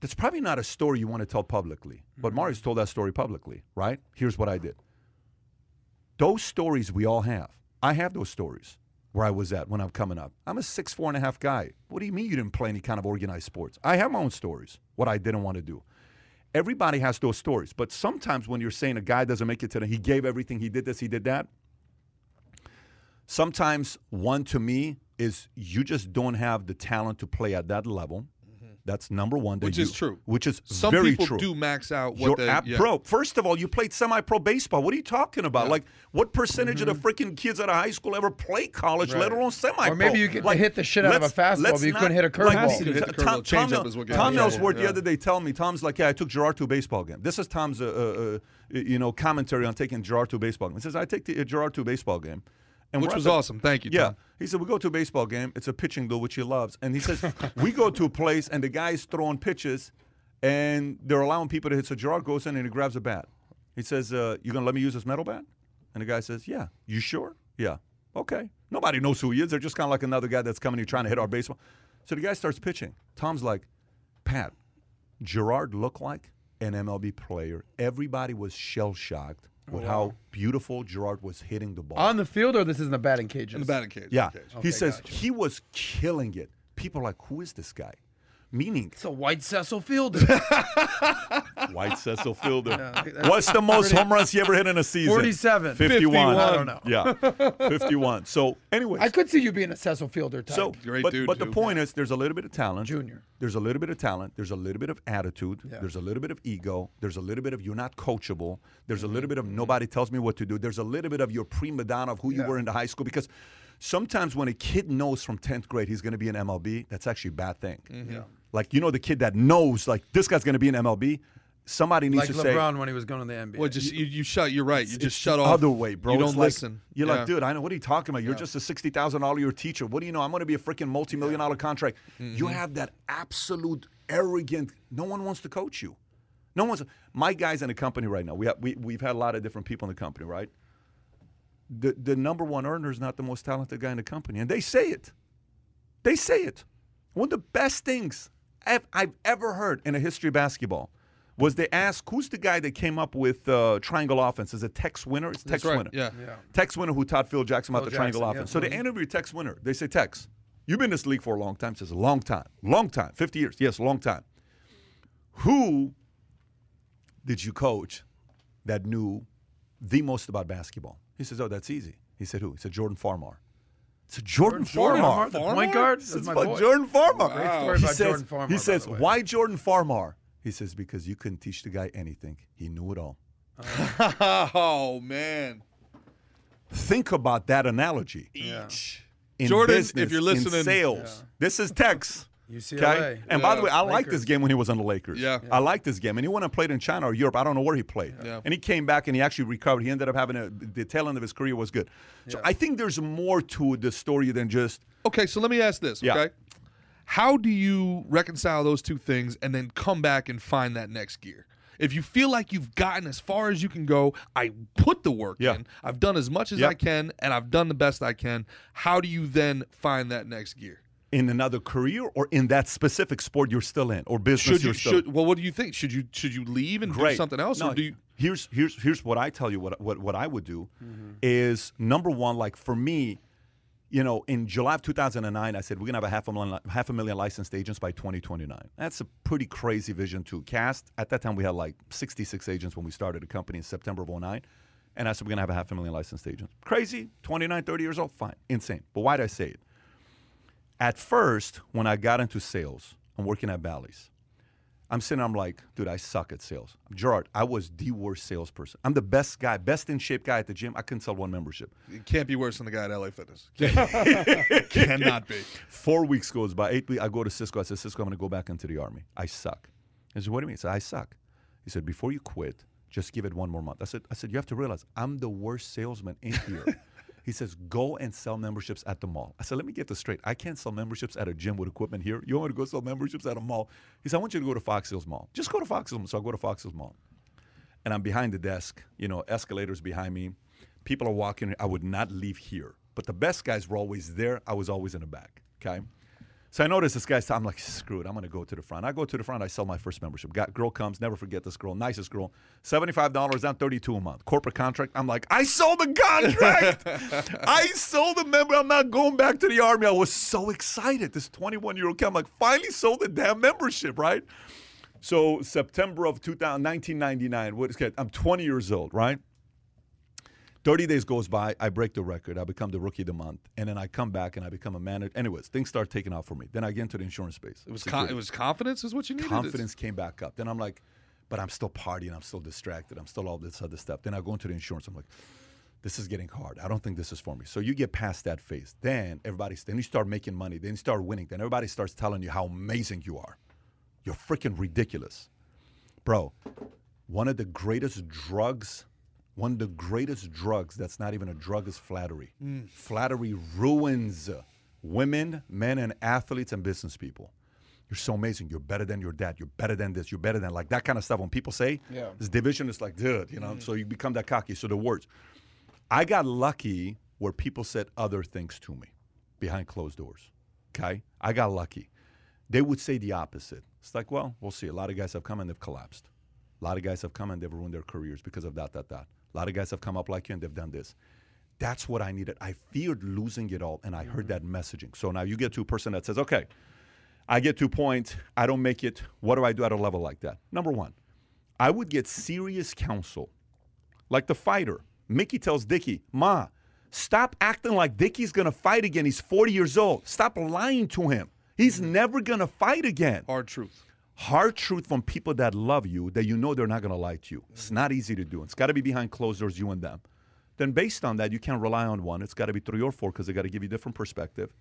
that's probably not a story you want to tell publicly. But mm-hmm. Mario's told that story publicly, right? Here's what I did. Those stories we all have. I have those stories where I was at when I'm coming up. I'm a six, four and a half guy. What do you mean you didn't play any kind of organized sports? I have my own stories, what I didn't want to do. Everybody has those stories. But sometimes when you're saying a guy doesn't make it to the, he gave everything, he did this, he did that. Sometimes one to me is you just don't have the talent to play at that level. That's number one. that Mm-hmm. Which is you- true. Which is Some very people true. do max out what You're they at yeah. pro. First of all, you played semi-pro baseball. What are you talking about? Like, what percentage of the freaking kids out of high school ever play college, let alone semi-pro? Or maybe you could Like, hit the shit out of a fastball, let's but you not- couldn't hit a curveball. like, You could hit the Tom, curveball. Tom, Changeup is what gets Tom. Yeah, Ellsworth yeah. the other day tell me, Tom's like, yeah, I took Gerard to a baseball game. This is Tom's, uh, uh, uh, you know, commentary on taking Gerard to a baseball game. He says, I take the, uh, Gerard to a baseball game. And Which was the- awesome. Thank you, Yeah. He said, we go to a baseball game. It's a pitching duel, which he loves. And he says, we go to a place and the guy's throwing pitches and they're allowing people to hit. So Gerard goes in and he grabs a bat. He says, uh, you going to let me use this metal bat? And the guy says, yeah. You sure? Yeah. Okay. Nobody knows who he is. They're just kind of like another guy that's coming here trying to hit our baseball. So the guy starts pitching. Tom's like, Pat, Gerard looked like an MLB player. Everybody was shell shocked with oh, how beautiful Gerard was hitting the ball. On the field, or this is in the batting cages? in the batting cage. Yeah. batting cage. he says he was killing it. People are like, who is this guy? Meaning, It's a white Cecil Fielder. white Cecil Fielder. that's What's the most home runs he ever hit in a season? 47. 51. I don't know. Yeah. 51. So, anyways. I could see you being a Cecil Fielder type. So, Great but, dude, but the too. point is, there's a little bit of talent. Junior. There's a little bit of talent. There's a little bit of attitude. Yeah. There's a little bit of ego. There's a little bit of you're not coachable. There's a Mm-hmm. little bit of nobody tells me what to do. There's a little bit of your prima donna of who you were in the high school. Because sometimes when a kid knows from 10th grade he's going to be in MLB, that's actually a bad thing. Yeah. Like, you know, the kid that knows, like, this guy's going to be in MLB, somebody needs like to say, LeBron when he was going to the NBA. Well, just you, you shut. You're right. You just shut the off. other way, bro. You don't like- listen. You're Yeah. like, dude, I know what are you talking about? You're just a sixty thousand dollar year teacher. What do you know? I'm going to be a freaking multi million dollar contract. Mm-hmm. You have that absolute arrogant. No one wants to coach you. No one's. My guys in the company right now. We have we we've had a lot of different people in the company, right? The the number one earner is not the most talented guy in the company, and they say it. They say it. One of the best things I've, I've ever heard in the history of basketball was they asked, who's the guy that came up with uh, triangle offense? Is it Tex Winter? It's Tex That's right. Winner. Yeah. Yeah. Tex Winner, who taught Phil Jackson about Phil the triangle Jackson, offense. yeah. So they interviewed Tex Winner. They say, Tex, you've been in this league for a long time. He says, a long time. Long time. 50 years. Yes, long time. Who did you coach that knew the most about basketball? He says, oh, that's easy. He said, who? He said, Jordan Farmar. It's Jordan, Jordan Farmar. Farmar, the point guard? It's That's my boy. Jordan Farmar. Great story He about says, Jordan Farmar, He by says, the way. why Jordan Farmar? He says, because you couldn't teach the guy anything. He knew it all. oh man. Think about that analogy. Each. In Jordan, if you're listening, in listening- sales. This is Tex. UCLA. And by the way, I liked this game when he was on the Lakers. Yeah. I liked this game. And he went and played in China or Europe. I don't know where he played. Yeah. And he came back and he actually recovered. He ended up having a, the tail end of his career was good. So I think there's more to the story than just Okay, so let me ask this. Yeah. Okay, how do you reconcile those two things and then come back and find that next gear? If you feel like you've gotten as far as you can go, I put the work Yeah. in. I've done as much as Yeah. I can, and I've done the best I can. How do you then find that next gear? in another career or in that specific sport you're still in or business Should you? you're still Should well? What do you think? Should you? Should you leave and do something else, No, or do you? Here's here's here's what I tell you. What what what I would do Mm-hmm. is number one, like for me, you know, in July of 2009, I said we're gonna have a half a million half a million licensed agents by 2029. That's a pretty crazy vision to cast. At that time, we had like 66 agents when we started the company in September of 09. And I said we're gonna have a half a million licensed agents. Crazy, 29, 30 years old, fine, insane. But why did I say it? At first, when I got into sales, I'm working at Bally's. I'm sitting, I'm like, dude, I suck at sales. Gerard, I was the worst salesperson. I'm the best guy, best in shape guy at the gym. I couldn't sell one membership. It can't be worse than the guy at LA Fitness. Cannot be. Four weeks goes by, eight weeks, I go to Cisco. I said, Cisco, I'm going to go back into the Army. I suck. He said, what do you mean? I said, I suck. He said, before you quit, just give it one more month. I said, I said, you have to realize I'm the worst salesman in here. he says, go and sell memberships at the mall. I said, let me get this straight. I can't sell memberships at a gym with equipment here. You want me to go sell memberships at a mall? He said, I want you to go to Fox Hills Mall. Just go to Fox Hills Mall. So I go to Fox Hills Mall. And I'm behind the desk, you know, escalators behind me. People are walking. I would not leave here. But the best guys were always there. I was always in the back. Okay. So I noticed this guy's. I'm like, screw it. I'm gonna go to the front. I go to the front. I sell my first membership. Got girl comes. Never forget this girl. Nicest girl. Seventy-five dollars down, thirty-two a month. Corporate contract. I'm like, I sold the contract. I sold the member. I'm not going back to the army. I was so excited. This 21 year old kid. I'm like, finally sold the damn membership, right? So September of 2000, 1999. What is it? I'm 20 years old, right? 30 days goes by, I break the record. I become the rookie of the month. And then I come back and I become a manager. Anyways, things start taking off for me. Then I get into the insurance space. It was con- it was confidence is what you needed. confidence came back up. Then I'm like, but I'm still partying. I'm still distracted. I'm still all this other stuff. Then I go into the insurance. I'm like, this is getting hard. I don't think this is for me. So you get past that phase. Then everybody's, then you start making money. Then you start winning. Then everybody starts telling you how amazing you are. You're freaking ridiculous. Bro, one of the greatest drugs, one of the greatest drugs that's not even a drug is flattery. Mm. Flattery ruins women, men, and athletes and business people. You're so amazing. You're better than your dad. You're better than this. You're better than like that kind of stuff. When people say Yeah. this division is like, dude, you know, mm. so you become that cocky. So the words. I got lucky where people said other things to me behind closed doors. Okay? I got lucky. They would say the opposite. It's like, well, we'll see. A lot of guys have come and they've collapsed. A lot of guys have come and they've ruined their careers because of that, that, that. A lot of guys have come up like you and they've done this. That's what I needed. I feared losing it all, and I heard that messaging. So now you get to a person that says, okay, I get to a point, I don't make it. What do I do at a level like that? Number one, I would get serious counsel. Like the fighter. Mickey tells Dickie, Ma, stop acting like Dickie's gonna fight again. He's 40 years old. Stop lying to him. He's never gonna fight again. hard truth. Hard truth from people that love you that you know they're not gonna lie to you. It's not easy to do. It's gotta be behind closed doors, you and them. Then based on that, you can't rely on one. It's gotta be three or four because they gotta give you different perspective.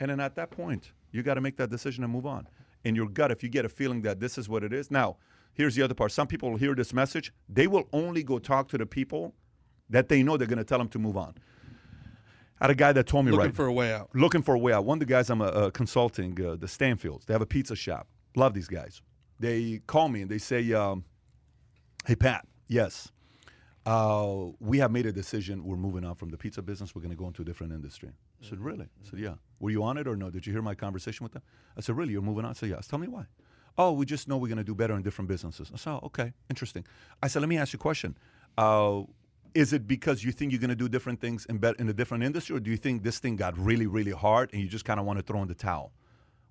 And then at that point, you got to make that decision and move on. In your gut, if you get a feeling that this is what it is. Now, here's the other part. Some people will hear this message, they will only go talk to the people that they know they're going to tell them to move on. I had a guy that told me Looking right for a way out. looking for a way out. One of the guys I'm uh, uh, consulting, uh, the Stanfields, they have a pizza shop. Love these guys. They call me and they say, um, "Hey Pat, yes, uh, we have made a decision. We're moving on from the pizza business. We're going to go into a different industry." I said, "Really?" I said, "Yeah." Were you on it or no? Did you hear my conversation with them? I said, "Really? You're moving on?" I said, "Yes." Tell me why. Oh, we just know we're going to do better in different businesses. I said, oh, "Okay, interesting." I said, "Let me ask you a question." Uh, is it because you think you're going to do different things in, bet in a different industry, or do you think this thing got really, really hard and you just kind of want to throw in the towel?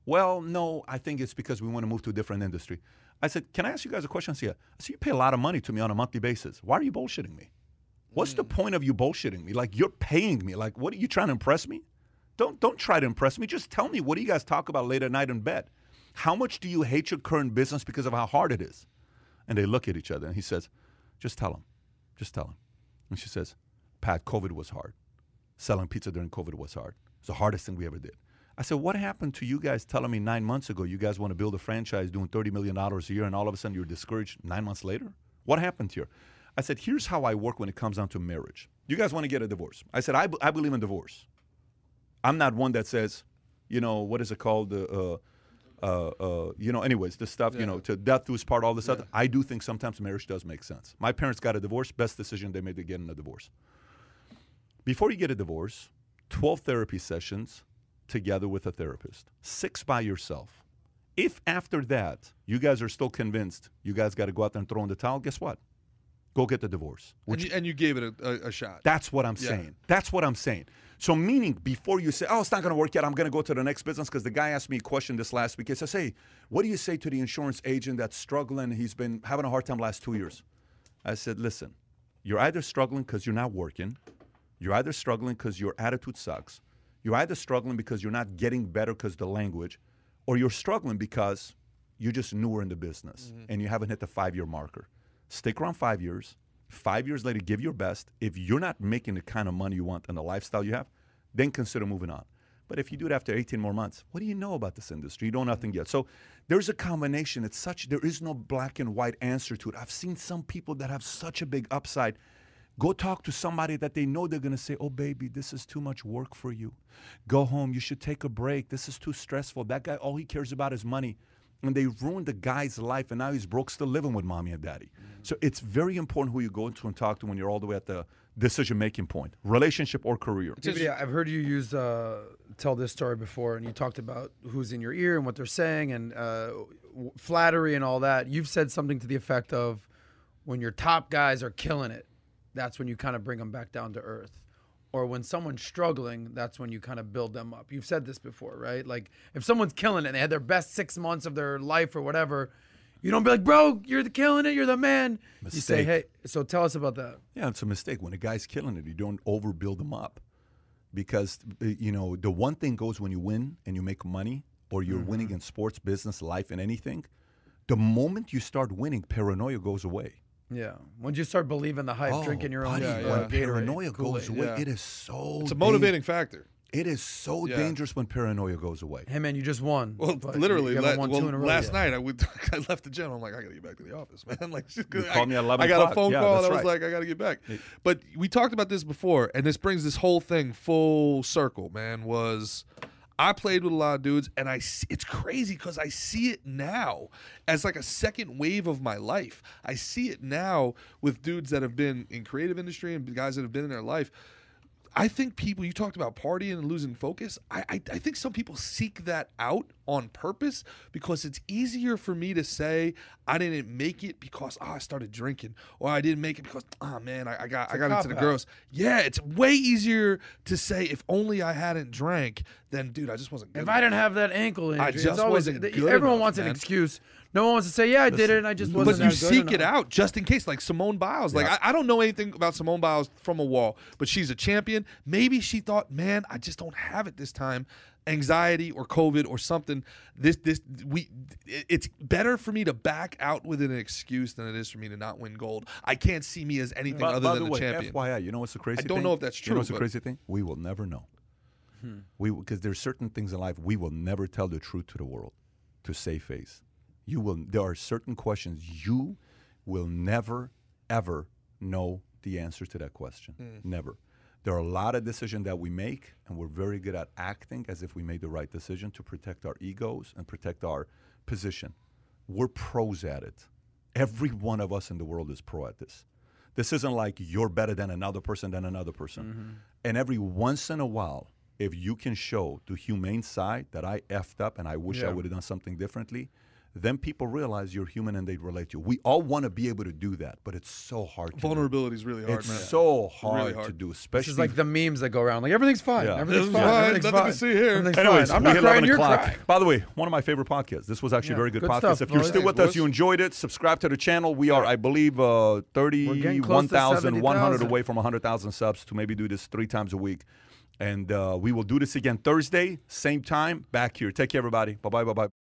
Well, no, I think it's because we want to move to a different industry. I said, Can I ask you guys a question? I said, I said, You pay a lot of money to me on a monthly basis. Why are you bullshitting me? What's the hmm. point of you bullshitting me? Like, you're paying me. Like, what are you trying to impress me? Don't, don't try to impress me. Just tell me, what do you guys talk about late at night in bed? How much do you hate your current business because of how hard it is? And they look at each other and he says, Just tell him. Just tell him. And she says, Pat, COVID was hard. selling pizza during COVID was hard. It's the hardest thing we ever did. I said, what happened to you guys telling me nine months ago you guys want to build a franchise doing $30 million a year and all of a sudden you're discouraged nine months later? What happened here? I said, here's how I work when it comes down to marriage. You guys want to get a divorce. I said, I, b- I believe in divorce. I'm not one that says, you know, what is it called? Uh, uh, uh, uh, you know, anyways, this stuff, you know, to death do us part, all this stuff. I do think sometimes marriage does make sense. My parents got a divorce, best decision they made to get in a divorce. Before you get a divorce, 12 therapy sessions together with a therapist, six by yourself. If after that you guys are still convinced you guys got to go out there and throw in the towel, guess what? Go get the divorce. And you, and you gave it a, a, a shot. That's what I'm Yeah. saying. That's what I'm saying. So, meaning before you say, oh, it's not going to work yet, I'm going to go to the next business. Because the guy asked me a question this last week. He says, hey, what do you say to the insurance agent that's struggling? He's been having a hard time last two years. I said, listen, you're either struggling because you're not working, you're either struggling because your attitude sucks, you're either struggling because you're not getting better because the language, or you're struggling because you're just newer in the business mm-hmm. and you haven't hit the five year marker. Stick around five years. Five years later, give your best. If you're not making the kind of money you want and the lifestyle you have, then consider moving on. But if you do it after 18 more months, what do you know about this industry? You know nothing yet. So there's a combination. It's such, there is no black and white answer to it. I've seen some people that have such a big upside. Go talk to somebody that they know they're going to say, Oh, baby, this is too much work for you. Go home. You should take a break. This is too stressful. That guy, all he cares about is money. And they ruined the guy's life, and now he's broke, still living with mommy and daddy. So it's very important who you go to and talk to when you're all the way at the decision making point, relationship or career. DVD, I've heard you use uh, tell this story before, and you talked about who's in your ear and what they're saying, and uh, w- flattery and all that. You've said something to the effect of, "When your top guys are killing it, that's when you kind of bring them back down to earth." Or when someone's struggling, that's when you kind of build them up. You've said this before, right? Like if someone's killing it, and they had their best six months of their life or whatever, you don't be like, "Bro, you're the killing it, you're the man." Mistake. You say, "Hey." So tell us about that. Yeah, it's a mistake. When a guy's killing it, you don't overbuild him up. Because, uh, you know, the one thing goes when you win and you make money or you're winning Mm-hmm. in sports, business, life, and anything, the moment you start winning, paranoia goes away. Yeah. Once you start believing the hype, drinking your own buddy, uh, when Gatorade, paranoia Kool-Aid. goes away, Yeah. it is so It's a dang- motivating factor. It is so Yeah. dangerous when paranoia goes away. Hey man, you just won. Well, literally, haven't la- won well, two in a row last yet. night I would I left the gym. I'm like, I gotta get back to the office, man. Like, You I, called me at 11 I got a phone Yeah, call and I was right. like, I gotta get back. But we talked about this before, and this brings this whole thing full circle. Man, was I played with a lot of dudes, and I it's crazy because I see it now as like a second wave of my life. I see it now with dudes that have been in creative industry and guys that have been in their life. I think people you talked about partying and losing focus. I, I I think some people seek that out on purpose because it's easier for me to say I didn't make it because oh, I started drinking or I didn't make it because oh man I, I got I got into the cop-out. girls. Yeah, it's way easier to say if only I hadn't drank than dude I just wasn't good. If I didn't have that ankle injury, it's just it's always, wasn't good everyone enough, wants an excuse. No one wants to say, "Yeah, I did it, and I just wasn't." but you that good seek it out just in case, like Simone Biles. Like Yeah. I, I don't know anything about Simone Biles from a wall, but she's a champion. Maybe she thought, man, I just don't have it this time. Anxiety or COVID or something. This this we. It's better for me to back out with an excuse than it is for me to not win gold. I can't see me as anything By, other by than the the way, champion. FYI, you know what's the crazy I don't thing? know if that's true. You know what's the crazy thing? We will never know. Hmm. We because there's certain things in life we will never tell the truth to the world to save face. You will. There are certain questions you will never ever know the answer to that question. Mm. Never. There are a lot of decisions that we make, and we're very good at acting as if we made the right decision to protect our egos and protect our position. We're pros at it. Every one of us in the world is pro at this. This isn't like you're better than another person than another person. Mm-hmm. And every once in a while, if you can show the humane side that I effed up and I wish I would have done something differently, then people realize you're human and they relate to you. We all want to be able to do that, but it's so hard to do. Vulnerability is really hard, It's man. so hard, hard. to do, This especially is like the memes that go around. Like everything's fine. Yeah. Everything's Everything's fine. fine. Everything's Nothing to fine. see here. Everything's Anyways, fine. I'm not hit crying. You're o'clock. crying. By the way, one of my favorite podcasts. This was actually a very good, good podcast. stuff, if you're still with us, you enjoyed it, subscribe to the channel. We are, I believe, uh, getting 31,100 away from 100,000 subs to maybe do this three times a week. And uh, we will do this again Thursday, same time, back here. Take care, everybody. Bye bye, bye bye.